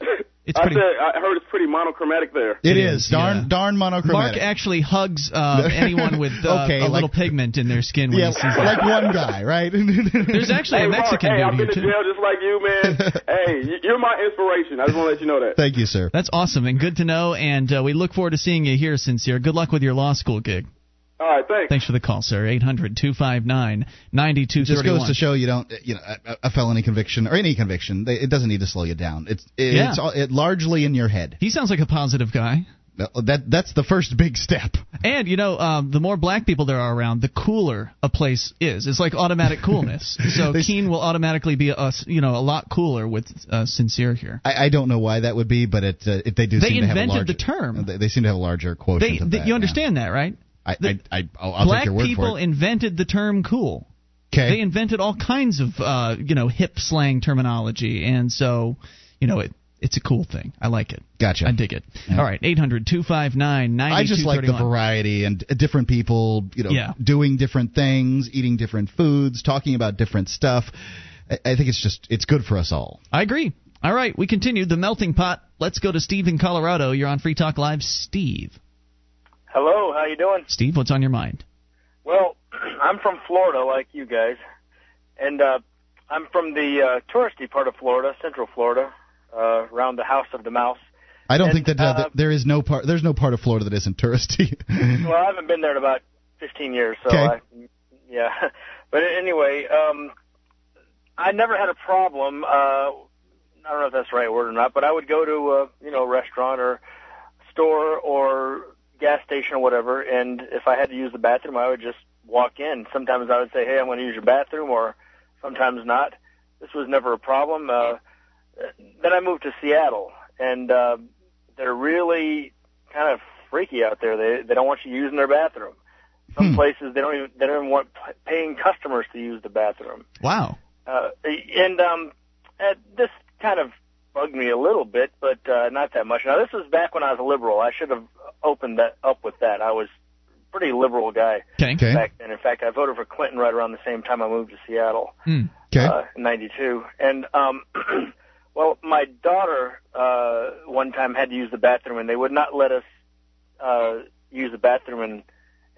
It's I pretty. said I heard it's pretty monochromatic there. It It is, is, darn yeah. darn monochromatic. Mark actually hugs uh, anyone with uh, Okay, a like- little pigment in their skin when yeah, he sees that. like one guy, right? There's actually Hey, a Mark, Mexican hey, dude I've here been to too. jail just like you, man. hey, you're my inspiration. I just want to let you know that. Thank you, sir. That's awesome and good to know. And uh, we look forward to seeing you here, sincere. Good luck with your law school gig. All right, thanks. Thanks for the call, sir. 800 259 Just goes to show you don't, you know, a, a felony conviction or any conviction, they, it doesn't need to slow you down. It's it, Yeah. it's all, it largely in your head. He sounds like a positive guy. That that's the first big step. And you know, um, the more black people there are around, the cooler a place is. It's like automatic coolness. so Keene will automatically be a you know a lot cooler with uh, sincere here. I, I don't know why that would be, but it uh, it, they do. They seem to have a invented larger, the term. They, they seem to have a larger quotient They, of they- that. you yeah. understand that, right? I, The- I, I I'll, I'll black take your word people for it. invented the term cool. Okay. They invented all kinds of uh, you know hip slang terminology, and so you know it. It's a cool thing. I like it. Gotcha. I dig it. Yeah. All right, 800 259 I just like the variety and different people, you know, Yeah. doing different things, eating different foods, talking about different stuff. I, I think it's just it's good for us all. I agree. All right, we continue the melting pot. Let's go to Steve in Colorado. You're on Free Talk Live. Steve. Hello, how you doing? Steve, what's on your mind? Well, I'm from Florida, like you guys, and uh, I'm from the uh, touristy part of Florida, Central Florida, uh, around the House of the Mouse. I don't And, think that, uh, uh, that there is no part there's no part of Florida that isn't touristy. well, I haven't been there in about 15 years, so Okay. I, yeah. But anyway, um, I never had a problem. Uh, I don't know if that's the right word or not, but I would go to a you know restaurant or store or gas station or whatever, and if I had to use the bathroom, I would just walk in. Sometimes I would say, "Hey, I'm going to use your bathroom," or sometimes not. This was never a problem. Uh, then I moved to Seattle, and uh, they're really kind of freaky out there. They they don't want you using their bathroom. Some places they don't even they don't even want paying customers to use the bathroom. Wow. Uh, and um, this kind of bugged me a little bit, but uh, not that much. Now this was back when I was a liberal. I should have opened that up with that. I was a pretty liberal guy Okay. Okay. back then. In fact, I voted for Clinton right around the same time I moved to Seattle Okay. uh, in '92. And um, Well, my daughter uh, one time had to use the bathroom, and they would not let us uh, use the bathroom in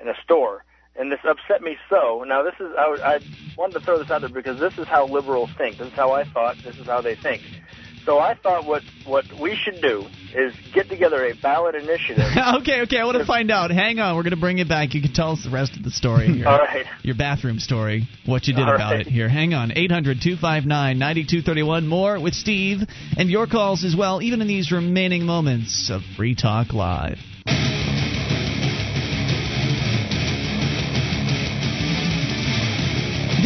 in a store, and this upset me so. Now, this is I, I wanted to throw this out there because this is how liberals think. This is how I thought. This is how they think. So I thought what what we should do is get together a ballot initiative. okay, okay, I want to find out. Hang on, we're going to bring it back. You can tell us the rest of the story. Here. All right. Your bathroom story, what you did All about right. it here. Hang on, 800 259 9231. More with Steve and your calls as well, even in these remaining moments of Free Talk Live.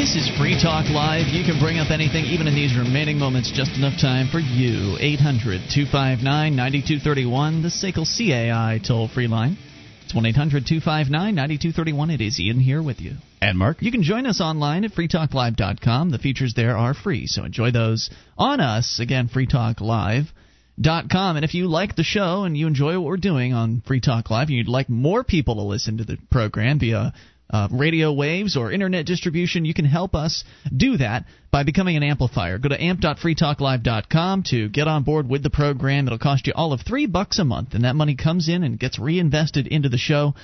This is Free Talk Live. You can bring up anything, even in these remaining moments, just enough time for you. 800 259 9231, the SACL CAI toll free line. It's 1 800 259 9231. It is Ian here with you. And Mark. You can join us online at freetalklive.com. The features there are free, so enjoy those on us. Again, freetalklive.com. And if you like the show and you enjoy what we're doing on Free Talk Live and you'd like more people to listen to the program via uh, radio waves or internet distribution, you can help us do that by becoming an amplifier. Go to amp.freetalklive.com to get on board with the program. It'll cost you all of three bucks a month, and that money comes in and gets reinvested into the show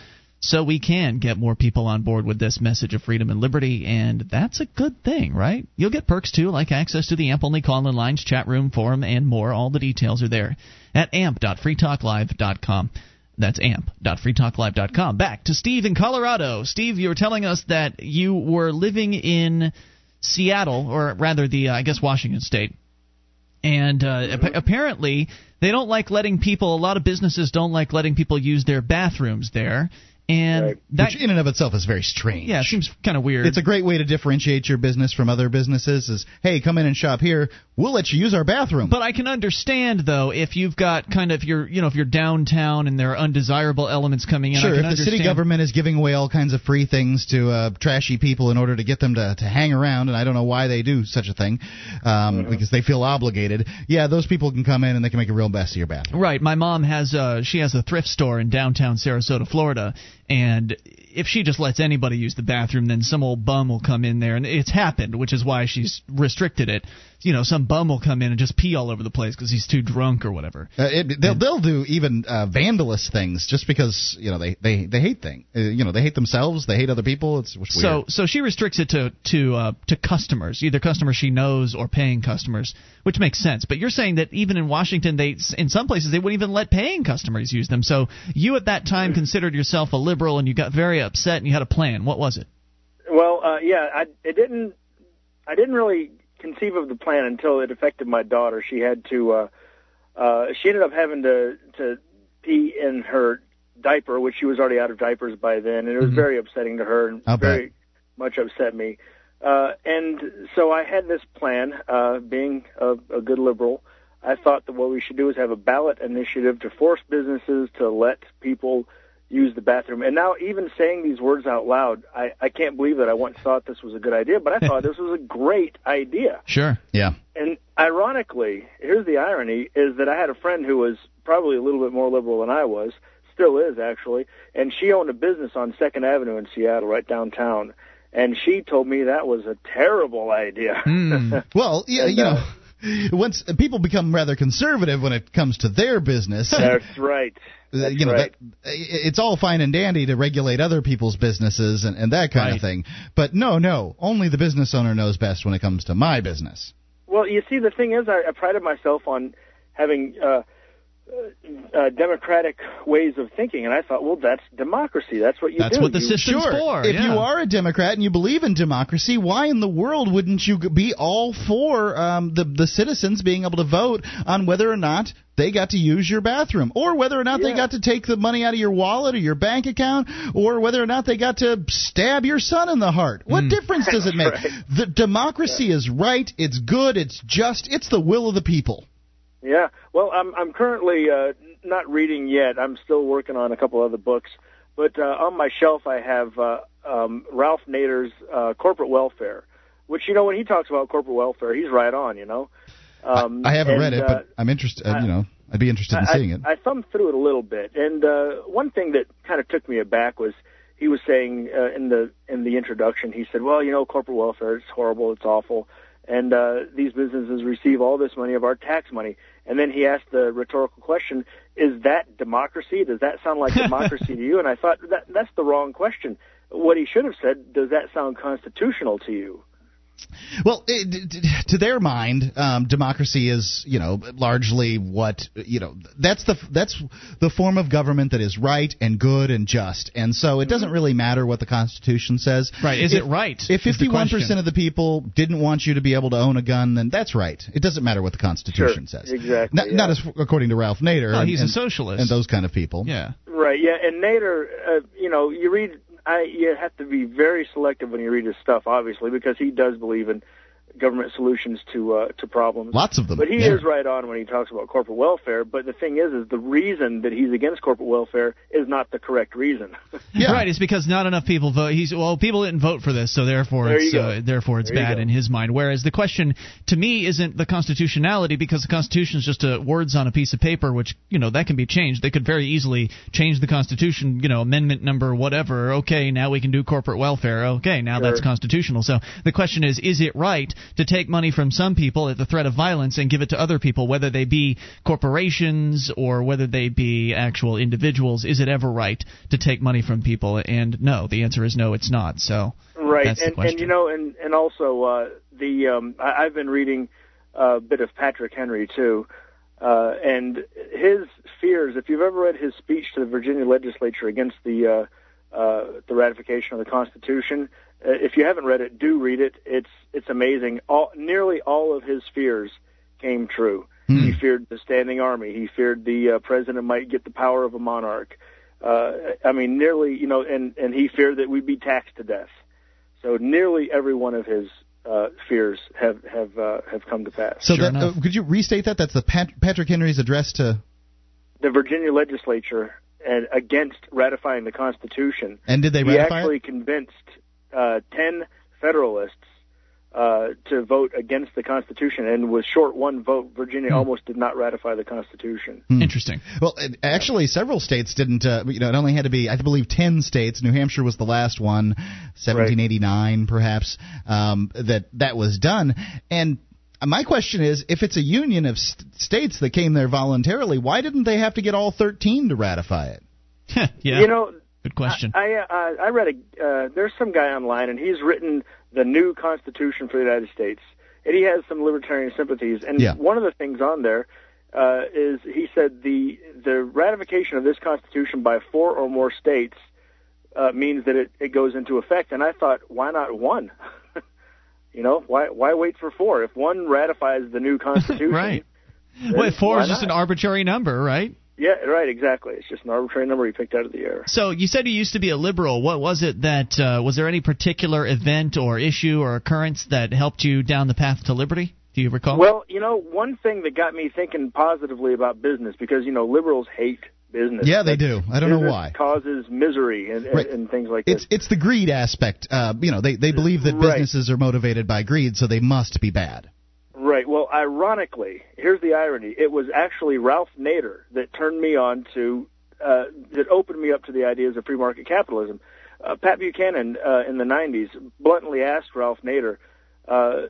so we can get more people on board with this message of freedom and liberty, and that's a good thing, right? You'll get perks too, like access to the AMP only call in lines, chat room, forum, and more. All the details are there at amp.freetalklive.com. That's amp.freetalklive.com. Back to Steve in Colorado. Steve, you were telling us that you were living in Seattle, or rather the, uh, I guess, Washington State. And uh, ap- apparently, they don't like letting people, a lot of businesses don't like letting people use their bathrooms there. And that, Which in and of itself is very strange. yeah, it seems kind of weird. It's a great way to differentiate your business from other businesses. Is hey, come in and shop here. We'll let you use our bathroom. But I can understand though if you've got kind of your you know if you're downtown and there are undesirable elements coming in. Sure, I if can the city government is giving away all kinds of free things to uh, trashy people in order to get them to, to hang around, and I don't know why they do such a thing, um, because they feel obligated. Yeah, those people can come in and they can make a real mess of your bathroom. Right. My mom has uh she has a thrift store in downtown Sarasota, Florida, and if she just lets anybody use the bathroom, then some old bum will come in there, and it's happened, which is why she's restricted it. You know, some bum will come in and just pee all over the place because he's too drunk or whatever. Uh, it, they'll they'll do even uh, vandalous things just because you know they they they hate things. Uh, you know they hate themselves. They hate other people. It's, it's weird. So so she restricts it to to uh, to customers, either customers she knows or paying customers, which makes sense. But you're saying that even in Washington, they in some places they wouldn't even let paying customers use them. So you at that time considered yourself a liberal, and you got very upset, and you had a plan. What was it? Well, uh, yeah, I it didn't. I didn't really conceive of the plan until it affected my daughter. She had to. Uh, uh, she ended up having to to pee in her diaper, which she was already out of diapers by then, and it was Mhm. very upsetting to her and I'll bet. very much upset me. Uh, and so I had this plan, uh, being a, a good liberal. I thought that what we should do is have a ballot initiative to force businesses to let people use the bathroom. And now, even saying these words out loud, I, I can't believe that I once thought this was a good idea, but I thought this was a great idea. Sure. Yeah. And ironically, here's the irony: is that I had a friend who was probably a little bit more liberal than I was, still is actually, and she owned a business on Second Avenue in Seattle, right downtown. And she told me that was a terrible idea. Hmm. well, yeah, And, you uh, know, once people become rather conservative when it comes to their business. That's right. uh, That's you know right. that it's all fine and dandy to regulate other people's businesses and, and that kind of thing but no no only the business owner knows best when it comes to my business Well, you see, the thing is, I, I prided myself on having uh, uh, uh, democratic ways of thinking, and I thought, well, that's democracy. That's what you That's do. What the you- system's sure. For. If you are a Democrat and you believe in democracy, why in the world wouldn't you be all for um, the the citizens being able to vote on whether or not they got to use your bathroom, or whether or not they got to take the money out of your wallet or your bank account, or whether or not they got to stab your son in the heart? What difference does it make? The democracy is right. It's good. It's just. It's the will of the people. Yeah. Well, I'm I'm currently uh, not reading yet. I'm still working on a couple other books, but uh, on my shelf I have uh, um, Ralph Nader's uh, Corporate Welfare, which you know when he talks about corporate welfare, he's right on. You know. Um, I haven't and, read it, uh, but I'm interested. I- you know, I'd be interested in I, seeing it. I, I thumbed through it a little bit, and uh, one thing that kind of took me aback was he was saying uh, in the in the introduction. He said, "Well, you know, corporate welfare is horrible, it's awful." And uh, these businesses receive all this money of our tax money. And then he asked the rhetorical question: Is that democracy? Does that sound like democracy to you? And I thought that that's the wrong question. What he should have said: Does that sound constitutional to you? Well, it, to their mind, um, democracy is you know largely what you know that's the that's the form of government that is right and good and just, and so it doesn't really matter what the Constitution says. Right? Is if, it right? If fifty one percent of the people didn't want you to be able to own a gun, then that's right. It doesn't matter what the Constitution sure, says. Exactly. Not, yeah. not as according to Ralph Nader. Oh, and, he's a and, socialist. and those kind of people. Yeah. Right. Yeah. And Nader, uh, you know, you read. I you have to be very selective when you read his stuff, obviously, because he does believe in government solutions to uh, to problems. Lots of them. But he yeah. is right on when he talks about corporate welfare. But the thing is, is the reason that he's against corporate welfare is not the correct reason. yeah. Right. It's because not enough people vote. He's well, people didn't vote for this, so therefore There it's uh, therefore it's There bad in his mind. Whereas the question to me isn't the constitutionality because the Constitution is just uh words on a piece of paper, which you know that can be changed. They could very easily change the Constitution. You know, amendment number whatever. Okay, now we can do corporate welfare. Okay, now that's constitutional. So the question is, is it right to take money from some people at the threat of violence and give it to other people, whether they be corporations or whether they be actual individuals? Is it ever right to take money from people? And no, the answer is no, it's not. So Right, and and you know, and and also uh, the um, I, I've been reading a bit of Patrick Henry too, uh, and his fears. If you've ever read his speech to the Virginia legislature against the uh, uh, the ratification of the Constitution, if you haven't read it, do read it. It's it's amazing. All nearly all of his fears came true. He feared the standing army. He feared the uh, president might get the power of a monarch. Uh, I mean, nearly, you know, and and he feared that we'd be taxed to death. So nearly every one of his uh, fears have have uh, have come to pass. So Sure that, uh, could you restate that? That's the Pat- Patrick Henry's address to. the Virginia legislature and against ratifying the Constitution. And did they he actually it? convinced uh, ten Federalists uh, to vote against the Constitution, and with short one vote, Virginia Hmm. almost did not ratify the Constitution. interesting. Well, it- actually, several states didn't. Uh, you know, it only had to be, I believe, ten states. New Hampshire was the last one, 1789, perhaps. Um, that that was done. And my question is, if it's a union of st- states that came there voluntarily, why didn't they have to get all 13 to ratify it? yeah. You know, Good question. I I, uh, I read a uh, there's some guy online and he's written the new Constitution for the United States and he has some libertarian sympathies and Yeah. one of the things on there uh, is he said the the ratification of this Constitution by four or more states uh, means that it, it goes into effect and I thought why not one you know why why wait for four if one ratifies the new Constitution right. Well, four is just an arbitrary number, right? Yeah right exactly it's just an arbitrary number he picked out of the air So you said you used to be a liberal. What was it that uh, was there any particular event or issue or occurrence that helped you down the path to liberty? Do you recall? Well, you know, one thing that got me thinking positively about business because you know liberals hate business. Yeah, they do. I don't know why. Causes misery and, and, Right. and things like It's this. it's the greed aspect. Uh, you know, they they believe that Right. businesses are motivated by greed, so they must be bad. Ironically, here's the irony: it was actually Ralph Nader that turned me on to uh, that opened me up to the ideas of free market capitalism. Uh, Pat Buchanan uh, in the '90s bluntly asked Ralph Nader, uh,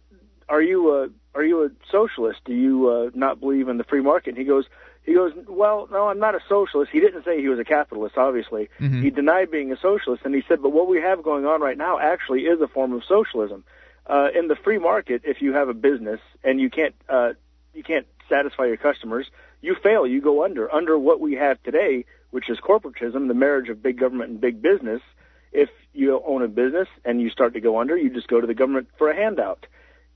"Are you a are you a socialist? Do you uh, not believe in the free market?" And he goes. He goes, well, no, I'm not a socialist. He didn't say he was a capitalist, obviously. Mhm. He denied being a socialist, and he said, but what we have going on right now actually is a form of socialism. Uh, in the free market, if you have a business and you can't uh, you can't satisfy your customers, you fail. You go under. Under what we have today, which is corporatism, the marriage of big government and big business. If you own a business and you start to go under, you just go to the government for a handout.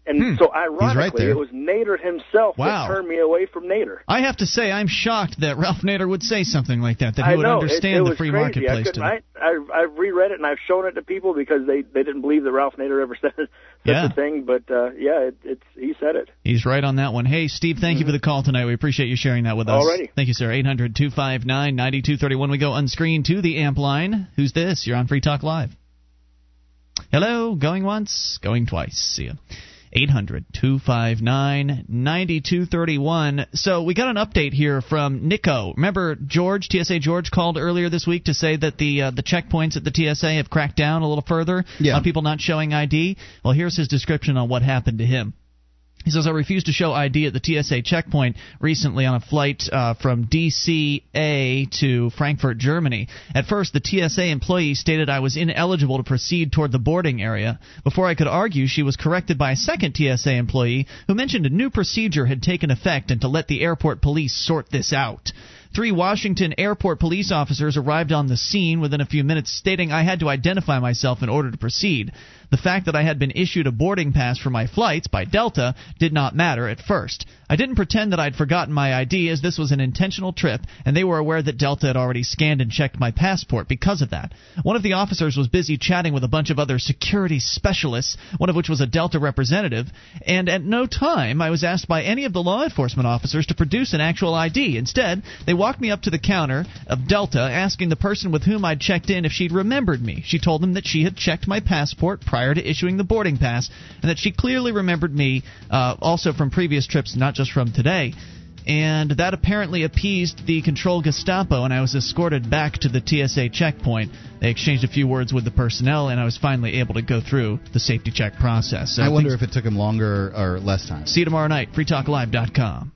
And Hmm. so, ironically, there. it was Nader himself Wow. that turned me away from Nader. I have to say, I'm shocked that Ralph Nader would say something like that. That he I would know understand it, it the free crazy. I marketplace. couldn't. to- I, I I've reread it and I've shown it to people because they they didn't believe that Ralph Nader ever said such Yeah. a thing. But uh, yeah, it, it's he said it. He's right on that one. Hey, Steve, thank you for the call tonight. We appreciate you sharing that with us. Alrighty. Thank you, sir. 800 259 9231. We go unscreened to the amp line. Who's this? You're on Free Talk Live. Hello, going once, going twice. See ya. 800 259 9231. So we got an update here from Nico. Remember George, TSA George called earlier this week to say that the uh, the checkpoints at the TSA have cracked down a little further Yeah. on people not showing ID? Well, here's his description on what happened to him. He says, I refused to show ID at the TSA checkpoint recently on a flight uh, from DCA to Frankfurt, Germany. At first, the TSA employee stated I was ineligible to proceed toward the boarding area. Before I could argue, she was corrected by a second TSA employee who mentioned a new procedure had taken effect and to let the airport police sort this out. Three Washington airport police officers arrived on the scene within a few minutes, stating I had to identify myself in order to proceed. The fact that I had been issued a boarding pass for my flights by Delta did not matter at first. I didn't pretend that I'd forgotten my ID, as this was an intentional trip, and they were aware that Delta had already scanned and checked my passport because of that. One of the officers was busy chatting with a bunch of other security specialists, one of which was a Delta representative, and at no time I was asked by any of the law enforcement officers to produce an actual ID. Instead, they walked me up to the counter of Delta, asking the person with whom I'd checked in if she'd remembered me. She told them that she had checked my passport prior to issuing the boarding pass, and that she clearly remembered me uh, also from previous trips, not just from today. And that apparently appeased the control Gestapo, and I was escorted back to the TSA checkpoint. They exchanged a few words with the personnel, and I was finally able to go through the safety check process. So I wonder if it took him longer or less time. See you tomorrow night, freetalklive.com.